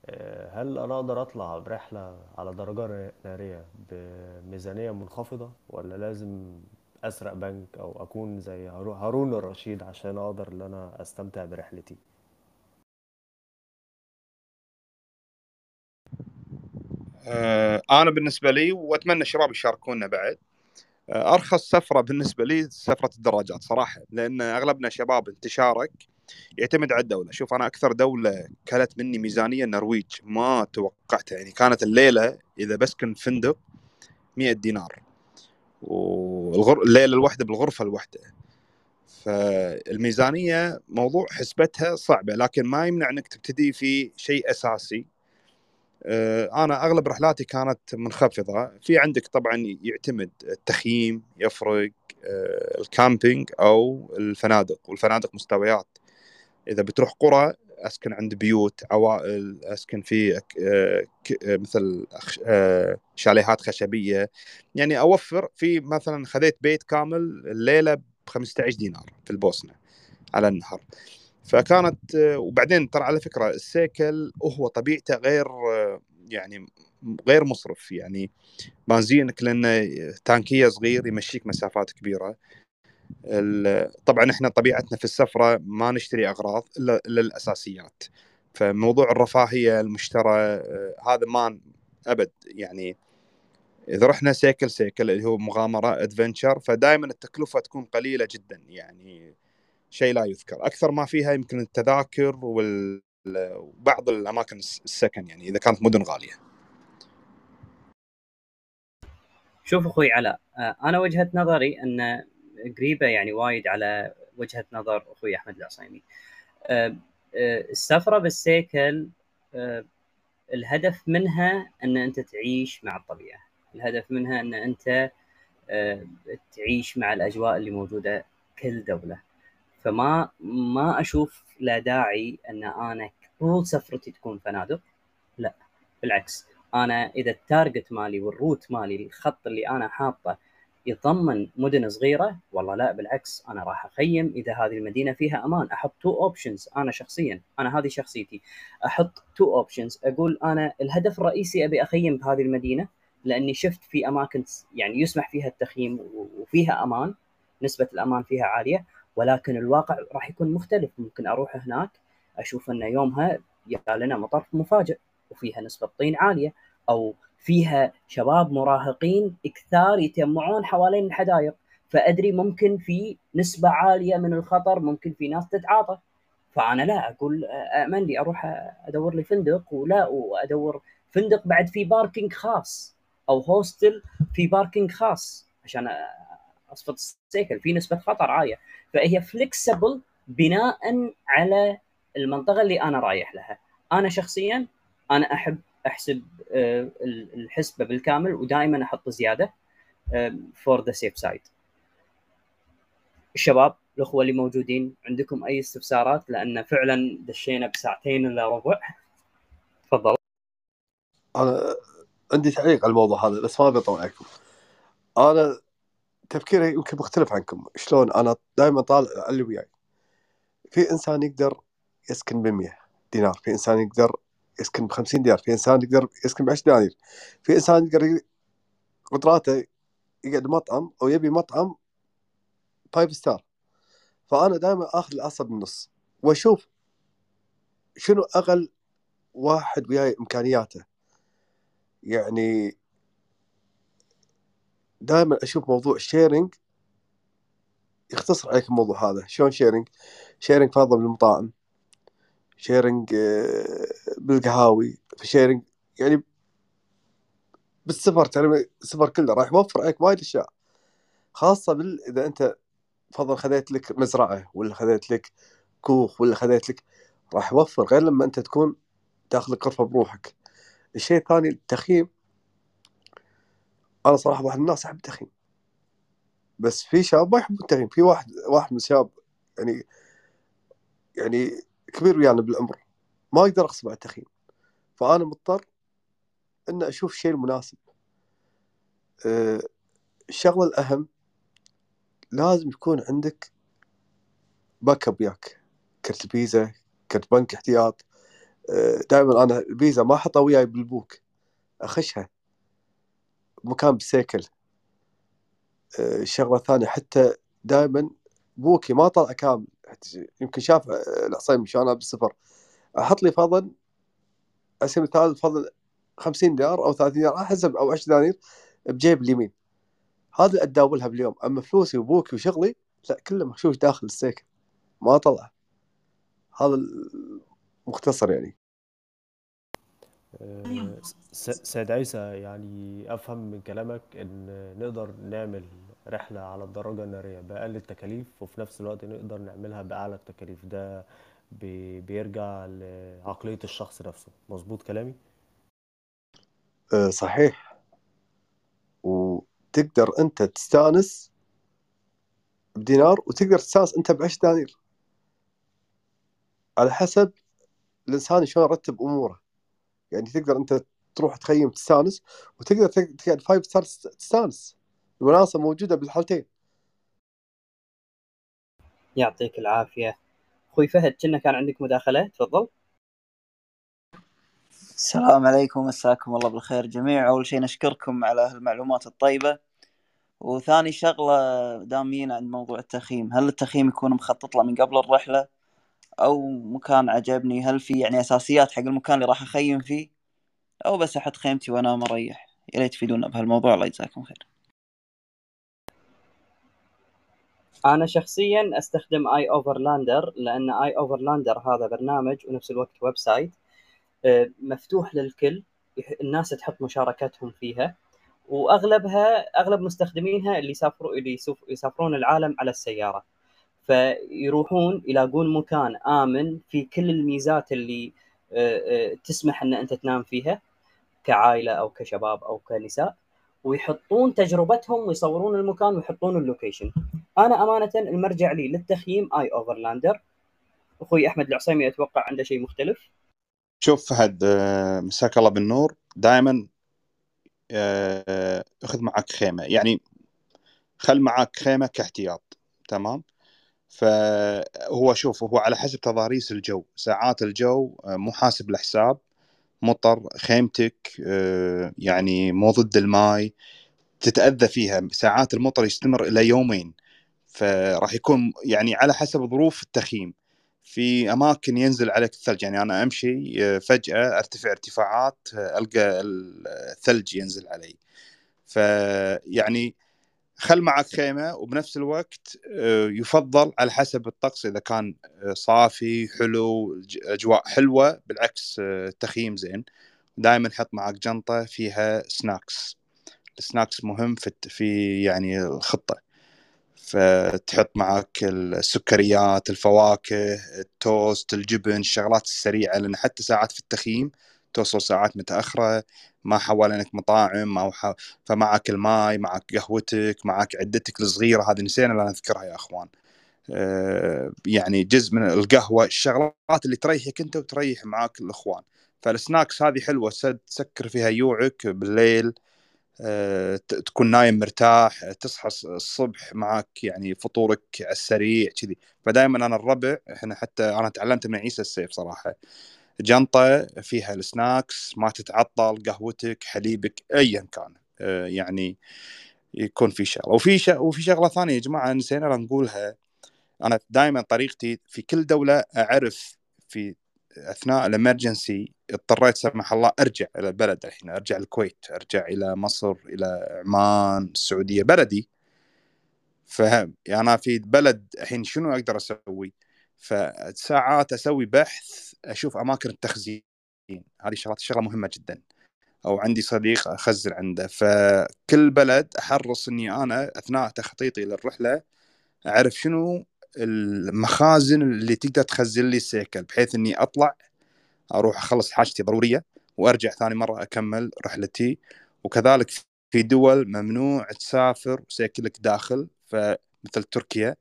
آه، هل أنا أقدر أطلع برحلة على درجة نارية بميزانية منخفضة ولا لازم أسرق بنك أو أكون زي هارو- هارون الرشيد عشان أقدر إن أنا أستمتع برحلتي؟ آه، أنا بالنسبة لي وأتمنى الشباب يشاركونا بعد. آه، أرخص سفرة بالنسبة لي سفرة الدراجات صراحة لأن أغلبنا شباب انتشارك يعتمد على الدولة. شوف أنا أكثر دولة كلت مني ميزانية النرويج ما توقعتها. يعني كانت الليلة إذا بسكن فندق 100 دينار. والغر... الليلة الواحده بالغرفة الواحده فالميزانية موضوع حسبتها صعبة لكن ما يمنع إنك تبتدي في شيء أساسي. آه، أنا أغلب رحلاتي كانت منخفضة. في عندك طبعا يعتمد التخييم يفرق آه، الكامبينج أو الفنادق والفنادق مستويات. إذا بتروح قرى أسكن عند بيوت عوائل أسكن في آه، آه، مثل آه، شاليهات خشبية. يعني أوفر في مثلا خذيت بيت كامل الليلة ب 15 دينار في البوسنه على النهر. فكانت وبعدين ترى على فكرة السيكل هو طبيعته غير يعني غير مصرف. يعني بنزينك لأنه تانكية صغير يمشيك مسافات كبيرة. طبعا إحنا طبيعتنا في السفرة ما نشتري أغراض إلا إلا الأساسيات. فموضوع الرفاهيه المشترى آه، هذا ما أبد. يعني إذا رحنا سيكل سيكل اللي هو مغامرة ادفنشر فدائما التكلفة تكون قليلة جدا. يعني شيء لا يذكر. أكثر ما فيها يمكن التذاكر وبعض الأماكن الس- السكن يعني إذا كانت مدن غالية. شوف أخوي علاء آه، أنا وجهة نظري إن قريبة يعني وايد على وجهة نظر أخوي أحمد العصيمي. آه، آه، السفرة بالسيكل آه، الهدف منها أن أنت تعيش مع الطبيعة. الهدف منها أن أنت تعيش مع الأجواء اللي موجودة كل دولة. فما ما أشوف لا داعي أن أنا طول سفرتي تكون فنادق. لا بالعكس. أنا إذا ال target مالي وال route مالي الخط اللي أنا حاطه يتضمن مدن صغيرة والله لا بالعكس أنا راح أخيم إذا هذه المدينة فيها أمان. أحط two options أنا شخصيا أنا هذه شخصيتي. أحط two options أقول أنا الهدف الرئيسي أبي أخيم بهذه المدينة لأني شفت في أماكن يعني يسمح فيها التخييم وفيها أمان نسبة الأمان فيها عالية ولكن الواقع راح يكون مختلف. ممكن أروح هناك أشوف أن يومها يا لنا مطر مفاجئ وفيها نسبة طين عالية أو فيها شباب مراهقين كثار يتجمعون حوالين الحدائق. فأدري ممكن في نسبة عالية من الخطر ممكن في ناس تتعاطى. فأنا لا أقول آمن لي أروح أدور لي فندق ولا وادور فندق بعد في parking خاص أو hostel في parking خاص عشان أصفط السيكل. في نسبة خطر عالية. فهي flexible بناء على المنطقة اللي أنا رايح لها. أنا شخصيا أنا أحب أحسب آه، الحسبة بالكامل ودائما أحط زيادة for the safe side الشباب الأخوة اللي موجودين عندكم أي استفسارات؟ لأن فعلا دشينا بساعتين الا ربع. تفضل. أنا عندي تعليق على الموضوع هذا بس ما بطول عليكم. أنا تفكيري يمكن مختلف عنكم. شلون؟ أنا دائما طالع اللي وياي. في إنسان يقدر يسكن ب 100 دينار. في إنسان يقدر يسكن ب 50 دينار في إنسان يقدر يسكن ب 10 دنانير. في إنسان يقدر قدراته يقعد مطعم أو يبي مطعم five star فأنا دائما آخذ العصا بالنص وأشوف شنو أقل واحد وياي إمكانياته. يعني دائما أشوف موضوع sharing يختصر عليك الموضوع هذا. شلون sharing sharing فاضل بالمطاعم sharing آه، بالقهاوي. في sharing يعني بالسفر ترى السفر كله راح يوفر عليك وايد أشياء. خاصة بال إذا أنت فضل خذيت لك مزرعة ولا خذيت لك كوخ ولا خذيت لك راح يوفر غير لما أنت تكون تاخذ لك غرفه بروحك. الشيء الثاني التخييم. أنا صراحة واحد من الناس أحب التخييم. بس في شباب ما يحبون التخييم. في واحد واحد من الشباب يعني يعني كبير ويانا بالعمر. ما أقدر اغصب على التخييم. فأنا مضطر ان أشوف الشيء المناسب أه الشغلة الأهم لازم يكون عندك backup وياك كرت فيزا كرت بنك احتياط. أه دائما أنا الفيزا ما أحطها وياي بالبوك. أخشها مكان بالسيكل. أه الشغله الثانية حتى دائما بوكي ما طلع كامل. يمكن شاف العصيمي شلون بالسفر أحط لي فضل سبيل المثال فضل 50 دينار أو 30 دينار حسب أو 10 دنانير بجيب اليمين. هذا اللي اتداولها باليوم. أما فلوسي وبوكي وشغلي لا كله مخشوش داخل السيكل. ما طلع. هذا مختصر يعني. آه، سيد عيسى يعني أفهم من كلامك إن نقدر نعمل رحلة على الدراجة النارية بأقل التكاليف وفي نفس الوقت نقدر نعملها بأعلى التكاليف. ده بيرجع لعقلية الشخص نفسه. مظبوط كلامي؟ أه صحيح. وتقدر أنت تستأنس بدينار وتقدر تستأنس أنت ب 10 دنانير. على حسب الإنسان شلون يرتب أموره. يعني تقدر أنت تروح تخيم تستانس وتقدر تقعد five star تستانس الوناسه موجودة بالحالتين. يعطيك العافية. أخوي فهد كنا كان عندك مداخلة؟ تفضل. السلام عليكم مساكم الله بالخير جميع أول شيء نشكركم على هالمعلومات الطيبة. وثاني شغلة دامين عند موضوع التخييم. هل التخييم يكون مخطط له من قبل الرحلة؟ أو مكان عجبني هل في يعني أساسيات حق المكان اللي راح أخيم فيه؟ أو بس أحط خيمتي وأنا مريح يا ريت تفيدونا بهالموضوع الله يجزاكم خير. أنا شخصيا أستخدم iOverlander لأن iOverlander هذا برنامج ونفس الوقت website آه، مفتوح للكل الناس تحط مشاركاتهم فيها وأغلبها أغلب مستخدمينها اللي يسافروا اللي يسافرون العالم على السيارة. فيروحون يلاقون مكان آمن في كل الميزات اللي آه، آه، تسمح أن أنت تنام فيها كعائلة أو كشباب أو كنساء ويحطون تجربتهم ويصورون المكان ويحطون ال location. أنا أمانة المرجع لي للتخييم iOverlander. أخوي أحمد العصيمي أتوقع عنده شيء مختلف. شوف فهد آه، مساك الله بالنور. دائما أخذ معك خيمة. يعني خل معك خيمة كاحتياط. تمام؟ فهو شوف هو على حسب تضاريس الجو. ساعات الجو آه، مو حاسب الحساب مطر خيمتك آه، يعني مو ضد الماي تتأذى فيها. ساعات المطر يستمر إلى يومين فراح يكون يعني على حسب ظروف التخييم. في أماكن ينزل عليك الثلج يعني أنا أمشي آه، فجأة أرتفع ارتفاعات ألقى الثلج ينزل علي. فيعني خل معك خيمة وبنفس الوقت آه، يفضل على حسب الطقس إذا كان آه، صافي حلو أجواء حلوة بالعكس التخييم زين. دائما حط معك جنطة فيها snacks ال snacks مهم في في يعني الخطة. فتحط معك السكريات الفواكه التوست الجبن الشغلات السريعة لأن حتى ساعات في التخييم توصل ساعات متأخرة ما حوالينك مطاعم ما ح... فمعك الماي معك قهوتك معك عدتك الصغيرة هذه نسينا لا نذكرها يا أخوان. أه يعني جزء من القهوة الشغلات اللي تريحك أنت وتريح معاك الأخوان. فال snacks هذه حلوة تسكر فيها يوعك بالليل أه تكون نايم مرتاح تصحى الصبح معك يعني فطورك السريع كذي. فدائما أنا الربع إحنا حتى أنا تعلمت من عيسى السيف صراحة. جنطة فيها ال snacks ما تتعطل قهوتك حليبك ايا كان. آه، يعني يكون في شغلة. وفي ش... وفي شغلة ثانية يا جماعة نسينا نقولها. أنا دائما طريقتي في كل دولة أعرف في أثناء الإمرجنسي اضطريت سمح الله أرجع إلى البلد الحين. أرجع الكويت أرجع إلى مصر إلى عمان السعودية بلدي. فهم يعني أنا في بلد الحين شنو أقدر أسوي؟ فساعات أسوي بحث أشوف أماكن التخزين. هذه شغلات شغلة مهمة جدا. أو عندي صديق أخزن عنده. فكل بلد أحرص إني أنا أثناء تخطيطي للرحلة أعرف شنو المخازن اللي تقدر تخزن لي السيكل بحيث إني أطلع أروح أخلص حاجتي ضرورية وأرجع ثاني مرة أكمل رحلتي. وكذلك في دول ممنوع تسافر سيكلك داخل فمثل تركيا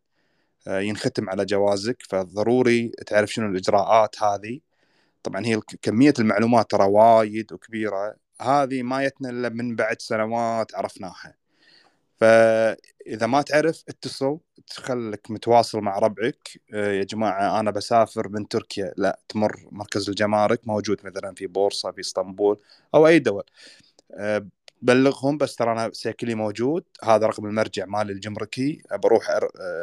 ينختم على جوازك فضروري تعرف شنو الإجراءات هذه. طبعا هي كمية المعلومات ترى وايد وكبيرة. هذه ما يتنا إلا من بعد سنوات عرفناها. فإذا ما تعرف اتصل تخلك متواصل مع ربعك. آه، يا جماعة أنا بسافر من تركيا. لا تمر مركز الجمارك موجود مثلا في بورصة في إسطنبول أو أي دول. آه، بلغهم بس ترى أنا سيكلي موجود. هذا رقم المرجع مالي الجمركي. بروح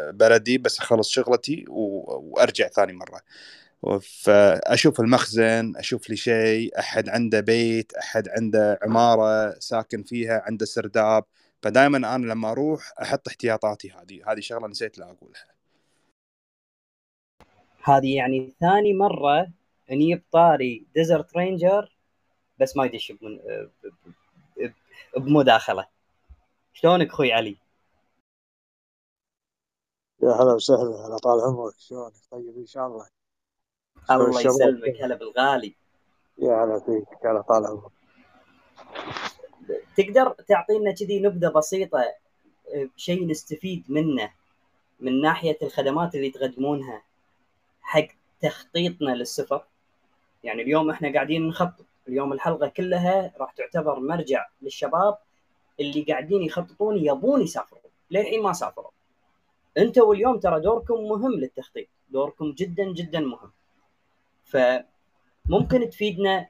بلدي بس أخلص شغلتي وأرجع ثاني مرة. فاشوف المخزن أشوف لي شيء. أحد عنده بيت أحد عنده عمارة ساكن فيها عنده سرداب. فدائما أنا لما أروح أحط احتياطاتي هذه. هذه شغلة نسيت لا أقولها. هذه يعني ثاني مرة إني بطاري Desert Ranger بس ما يدش بمداخلة. شلونك أخوي علي؟ يا هلا وسهلا هلا طال عمرك شلونك؟ طيب إن شاء الله. الله يسلمك هلا بالغالي. يا هلا فيك هلا طال عمرك. تقدر تعطينا كذي نبذة بسيطة شيء نستفيد منه من ناحية الخدمات اللي تقدمونها حق تخطيطنا للسفر؟ يعني اليوم إحنا قاعدين نخطط. اليوم الحلقة كلها راح تعتبر مرجع للشباب اللي قاعدين يخططون يبون يسافرون. للحين ما سافروا. أنتوا اليوم ترى دوركم مهم للتخطيط. دوركم جدا جدا مهم. فممكن تفيدنا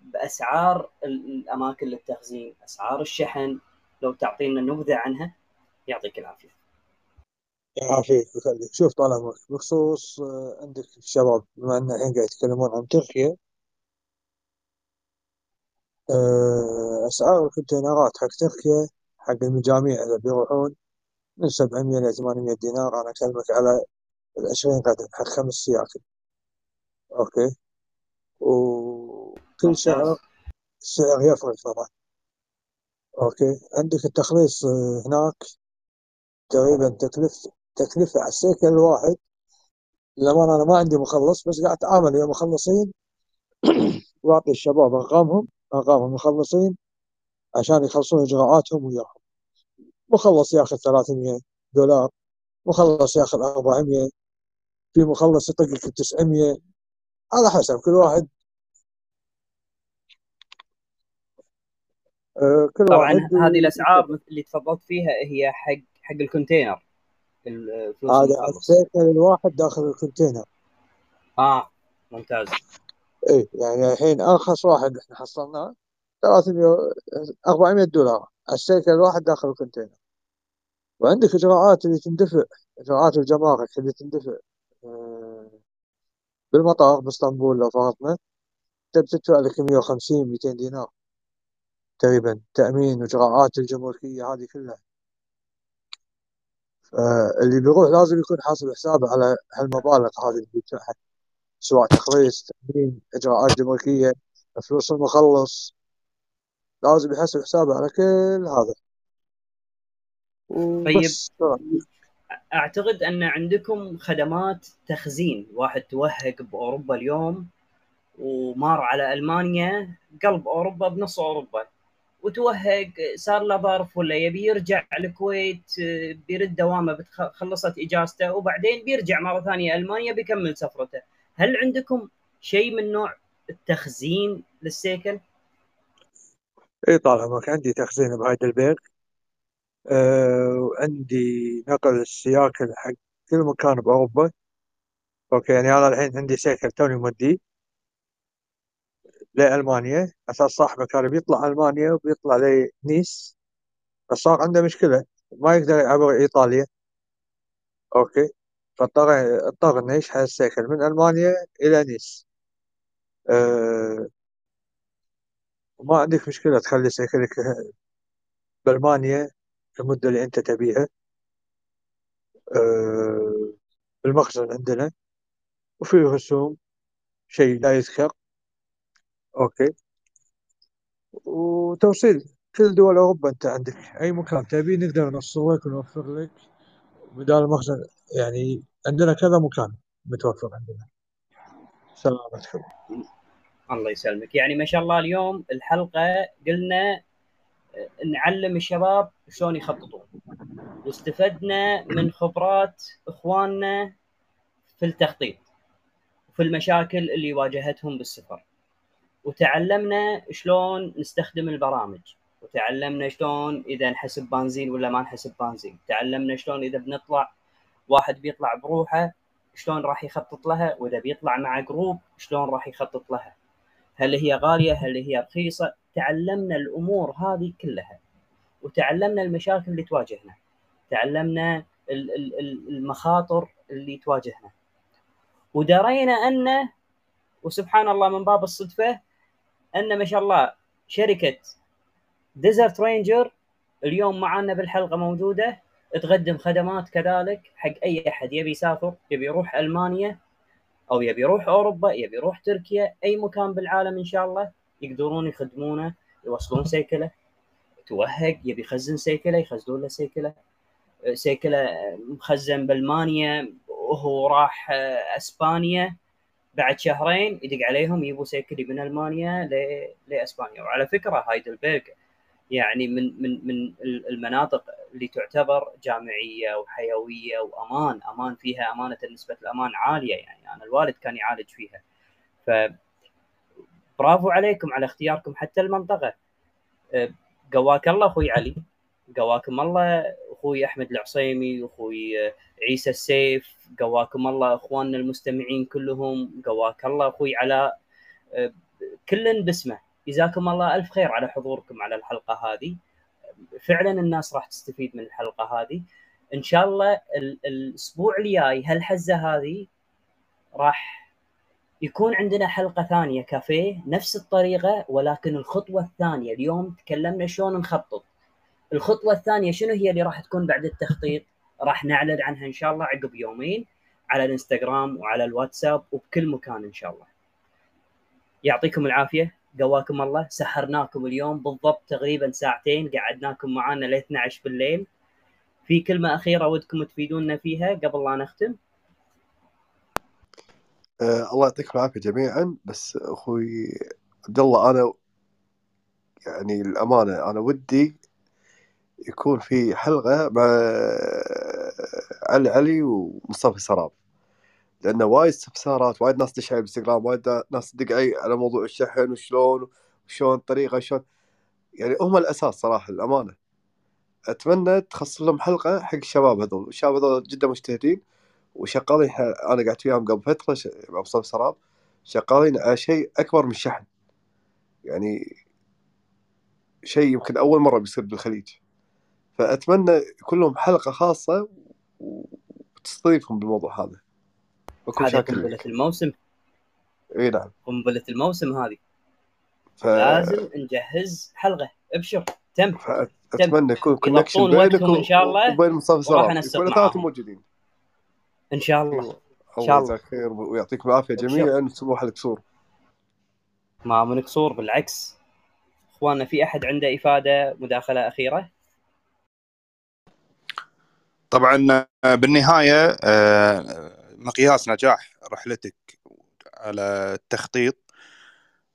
بأسعار الأماكن للتخزين أسعار الشحن لو تعطينا نبذة عنها. يعطيك العافية. يعافيك. ويخليك شوف طال عمرك بخصوص آه، عندك الشباب بما إن الحين قاعد يتكلمون عن تركيا أسعار الكونتينرات حق تركيا حق المجاميع اللي بيروحون من 700 إلى 800 دينار. أنا أكلمك على العشرين قدم حق خمس سياكل أوكي؟ وكل شهر السعر يفرق طبعا. أوكي؟ عندك التخليص آه، هناك. تقريبا تكلفة تكلفة على السيكل الواحد. للأمانة أنا ما عندي مخلص بس قاعد أتعامل ويا مخلصين. وأعطي الشباب أرقامهم. ارقام المخلصين عشان يخلصون إجراءاتهم وياهم. مخلص ياخذ 300 دولار مخلص ياخذ 400 في مخلص يطق لك 900 على حسب كل واحد. آه، كل طبعا واحد هذه الأسعار اللي تفضلت فيها هي حق حق ال container. هذا السيكل الواحد داخل الكونتينر. آه ممتاز. اي يعني الحين أرخص واحد إحنا حصلناه 300 400 دولار. السيكل الواحد داخل الكونتينر. وعندك إجراءات اللي تندفع إجراءات الجمارك اللي تندفع آه، بالمطار بإسطنبول لو فرضنا تبي تدفع لك 150 200 دينار تقريبا. تأمين وإجراءات الجمركية هذه كلها. فاللي بيروح لازم يكون حاسب حسابه على هالمبالغ هذه اللي بيدفعها. سواء تخليص تأمين إجراءات جمركية فلوس المخلص. لازم يحسب حسابه على كل هذا. طيب. أعتقد أن عندكم خدمات تخزين واحد توهق بأوروبا اليوم ومار على ألمانيا قلب أوروبا بنص أوروبا. وتوهق صار له ظرف ولا يبي يرجع الكويت بيرد دوامه خلصت إجازته وبعدين بيرجع مرة ثانية ألمانيا بيكمل سفرته. هل عندكم شيء من نوع التخزين للسيكل؟ اي طال عمرك عندي تخزين بهايدلبرغ أه وعندي نقل السياكل حق كل مكان بأوروبا. okay يعني أنا الحين عندي سيكل توني موديه لألمانيا. أساس صاحبه كان بيطلع ألمانيا وبيطلع لنيس بس صار عنده مشكلة ما يقدر يعبر إيطاليا. okay. فاضطر اضطر إنه يشحن السيكل من ألمانيا إلى نيس. أه وما عندك مشكلة تخلي سيكلك بألمانيا المدة اللي أنت تبيها. أه بالمخزن عندنا وفي رسوم شيء لا يذكر أوكي. وتوصيل كل دول أوروبا أنت عندك. أي مكان تبي نقدر نوصل لك ونوفر لك. بدال المخزن يعني عندنا كذا مكان متوفر عندنا. سلامتكم الله يسلمك. يعني ما شاء الله اليوم الحلقة قلنا نعلم الشباب شلون يخططون. واستفدنا من خبرات إخواننا في التخطيط وفي المشاكل اللي واجهتهم بالسفر. وتعلمنا شلون نستخدم البرامج. وتعلمنا شلون إذا نحسب بنزين ولا ما نحسب بنزين. تعلمنا شلون إذا بنطلع واحد بيطلع بروحه شلون راح يخطط لها؟ وإذا بيطلع مع جروب شلون راح يخطط لها؟ هل هي غالية؟ هل هي رخيصة؟ تعلمنا الأمور هذه كلها وتعلمنا المشاكل اللي تواجهنا تعلمنا ال- ال- ال- المخاطر اللي تواجهنا. ودرينا أن وسبحان الله من باب الصدفة أن ما شاء الله شركة ديزرت رينجر اليوم معنا بالحلقة موجودة. تقدم خدمات كذلك حق أي أحد. يبي يسافر يبي يروح ألمانيا أو يبي يروح أوروبا يبي يروح تركيا أي مكان بالعالم إن شاء الله يقدرون يخدمونه يوصلون سيكله توهق يبي يخزن سيكله يخزنون له سيكله. سيكله مخزن بألمانيا وهو راح أسبانيا بعد شهرين يدق عليهم يبوا سيكل من ألمانيا لأسبانيا. وعلى فكرة هايدلبرغ يعني من من من المناطق اللي تعتبر جامعية وحيوية وأمان أمان فيها أمانة نسبة الأمان عالية يعني أنا الوالد كان يعالج فيها. ف برافو عليكم على اختياركم حتى المنطقة. قواك الله أخوي علي. قواكم الله أخوي أحمد العصيمي واخوي أه، عيسى السيف. قواكم الله أخواننا المستمعين كلهم. قواك الله أخوي علاء كل باسمه. جزاكم الله ألف خير على حضوركم على الحلقة هذه. فعلا الناس راح تستفيد من الحلقة هذه. إن شاء الله ال- الأسبوع الجاي هالحزة هذه راح يكون عندنا حلقة ثانية كافيه نفس الطريقة ولكن الخطوة الثانية. اليوم تكلمنا شلون نخطط. الخطوة الثانية شنو هي اللي راح تكون بعد التخطيط؟ راح نعلن عنها إن شاء الله عقب يومين على الإنستغرام وعلى الواتساب وبكل مكان إن شاء الله. يعطيكم العافية. قواكم الله سحرناكم اليوم بالضبط تقريبا ساعتين قعدناكم معانا ل 12 بالليل. في كلمة أخيرة ودكم تفيدونا فيها قبل لا نختم؟ آه الله يعطيكم العافية جميعا. بس أخوي عبد الله أنا يعني الامانه أنا ودي يكون في حلقة مع علي علي ومصطفى سراب. لأنه وايد استفسارات وايد ناس تدش على الإنستغرام وايد ناس تدق علي على موضوع الشحن وشلون وشلون الطريقة شلون يعني هم الأساس صراحة الامانه أتمنى تخصص لهم حلقة حق الشباب هذول. الشباب هذول جدا مجتهدين وشغالين أنا قعدت وياهم قبل فترة مصطفى سراب شغالين على شيء أكبر من الشحن يعني شيء يمكن أول مرة بيصير بالخليج. فأتمنى يكون لهم حلقة خاصة وتستضيفهم بالموضوع هذا. بكون شاكر قنبلة الموسم. إي نعم. قنبلة الموسم هذه. ف... لازم نجهز حلقة. ابشر. تم. تم. فاتمنى يكون connection يضبطون بينك وقتهم إن شاء الله. وبين مصطفى انسق يكون معاهم موجودين. إن شاء الله. أيوه. إن شاء الله. الله يجزاك خير ويعطيكم العافية جميعا. على قصور ما من قصور بالعكس. إخواننا في أحد عنده إفادة مداخلة أخيرة؟ طبعا آه، بالنهاية آه، مقياس نجاح رحلتك على التخطيط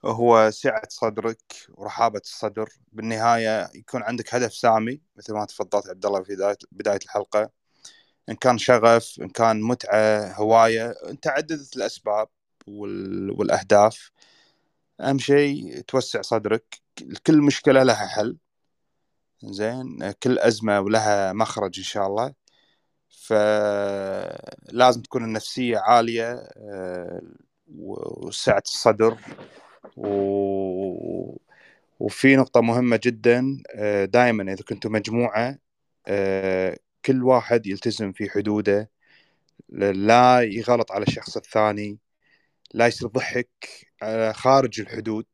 هو سعة صدرك ورحابة الصدر. بالنهاية يكون عندك هدف سامي مثل ما تفضلت عبد الله في بداية الحلقة. إن كان شغف إن كان متعة هواية أنت عددت الأسباب وال... والأهداف. أهم شيء توسع صدرك. كل مشكلة لها حل. زين كل أزمة ولها مخرج إن شاء الله. فلازم تكون النفسية عالية آه، وسعة الصدر و... وفي نقطة مهمة جدا دائما إذا كنتوا مجموعة آه، كل واحد يلتزم في حدوده لا يغلط على الشخص الثاني لا يصير ضحك آه، خارج الحدود.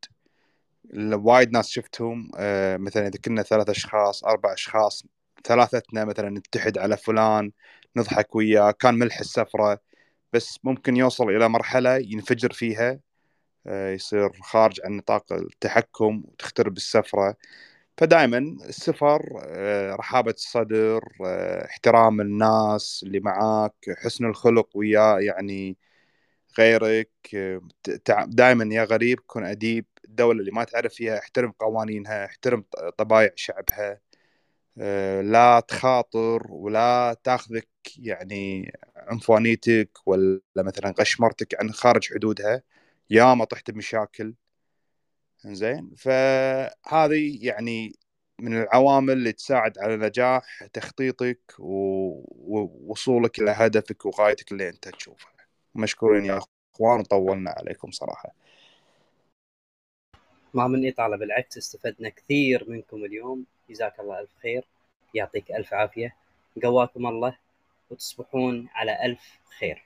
وايد ناس شفتهم آه، مثلا إذا كنا ثلاث أشخاص أربع أشخاص ثلاثتنا مثلا نتحد على فلان نضحك وياه كان ملح السفرة بس ممكن يوصل إلى مرحلة ينفجر فيها آه، يصير خارج عن نطاق التحكم وتخترب السفره فدائما السفر آه، رحابة الصدر آه، احترام الناس اللي معاك حسن الخلق وياه يعني غيرك دائما يا غريب كن أديب الدولة اللي ما تعرف فيها احترم قوانينها احترم طبايع شعبها. لا تخاطر ولا تاخذك يعني عنفوانيتك ولا مثلا قشمرتك عن خارج حدودها ياما طحت بمشاكل. زين فهذه يعني من العوامل اللي تساعد على نجاح تخطيطك ووصولك إلى هدفك وغايتك اللي أنت تشوفها. مشكورين يا إخوان طولنا عليكم صراحة. ما من إطالة بالعكس استفدنا كثير منكم اليوم. جزاك الله ألف خير. يعطيك ألف عافية. قواكم الله وتصبحون على ألف خير.